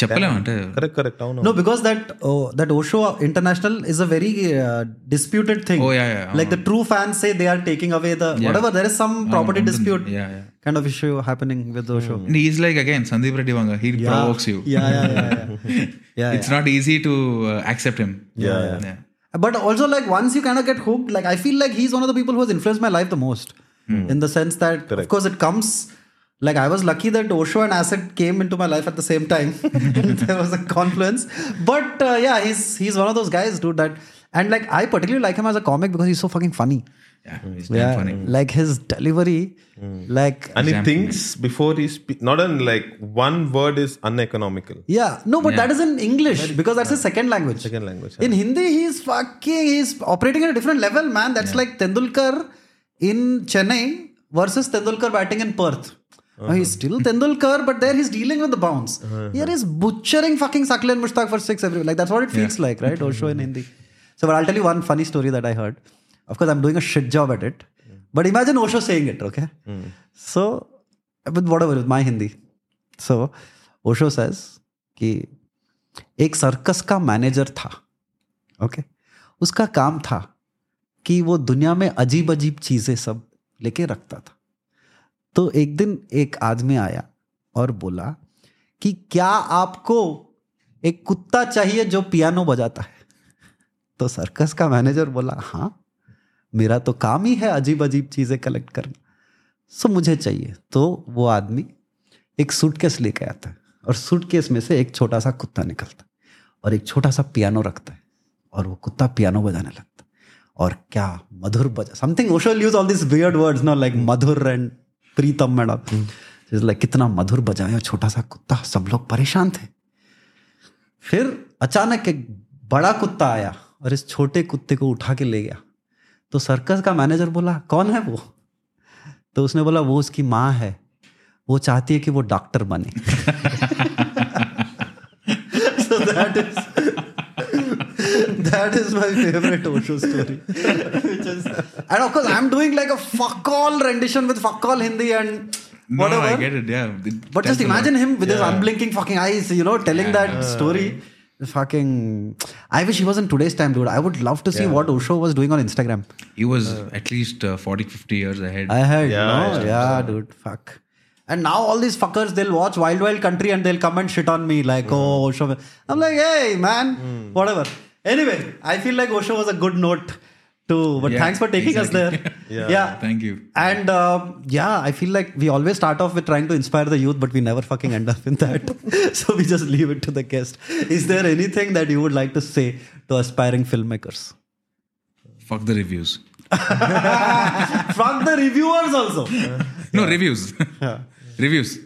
చెప్పలేము అంటే correct correct అవును No, because that oh, that Osho International is a very uh, disputed thing. Oh, yeah, yeah. Like the true fans say they are taking away the whatever. There is some property dispute yeah, yeah. kind of issue happening with Osho. And he's like again Sandeep Reddy Vanga. He provokes you. Yeah, yeah, yeah, yeah. yeah, It's not easy to uh, accept him. Yeah, yeah. But also, like once you kind of get hooked, like I feel like he's one of the people who has influenced my life the most. In the sense that, of course, it comes. like I was lucky that Osho and Acid came into my life at the same time. there was a confluence. But uh, yeah, he's he's one of those guys, dude. That and like I particularly like him as a comic because he's so fucking funny. Yeah, he's damn Yeah, funny. like his delivery, like and he Example. thinks before he speak not in like one word is uneconomical yeah, no, but that is in English because that's his second language. second language In Hindi, he's fucking, he's operating at a different level, man. That's like Tendulkar in Chennai versus Tendulkar batting in Perth. Uh, he's still Tendulkar, but there he's dealing with the bounce. Uh-huh. Here he's butchering fucking Sakil and Mushtaq for six every Like that's what it feels yeah. like, right? Osho in Hindi. So, but I'll tell you one funny story that I heard. Of course, I'm doing a shit job at it. But imagine Osho saying it, okay? Mm. So, with whatever, with my Hindi. So, Osho says कि एक circus का manager था okay उसका काम था कि वो दुनिया में अजीब अजीब चीज़ें सब लेके रखता था तो एक दिन एक आदमी आया और बोला कि क्या आपको एक कुत्ता चाहिए जो पियानो बजाता है? तो सर्कस का मैनेजर बोला हाँ मेरा तो काम ही है अजीब अजीब चीज़ें कलेक्ट करना। सो मुझे चाहिए। तो वो आदमी एक सूटकेस लेके आता है और सूटकेस में से एक छोटा सा कुत्ता निकलता है और एक छोटा सा पियानो रखता है और वो कुत्ता पियानो बजाने लगता है। और क्या मधुर बजा something Osho use all this weird words no like Madhur and Pritam and like कितना मधुर बजाया छोटा सा कुत्ता सब लोग परेशान थे। फिर अचानक एक बड़ा कुत्ता आया और इस छोटे कुत्ते को उठा के ले गया। तो सर्कस का मैनेजर बोला कौन है वो? तो उसने बोला वो उसकी माँ है। वो चाहती है कि वो डॉक्टर बने। So that is that is my favorite Osho story. Which is, and of course, I'm doing like a fuck all rendition with fuck all Hindi and No, whatever. I get it. Yeah. It But just imagine him with his unblinking fucking eyes, you know, telling that story. Fucking, I wish he was in today's time, dude. I would love to see what Osho was doing on Instagram. He was at least uh, 40, 50 years ahead. I heard, Yeah, no? yeah, dude, fuck. And now all these fuckers, they'll watch Wild Wild Country and they'll come and shit on me like, oh, Osho. I'm like, hey, man, whatever. Anyway, I feel like Osho was a good note to, but Yeah, thanks for taking us there. Yeah. Thank you. And uh, yeah, I feel like we always start off with trying to inspire the youth, but we never fucking end up in that. so we just leave it to the guest. Is there anything that you would like to say to aspiring filmmakers? Fuck the reviews. From the reviewers also. No, reviews. reviews.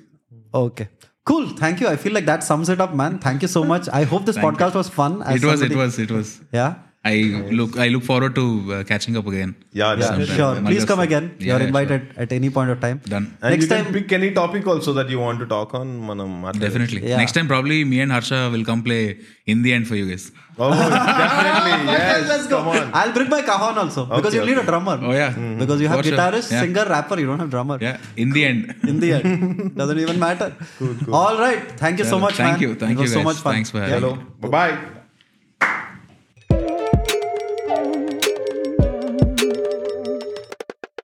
Okay. Cool. Thank you. I feel like that sums it up, man. Thank you so much. I hope this Thank podcast was fun. It was, it was, it was. Yeah. I look I look forward to uh, catching up again. yeah, Yeah, sure. Sometime. Please come again. Yeah, You're yeah, invited at any point of time. Done. and Next you can time- pick any topic also that you want to talk on manam. Definitely. Yeah. Next time, probably me and Harsha will come play in the end for you guys. oh definitely yes Let's go. come on I'll bring my cajon also because Okay, you need a drummer. Oh, yeah. Because you have For sure. guitarist, Yeah. singer, rapper. You don't have drummer. Yeah, in the end. In the end, doesn't even matter. Cool. All right. Thank you so much, Thank man. you. Thank it was you so much fun. Thanks for having hello me. Hello. Bye bye